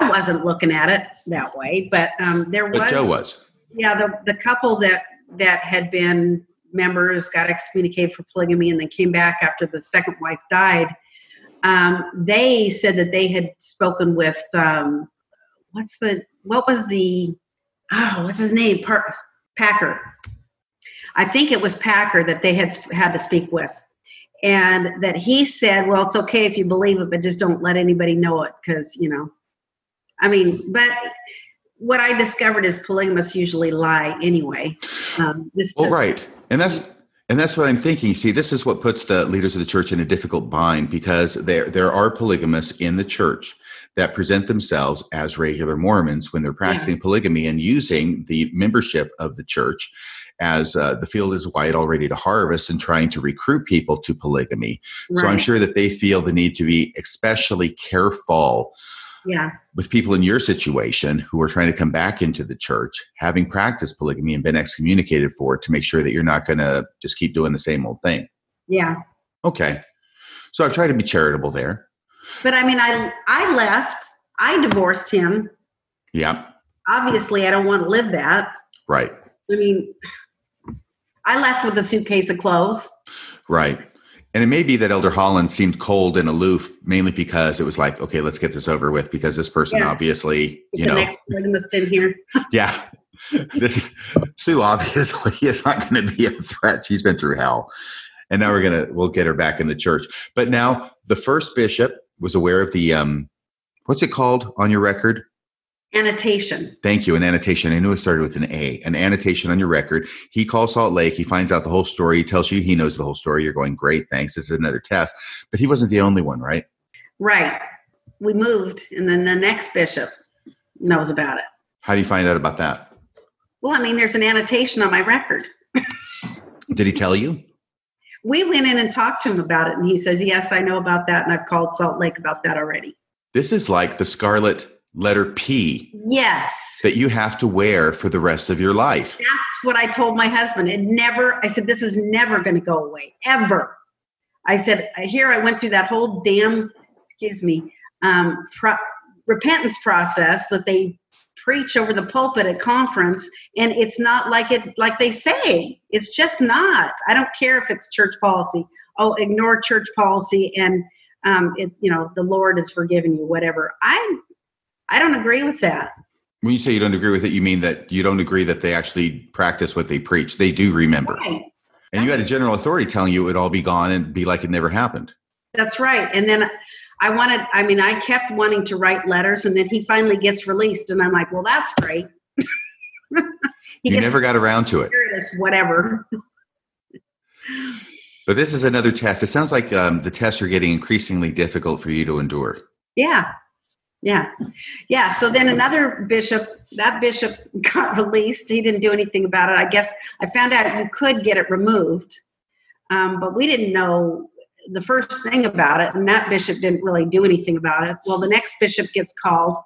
i wasn't looking at it that way but um there But was Joe was. yeah the, the couple that that had been members got excommunicated for polygamy and then came back after the second wife died um, they said that they had spoken with um, what's the what was the oh what's his name? Par- packer. I think it was packer that they had had to speak with. And that he said well it's okay if you believe it but just don't let anybody know it because you know. I mean but what i discovered is polygamists usually lie anyway. Um, just Well, to- right. And that's And that's what I'm thinking. See, this is what puts the leaders of the church in a difficult bind because there there are polygamists in the church that present themselves as regular Mormons when they're practicing yeah. polygamy and using the membership of the church as uh, the field is wide already to harvest and trying to recruit people to polygamy. Right. So I'm sure that they feel the need to be especially careful yeah. with people in your situation who are trying to come back into the church, having practiced polygamy and been excommunicated for it to make sure that you're not going to just keep doing the same old thing. Yeah. Okay. So I've tried to be charitable there. But I mean, I I left. I divorced him. Yeah. Obviously, I don't want to live that. Right. I mean, I left with a suitcase of clothes. Right. And it may be that Elder Holland seemed cold and aloof, mainly because it was like, okay, let's get this over with, because this person yeah. obviously, you know, next in here. yeah, this Sue obviously is not going to be a threat. She's been through hell, and now we're gonna we'll get her back in the church. But now the first bishop was aware of the um, what's it called on your record? Annotation. Thank you. An annotation. I knew it started with an A. An annotation on your record. He calls Salt Lake. He finds out the whole story. He tells you he knows the whole story. You're going, great, thanks. This is another test. But he wasn't the only one, right? Right. We moved, and then the next bishop knows about it. How do you find out about that? Well, I mean, there's an annotation on my record. Did he tell you? We went in and talked to him about it, and he says, Yes, I know about that, and I've called Salt Lake about that already. This is like the scarlet letter P. Yes. That you have to wear for the rest of your life. That's what I told my husband. It never, I said, this is never going to go away, ever. I said, here I went through that whole damn, excuse me, um, pro- repentance process that they preach over the pulpit at conference and it's not like it like they say it's just not i don't care if it's church policy oh ignore church policy and um, it's you know the lord has forgiven you whatever i I don't agree with that. When you say you don't agree with it, you mean that you don't agree that they actually practice what they preach. They do remember. Right. And you had a general authority telling you it would all be gone and be like it never happened. That's right. And then I wanted, I mean, I kept wanting to write letters and then he finally gets released. And I'm like, well, that's great. you never got around to it. Whatever. but this is another test. It sounds like um, the tests are getting increasingly difficult for you to endure. Yeah, yeah. Yeah so then another bishop that bishop got released. He didn't do anything about it. I guess i found out you could get it removed um, but we didn't know the first thing about it and that bishop didn't really do anything about it. Well the next bishop gets called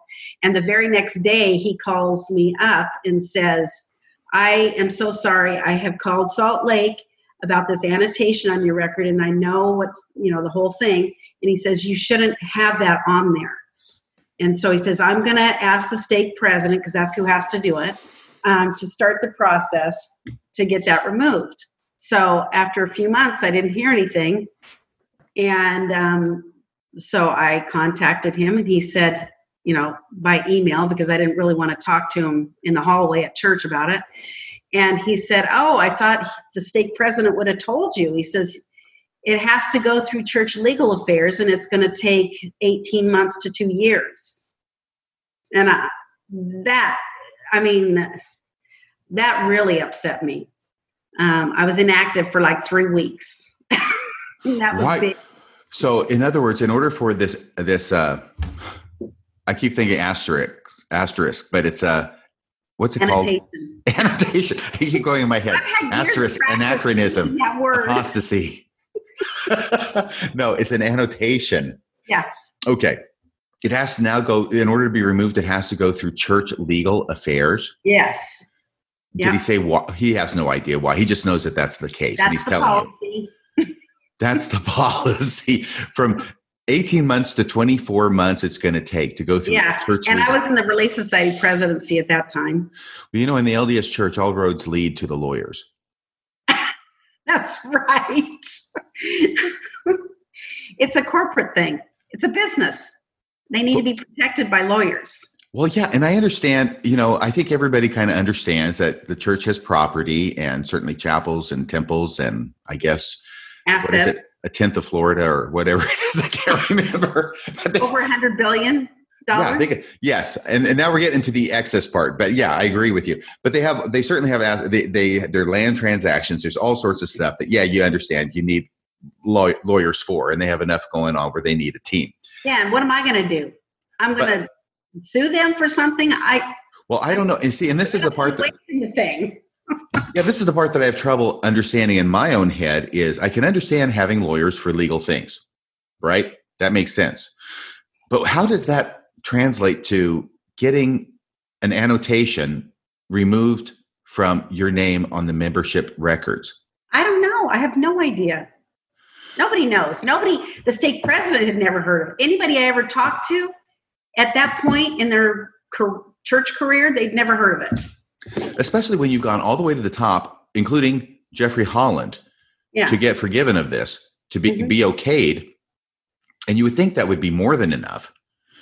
and the very next day he calls me up and says i am so sorry. I have called salt lake about this annotation on your record and i know what's you know the whole thing. And he says you shouldn't have that on there and so he says, I'm going to ask the stake president, because that's who has to do it, um, to start the process to get that removed. So after a few months, I didn't hear anything. And um, so I contacted him, and he said, you know, by email, because I didn't really want to talk to him in the hallway at church about it. And he said, Oh, I thought the stake president would have told you. He says, it has to go through church legal affairs and it's going to take 18 months to two years. And I, that i mean that really upset me. Um, i was inactive for like three weeks. That was Why? so in other words in order for this this uh i keep thinking asterisk asterisk but it's a uh, what's it Annotation. called? Annotation. I keep going in my head. Asterisk anachronism apostasy no, it's an annotation. Yeah. Okay. It has to now go, in order to be removed, it has to go through church legal affairs. Yes. Did he say why? He has no idea why. He just knows that that's the case. That's and he's the telling policy. you. That's the policy. From 18 months to 24 months it's going to take to go through yeah. church and legal. i was in the relief society presidency at that time well you know in the lds church all roads lead to the lawyers that's right. it's a corporate thing, it's a business. They need to be protected by lawyers. Well, yeah, and I understand, you know, I think everybody kind of understands that the church has property and certainly chapels and temples and I guess Assets. what is it? A tenth of Florida or whatever it is. I can't remember. Over a hundred billion dollars. Yeah, they, yes, and, and now we're getting into the excess part. But yeah, I agree with you. But they have, they certainly have, they, they their land transactions. There's all sorts of stuff that yeah, you understand. You need law, lawyers for, and they have enough going on where they need a team. yeah, and what am I going to do? I'm going to sue them for something. I Well, I don't know. And see, and this is the part that the thing. yeah, this is the part that I have trouble understanding in my own head. Is I can understand having lawyers for legal things, right? That makes sense. But how does that translate to getting an annotation removed from your name on the membership records? I don't know. I have no idea. Nobody knows. Nobody. The stake president had never heard of anybody I ever talked to at that point in their church career. They'd never heard of it. Especially when you've gone all the way to the top, including Jeffrey Holland, Yeah. to get forgiven of this, to be, Mhm. be okayed. And you would think that would be more than enough.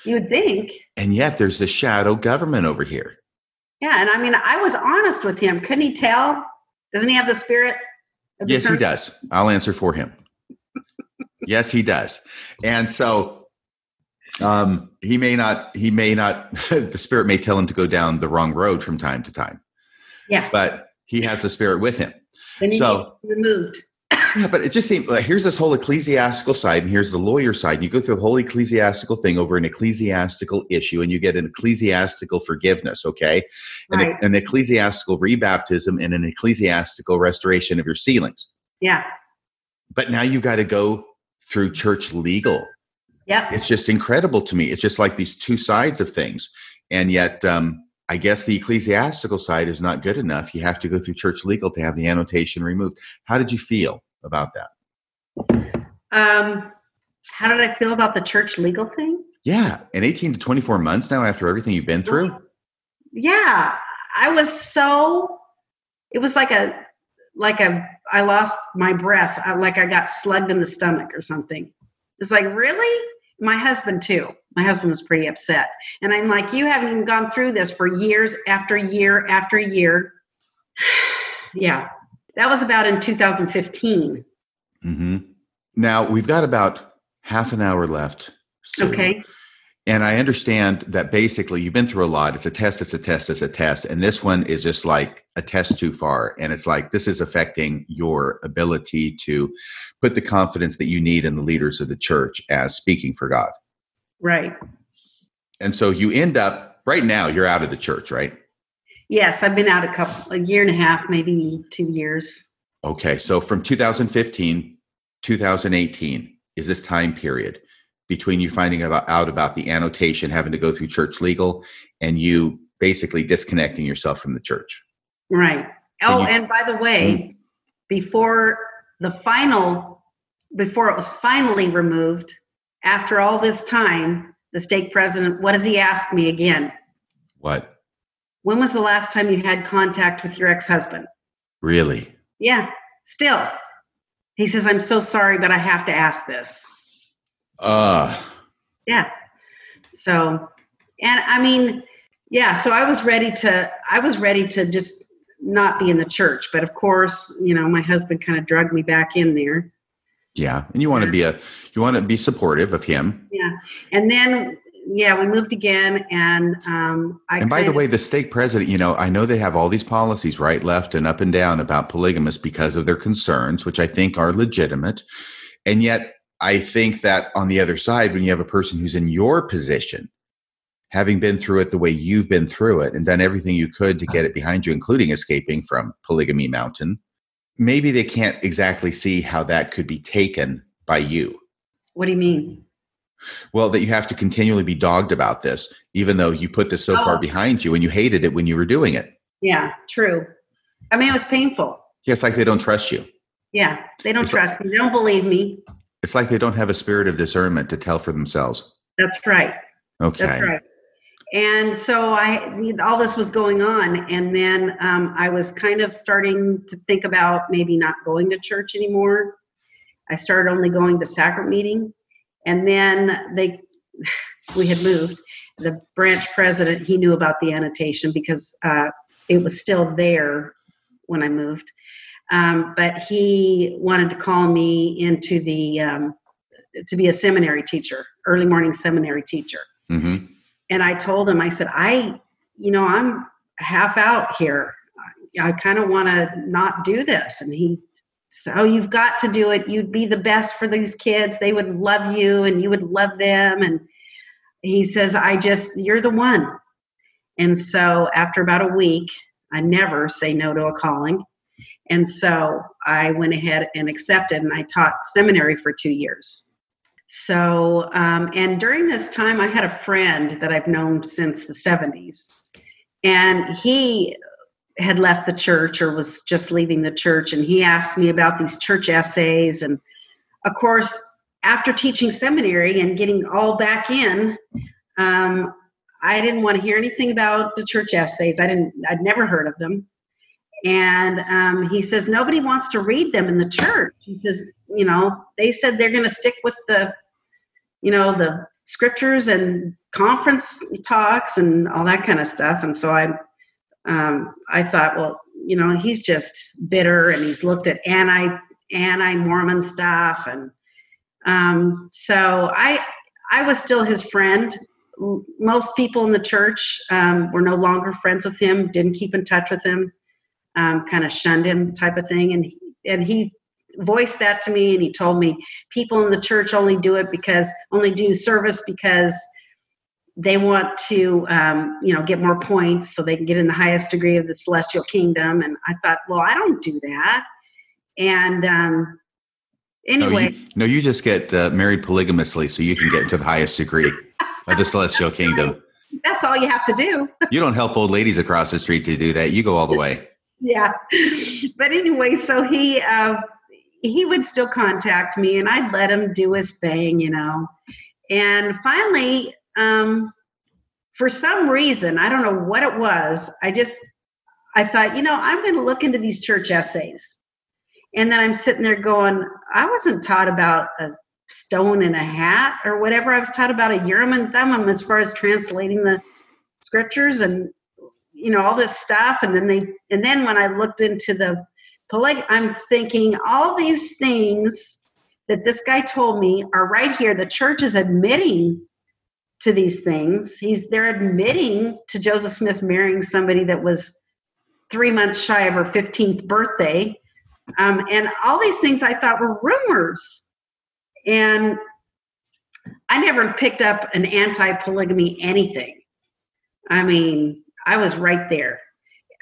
You would think. And yet there's this shadow government over here. Yeah, and I mean, I was honest with him. Couldn't he tell? Doesn't he have the spirit? Yes, he does. I'll answer for him. yes, he does. And so um, he may not, he may not, the spirit may tell him to go down the wrong road from time to time, Yeah. but he has the spirit with him. So- removed. Yeah, but it just seems like here's this whole ecclesiastical side, and here's the lawyer side. You go through the whole ecclesiastical thing over an ecclesiastical issue, and you get an ecclesiastical forgiveness, okay? An, Right. an ecclesiastical rebaptism and an ecclesiastical restoration of your sealings. Yeah. But now you got to go through church legal. Yep. It's just incredible to me. It's just like these two sides of things. And yet, um, I guess the ecclesiastical side is not good enough. You have to go through church legal to have the annotation removed. How did you feel about that? Um, how did I feel about the church legal thing? Yeah. in 18 to 24 months now after everything you've been through? Yeah, I was so. It was like a, like a. I lost my breath. I, like I got slugged in the stomach or something. It's like really. My husband too. My husband was pretty upset, and I'm like, you haven't gone through this for years after year after year. yeah, that was about in 2015. hmm Now we've got about half an hour left. Okay. And I understand that basically you've been through a lot. It's a test, it's a test, it's a test. And this one is just like a test too far. And it's like this is affecting your ability to put the confidence that you need in the leaders of the church as speaking for God. Right. And so you end up right now, you're out of the church, right? Yes, I've been out a couple, a year and a half, maybe two years. Okay. So from 2015, 2018 is this time period between you finding about, out about the annotation, having to go through church legal, and you basically disconnecting yourself from the church. Right. Oh, you- and by the way, hmm? before the final, before it was finally removed, after all this time, the stake president, what does he ask me again? What? When was the last time you had contact with your ex husband? Really? Yeah, still. He says, I'm so sorry, but I have to ask this. Uh, Yeah. So, and I mean, yeah, so I was ready to, I was ready to just not be in the church. But of course, you know, my husband kind of drugged me back in there. yeah. And you want to be a, you want to be supportive of him. Yeah. And then, yeah, we moved again. And um, I, and by the of- way, the stake president, you know, I know they have all these policies, right, left, and up and down about polygamists because of their concerns, which I think are legitimate. And yet, I think that on the other side, when you have a person who's in your position, having been through it the way you've been through it and done everything you could to get it behind you, including escaping from Polygamy Mountain, maybe they can't exactly see how that could be taken by you. what do you mean? Well, that you have to continually be dogged about this, even though you put this so far Oh. behind you and you hated it when you were doing it. Yeah, true. I mean, it was painful. Yeah, it's like they don't trust you. Yeah, they don't It's- trust me. They don't believe me. It's like they don't have a spirit of discernment to tell for themselves. That's right. Okay. That's right. And so I, all this was going on, and then um, I was kind of starting to think about maybe not going to church anymore. I started only going to sacrament meeting, and then they, we had moved. The branch president he knew about the annotation because uh, it was still there when I moved, um, but he wanted to call me into the um, to be a seminary teacher, early morning seminary teacher. hmm and I told him, I said, I, you know, I'm half out here. I kind of want to not do this. And he Oh, you've got to do it. You'd be the best for these kids. They would love you and you would love them. And he says, I just, you're the one. And so after about a week, I never say no to a calling. And so I went ahead and accepted, and I taught seminary for two years. So, um, and during this time, I had a friend that I've known since the 70s. And he had left the church or was just leaving the church. And he asked me about these church essays. And of course, after teaching seminary and getting all back in, um, I didn't want to hear anything about the church essays. I didn't, I'd never heard of them. And um, he says, nobody wants to read them in the church. He says, you know, they said they're going to stick with the, you know, the scriptures and conference talks and all that kind of stuff. And so I, um, I thought, well, you know, he's just bitter and he's looked at anti anti Mormon stuff, and um, so I I was still his friend. Most people in the church um, were no longer friends with him, didn't keep in touch with him, um, kind of shunned him, type of thing, and and he voiced that to me and he told me people in the church only do it because only do service because they want to um, you know get more points so they can get in the highest degree of the celestial kingdom. And i thought well i don't do that. And um, anyway no you, no, you just get uh, married polygamously so you can get to the highest degree of the celestial kingdom. That's all you have to do. You don't help old ladies across the street to do that. You go all the way. Yeah. But anyway so he uh, he would still contact me and I'd let him do his thing, you know. And finally, um, for some reason, I don't know what it was, I just, I thought, you know, I'm going to look into these church essays. And then I'm sitting there going, I wasn't taught about a stone in a hat or whatever. I was taught about a Urim and Thummim as far as translating the scriptures and, you know, all this stuff. And then they, and then when I looked into the I'm thinking all these things that this guy told me are right here. The church is admitting to these things. He's they're admitting to Joseph Smith marrying somebody that was three months shy of her 15th birthday. Um, and all these things I thought were rumors. And I never picked up an anti polygamy anything. I mean, I was right there,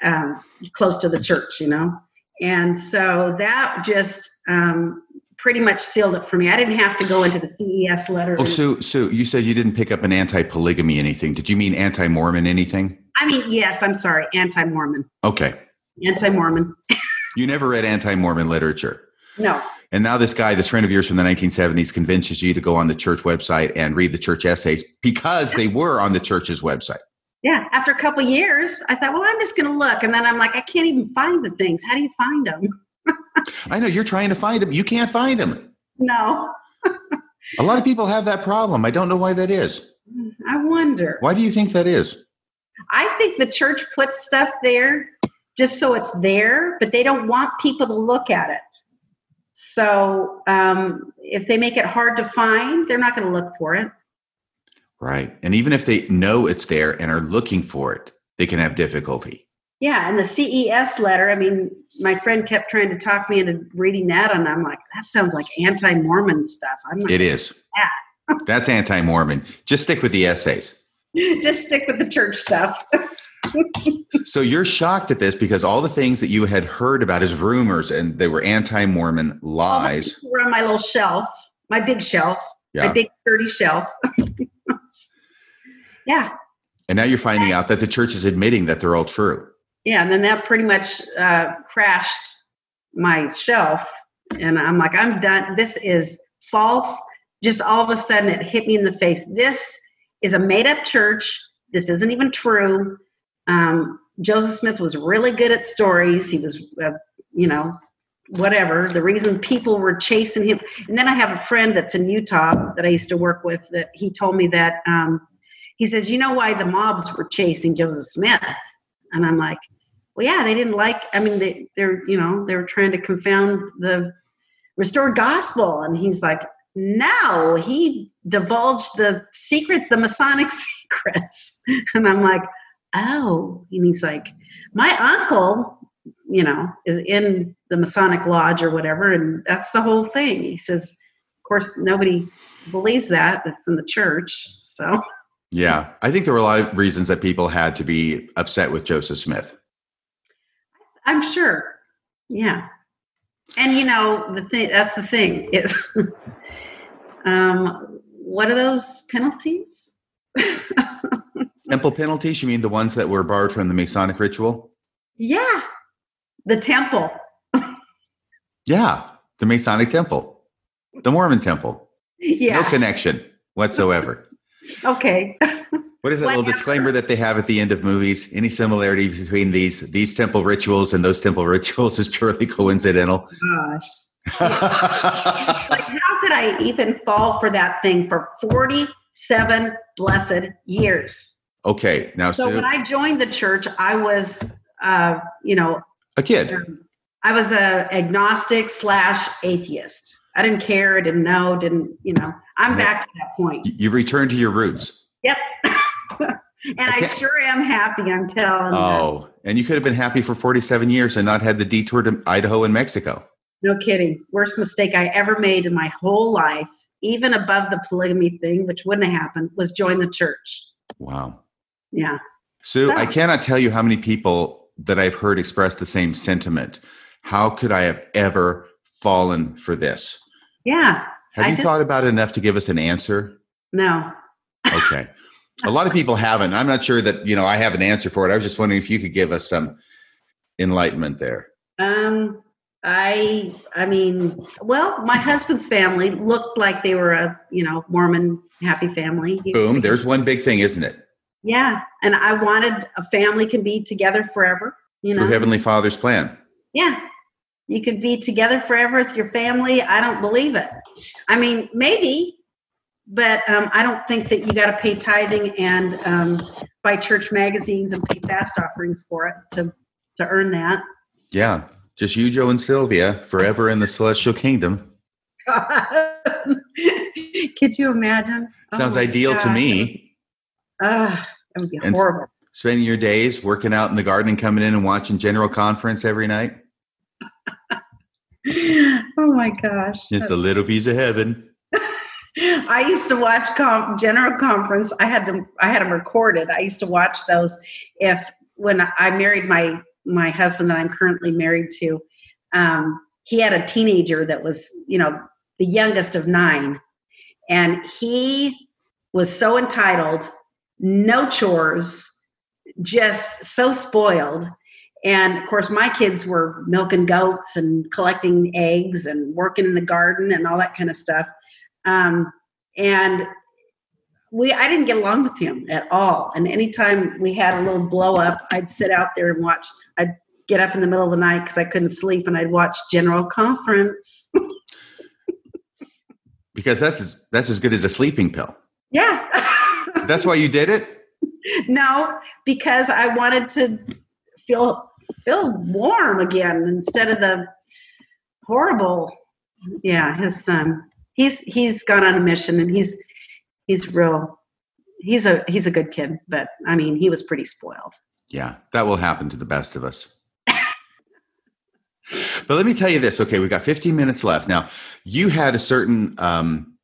um, close to the church, you know. And so that just um, pretty much sealed it for me. I didn't have to go into the CES letter. Oh, so so you said you didn't pick up an anti-polygamy anything. Did you mean anti-Mormon anything? I mean, yes, I'm sorry, anti-Mormon. Okay. Anti-Mormon. you never read anti-Mormon literature. No. And now this guy, this friend of yours from the 1970s, convinces you to go on the church website and read the church essays because they were on the church's website yeah after a couple years i thought well i'm just going to look and then i'm like i can't even find the things how do you find them i know you're trying to find them you can't find them no. A lot of people have that problem. I don't know why that is. I wonder. Why do you think that is? I think the church puts stuff there just so it's there but they don't want people to look at it. So um, if they make it hard to find they're not going to look for it. Right. And even if they know it's there and are looking for it, they can have difficulty. Yeah. And the CES letter, I mean, my friend kept trying to talk me into reading that. And I'm like, that sounds like anti Mormon stuff. I'm it is. That. That's anti Mormon. Just stick with the essays. Just stick with the church stuff. so you're shocked at this because all the things that you had heard about as rumors and they were anti-Mormon lies. were on my little shelf, my big shelf, yeah. my big dirty shelf. Yeah. And now you're finding out that the church is admitting that they're all true. Yeah, and then that pretty much uh, crashed my shelf. And I'm like, I'm done. This is false. Just all of a sudden, it hit me in the face. This is a made up church. This isn't even true. Um, Joseph Smith was really good at stories. He was, uh, you know, whatever. The reason people were chasing him. And then I have a friend that's in Utah that I used to work with that he told me that um, he says, You know why the mobs were chasing Joseph Smith? And I'm like, Well, yeah, they didn't like, I mean, they, they're, you know, they were trying to confound the restored gospel. And he's like, no, he divulged the secrets, the Masonic secrets. And I'm like, oh. And he's like, my uncle, you know, is in the Masonic Lodge or whatever, and that's the whole thing. He says, of course, nobody believes that. That's in the church. So, yeah, I think there were a lot of reasons that people had to be upset with Joseph Smith. I'm sure. Yeah. And you know, the thing that's the thing is um what are those penalties? Temple penalties? You mean the ones that were borrowed from the Masonic ritual? Yeah. The temple. yeah. The Masonic temple. The Mormon temple. Yeah. No connection whatsoever. Okay. What is that little disclaimer that they have at the end of movies? Any similarity between these these temple rituals and those temple rituals is purely coincidental. Gosh. like how could I even fall for that thing for 47 blessed years? Okay, now so Sue, when I joined the church, I was uh, you know, a kid. I was a agnostic slash atheist. I didn't care, didn't know, didn't, you know. I'm back to that point. You've returned to your roots. Yep. and I, I, sure am happy. I'm telling you. Oh, and you could have been happy for 47 years and not had the detour to Idaho and Mexico. No kidding. Worst mistake I ever made in my whole life, even above the polygamy thing, which wouldn't have happened, was join the church. Wow. Yeah. Sue, so, I cannot tell you how many people that I've heard express the same sentiment. How could I have ever fallen for this? Yeah. Have I you just, thought about it enough to give us an answer? No. Okay. a lot of people haven't. I'm not sure that you know I have an answer for it. I was just wondering if you could give us some enlightenment there. Um, I I mean, well, my husband's family looked like they were a you know Mormon happy family. Boom. There's one big thing, isn't it? Yeah, and I wanted a family can be together forever. You know, Through Heavenly Father's plan. Yeah, you could be together forever with your family. I don't believe it. I mean, maybe but um, I don't think that you got to pay tithing and um, buy church magazines and pay fast offerings for it to to earn that. Yeah, just you, Joe, and Sylvia forever in the celestial kingdom. Could you imagine? Sounds oh ideal God. to me. Uh, that would be and horrible. Spending your days working out in the garden and coming in and watching General Conference every night. oh my gosh! It's a little piece of heaven. I used to watch com- General Conference. I had them. I had them recorded. I used to watch those. If when I married my my husband that I'm currently married to, um, he had a teenager that was, you know, the youngest of nine, and he was so entitled, no chores, just so spoiled. And of course, my kids were milking goats and collecting eggs and working in the garden and all that kind of stuff. Um, and we I didn't get along with him at all. And anytime we had a little blow up, I'd sit out there and watch. I'd get up in the middle of the night because I couldn't sleep, and I'd watch General Conference. because that's as, that's as good as a sleeping pill. Yeah. that's why you did it. No, because I wanted to feel feel warm again instead of the horrible. Yeah, his son. He's he's gone on a mission and he's he's real he's a he's a good kid but i mean he was pretty spoiled. Yeah that will happen to the best of us. But let me tell you this. Okay we've got 15 minutes left. Now you had a certain um,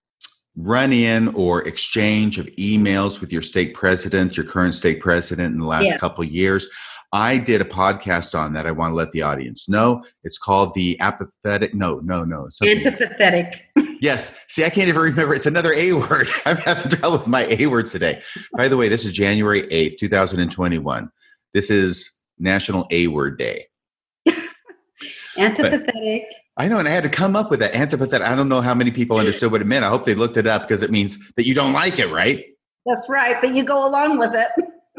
run in or exchange of emails with your stake president your current stake president in the last yeah. couple years I did a podcast on that. I want to let the audience know. It's called the apathetic. No, no, no. Antipathetic. yes. See, I can't even remember. It's another A word. I'm having trouble with my A word today. By the way, this is January 8th, 2021. This is National A Word Day. Antipathetic. But I know, and I had to come up with that antipathetic. I don't know how many people understood what it meant. I hope they looked it up because it means that you don't like it, right? That's right, but you go along with it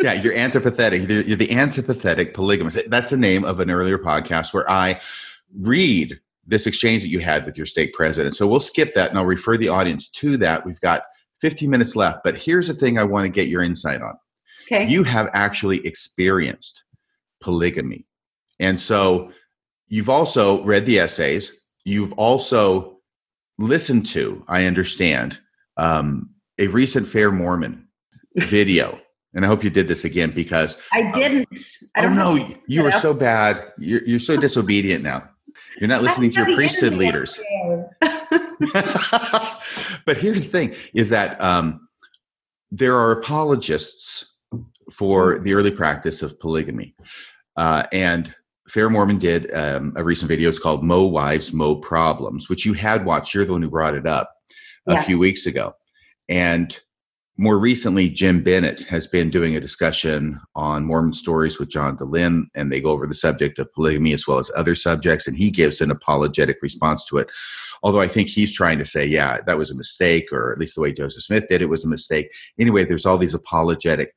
yeah, you're antipathetic. You're the antipathetic polygamist. That's the name of an earlier podcast where I read this exchange that you had with your stake president. So we'll skip that and I'll refer the audience to that. We've got 15 minutes left, but here's the thing I want to get your insight on. Okay. You have actually experienced polygamy. And so you've also read the essays. You've also listened to, I understand, um, a recent Fair Mormon video. And I hope you did this again because I didn't. I don't oh no, you are so bad. You're, you're so disobedient now. You're not listening to your priesthood leaders. but here's the thing: is that um, there are apologists for the early practice of polygamy, uh, and Fair Mormon did um, a recent video. It's called "Mo Wives, Mo Problems," which you had watched. You're the one who brought it up a yeah. few weeks ago, and more recently, Jim Bennett has been doing a discussion on Mormon stories with John Dehlin, and they go over the subject of polygamy as well as other subjects, and he gives an apologetic response to it. Although I think he's trying to say, yeah, that was a mistake, or at least the way Joseph Smith did it was a mistake. Anyway, there's all these apologetic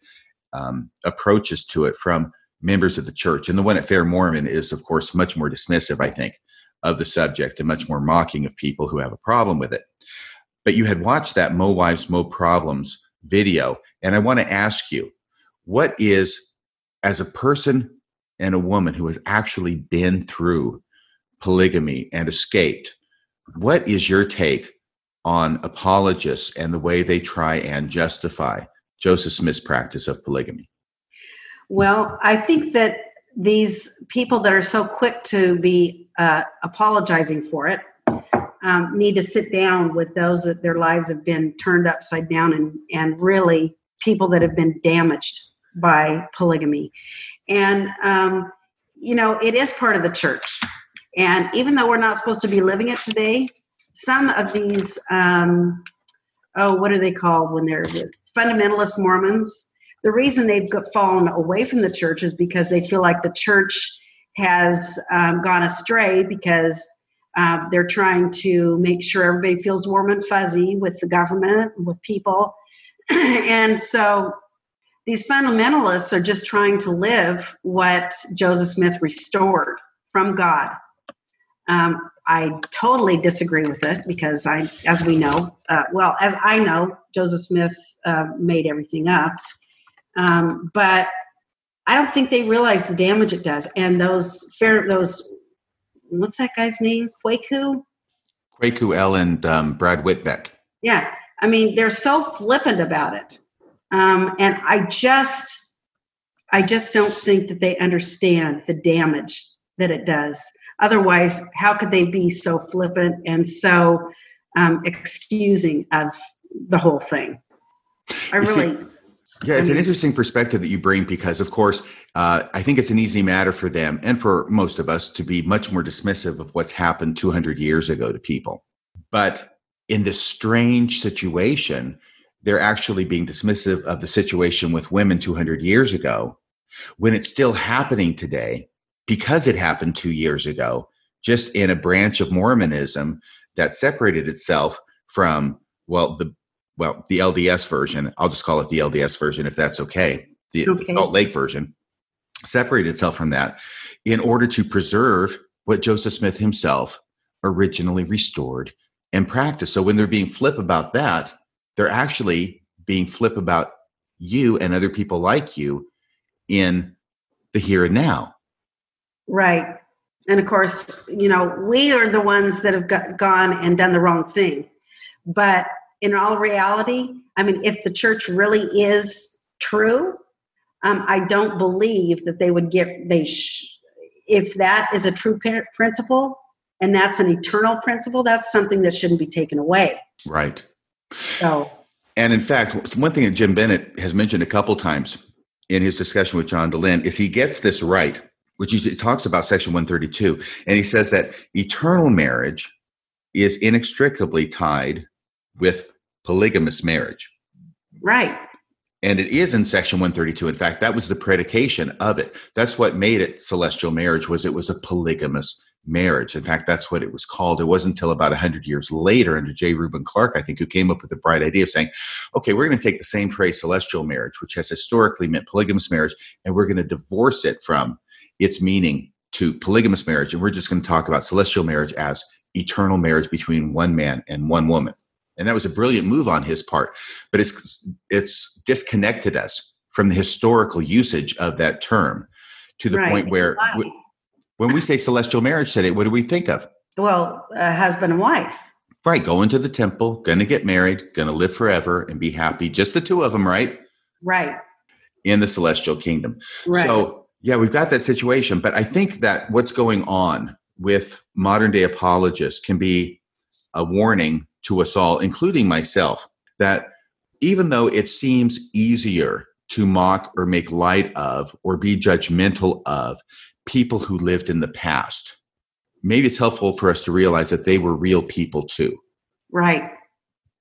um, approaches to it from members of the church. And the one at Fair Mormon is, of course, much more dismissive, I think, of the subject and much more mocking of people who have a problem with it. But you had watched that Mo Wives, Mo Problems video. And I want to ask you, what is, as a person and a woman who has actually been through polygamy and escaped, what is your take on apologists and the way they try and justify Joseph Smith's practice of polygamy? Well, I think that these people that are so quick to be uh, apologizing for it um, need to sit down with those that their lives have been turned upside down and, and really people that have been damaged by polygamy. And, um, you know, it is part of the church. And even though we're not supposed to be living it today, some of these, um, oh, what are they called when they're fundamentalist Mormons? The reason they've fallen away from the church is because they feel like the church has um, gone astray because uh, they're trying to make sure everybody feels warm and fuzzy with the government, with people. and so these fundamentalists are just trying to live what Joseph Smith restored from God. Um, I totally disagree with it because I, as we know, uh, well, as I know, Joseph Smith uh, made everything up. Um, but I don't think they realize the damage it does. And those fair, those what's that guy's name? Kwaku? Kwaku El and um, Brad Whitbeck. Yeah. I mean, they're so flippant about it. Um, and I just, I just don't think that they understand the damage that it does. Otherwise, how could they be so flippant and so um, excusing of the whole thing? I really. See, yeah, it's an interesting perspective that you bring because, of course, uh, I think it's an easy matter for them and for most of us to be much more dismissive of what's happened 200 years ago to people. But in this strange situation, they're actually being dismissive of the situation with women 200 years ago when it's still happening today because it happened two years ago, just in a branch of Mormonism that separated itself from, well, the well, the LDS version, I'll just call it the LDS version if that's okay, the okay. Salt Lake version, separate itself from that in order to preserve what Joseph Smith himself originally restored and practiced. So when they're being flip about that, they're actually being flip about you and other people like you in the here and now. Right. And of course, you know, we are the ones that have got, gone and done the wrong thing. But in all reality, I mean, if the church really is true, um, I don't believe that they would get they. Sh- if that is a true principle and that's an eternal principle, that's something that shouldn't be taken away. Right. So. And in fact, one thing that Jim Bennett has mentioned a couple times in his discussion with John Dehlin is he gets this right, which he talks about Section 132, and he says that eternal marriage is inextricably tied with polygamous marriage. Right. And it is in section 132. In fact, that was the predication of it. That's what made it celestial marriage was it was a polygamous marriage. In fact, that's what it was called. It wasn't until about 100 years later under J. Reuben Clark, I think, who came up with the bright idea of saying, okay, we're going to take the same phrase celestial marriage, which has historically meant polygamous marriage, and we're going to divorce it from its meaning to polygamous marriage. And we're just going to talk about celestial marriage as eternal marriage between one man and one woman and that was a brilliant move on his part but it's it's disconnected us from the historical usage of that term to the right. point where when we say celestial marriage today what do we think of well a husband and wife Right. Going to the temple, going to get married, going to live forever and be happy. Just the two of them, right? Right. In the celestial kingdom. Right. So, yeah, we've got that situation. But I think that what's going on with modern day apologists can be a warning to us all, including myself, that even though it seems easier to mock or make light of or be judgmental of people who lived in the past, maybe it's helpful for us to realize that they were real people too. right.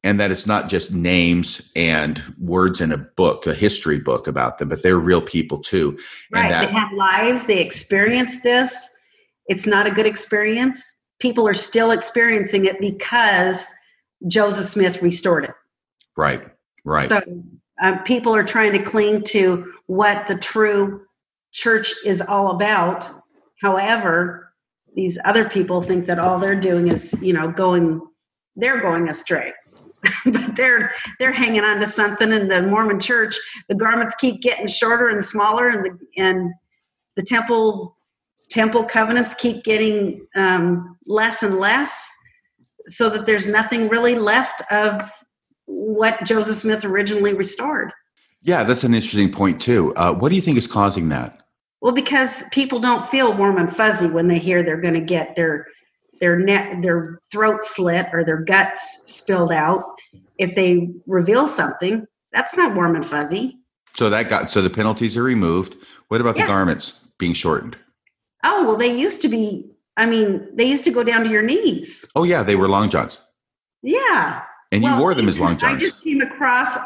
And that it's not just names and words in a book, a history book about them, but they're real people too. Right. And that they have lives. They experienced this. It's not a good experience. People are still experiencing it because Joseph Smith restored it. right, right. So uh, people are trying to cling to what the true church is all about. However, these other people think that all they're doing is, you know, going, they're going astray. but they're they're hanging on to something in the Mormon church. The garments keep getting shorter and smaller, and the and the temple temple covenants keep getting um, less and less, so that there's nothing really left of what Joseph Smith originally restored. Yeah, that's an interesting point too. Uh, what do you think is causing that? Well, because people don't feel warm and fuzzy when they hear they're going to get their their neck, their throat slit, or their guts spilled out. If they reveal something, that's not warm and fuzzy. So that got so the penalties are removed. What about Yeah. the garments being shortened? Oh well, they used to be. I mean, they used to go down to your knees. Oh yeah, they were long johns, Yeah, and you Well, wore them as long I just came across.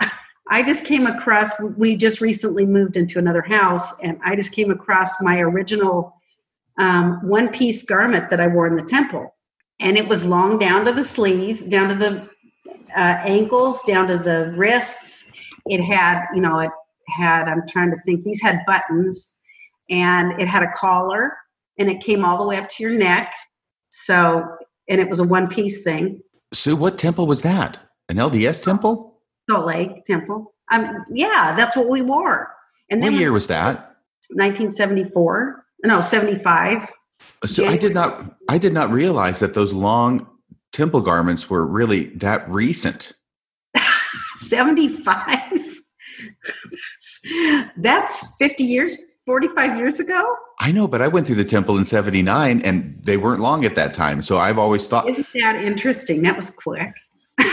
I just came across. We just recently moved into another house, and I just came across my original um, one-piece garment that I wore in the temple, and it was long down to the sleeve, down to the uh, ankles, down to the wrists. It had, you know, it had. I'm trying to think. These had buttons, and it had a collar, and it came all the way up to your neck. So, and it was a one-piece thing. Sue, what temple was that? An LDS temple? Salt Lake Temple. Um, yeah, that's what we wore. And What year was that? 1974. No, 75. So I did not. I did not realize that those long temple garments were really that recent. 75. that's 50 years, 45 years ago. I know, but I went through the temple in '79, and they weren't long at that time. So I've always thought, Isn't that interesting? That was quick.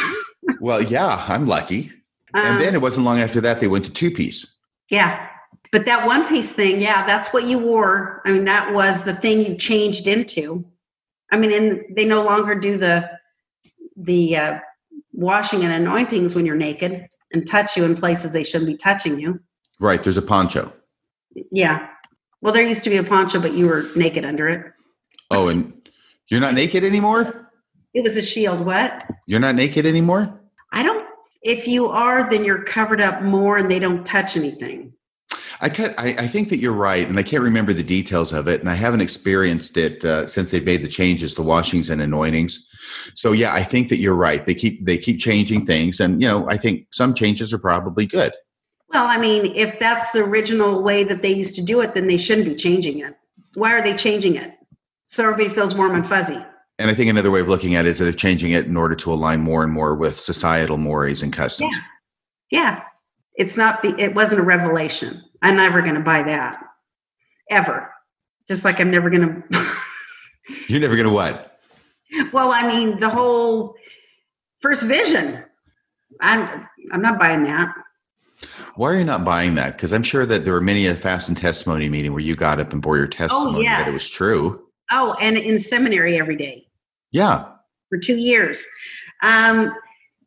well, yeah, I'm lucky. Um, And then it wasn't long after that they went to two piece. yeah. But that one piece thing, yeah, that's what you wore. I mean, that was the thing you changed into. I mean, and they no longer do the the uh, washing and anointings when you're naked and touch you in places they shouldn't be touching you. Right. There's a poncho. Yeah. Well, there used to be a poncho, but you were naked under it. Oh, and you're not naked anymore. It was a shield. What? You're not naked anymore. I don't. If you are, then you're covered up more, and they don't touch anything. I, can't, I I think that you're right, and I can't remember the details of it, and I haven't experienced it uh, since they've made the changes, the washings and anointings. So yeah, I think that you're right. They keep they keep changing things, and you know I think some changes are probably good. Well, I mean, if that's the original way that they used to do it, then they shouldn't be changing it. Why are they changing it? So everybody feels warm and fuzzy. And I think another way of looking at it is that they're changing it in order to align more and more with societal mores and customs. Yeah, it's not. Be, it wasn't a revelation. I'm never going to buy that ever. Just like I'm never going to. You're never going to what? well, I mean, the whole first vision. I'm. I'm not buying that. Why are you not buying that? Because I'm sure that there were many a fast and testimony meeting where you got up and bore your testimony that it was true. Oh, and in seminary every day. Yeah. for two years um,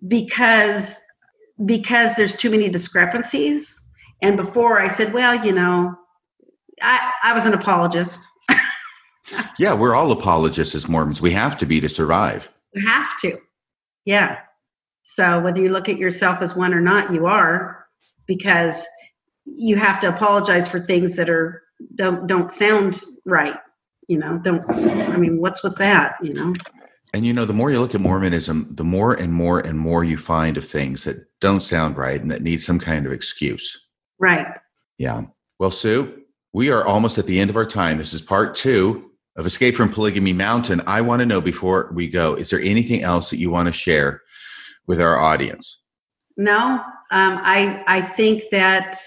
because because there's too many discrepancies and before i said well you know i i was an apologist Yeah, we're all apologists as Mormons. We have to be to survive. you have to yeah so whether you look at yourself as one or not you are because you have to apologize for things that are don't don't sound right you know don't i mean what's with that you know And you know, the more you look at Mormonism, the more and more and more you find of things that don't sound right and that need some kind of excuse. right Yeah. Well, Sue, we are almost at the end of our time. This is part two of Escape from Polygamy Mountain, I want to know before we go is there anything else that you want to share with our audience? No, um, I, I think that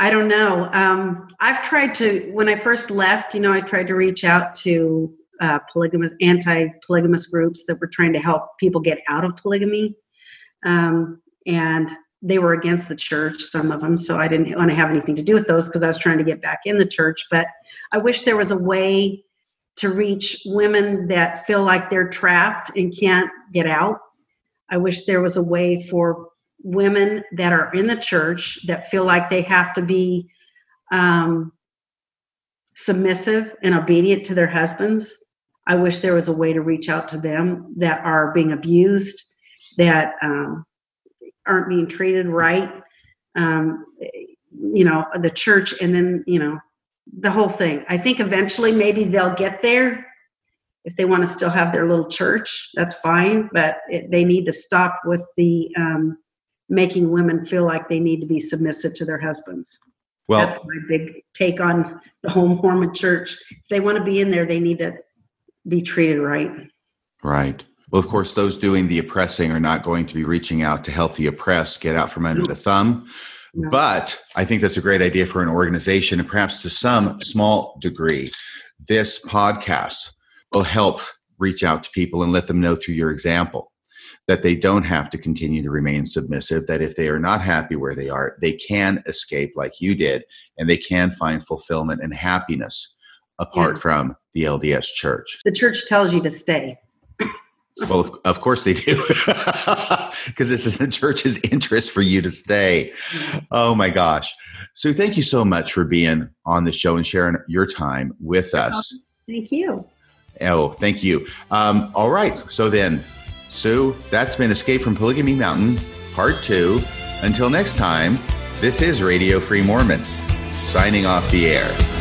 I don't know. Um, I've tried to, when I first left, you know, I tried to reach out to uh, polygamous, anti-polygamous groups that were trying to help people get out of polygamy. Um, and they were against the church, some of them. So I didn't want to have anything to do with those because I was trying to get back in the church. But I wish there was a way to reach women that feel like they're trapped and can't get out. I wish there was a way for women that are in the church that feel like they have to be um, submissive and obedient to their husbands. I wish there was a way to reach out to them that are being abused, that um, aren't being treated right. Um, you know, the church, and then, you know, the whole thing. I think eventually maybe they'll get there. If they want to still have their little church, that's fine, but it, they need to stop with the um, making women feel like they need to be submissive to their husbands. Well, that's my big take on the whole Mormon church. If they want to be in there, they need to be treated right. Right. Well, of course, those doing the oppressing are not going to be reaching out to help the oppressed get out from under the thumb. No. But I think that's a great idea for an organization, and perhaps to some small degree, this podcast will help reach out to people and let them know through your example that they don't have to continue to remain submissive, that if they are not happy where they are, they can escape like you did, and they can find fulfillment and happiness apart yeah. from the LDS church. The church tells you to stay. well, of, of, course they do, because it's in the church's interest for you to stay. Oh my gosh. Sue, thank you so much for being on the show and sharing your time with us. Thank you. Oh, thank you. Um, all right. So then, Sue, that's been Escape from Polygamy Mountain, part two. Until next time, this is Radio Free Mormon, signing off the air.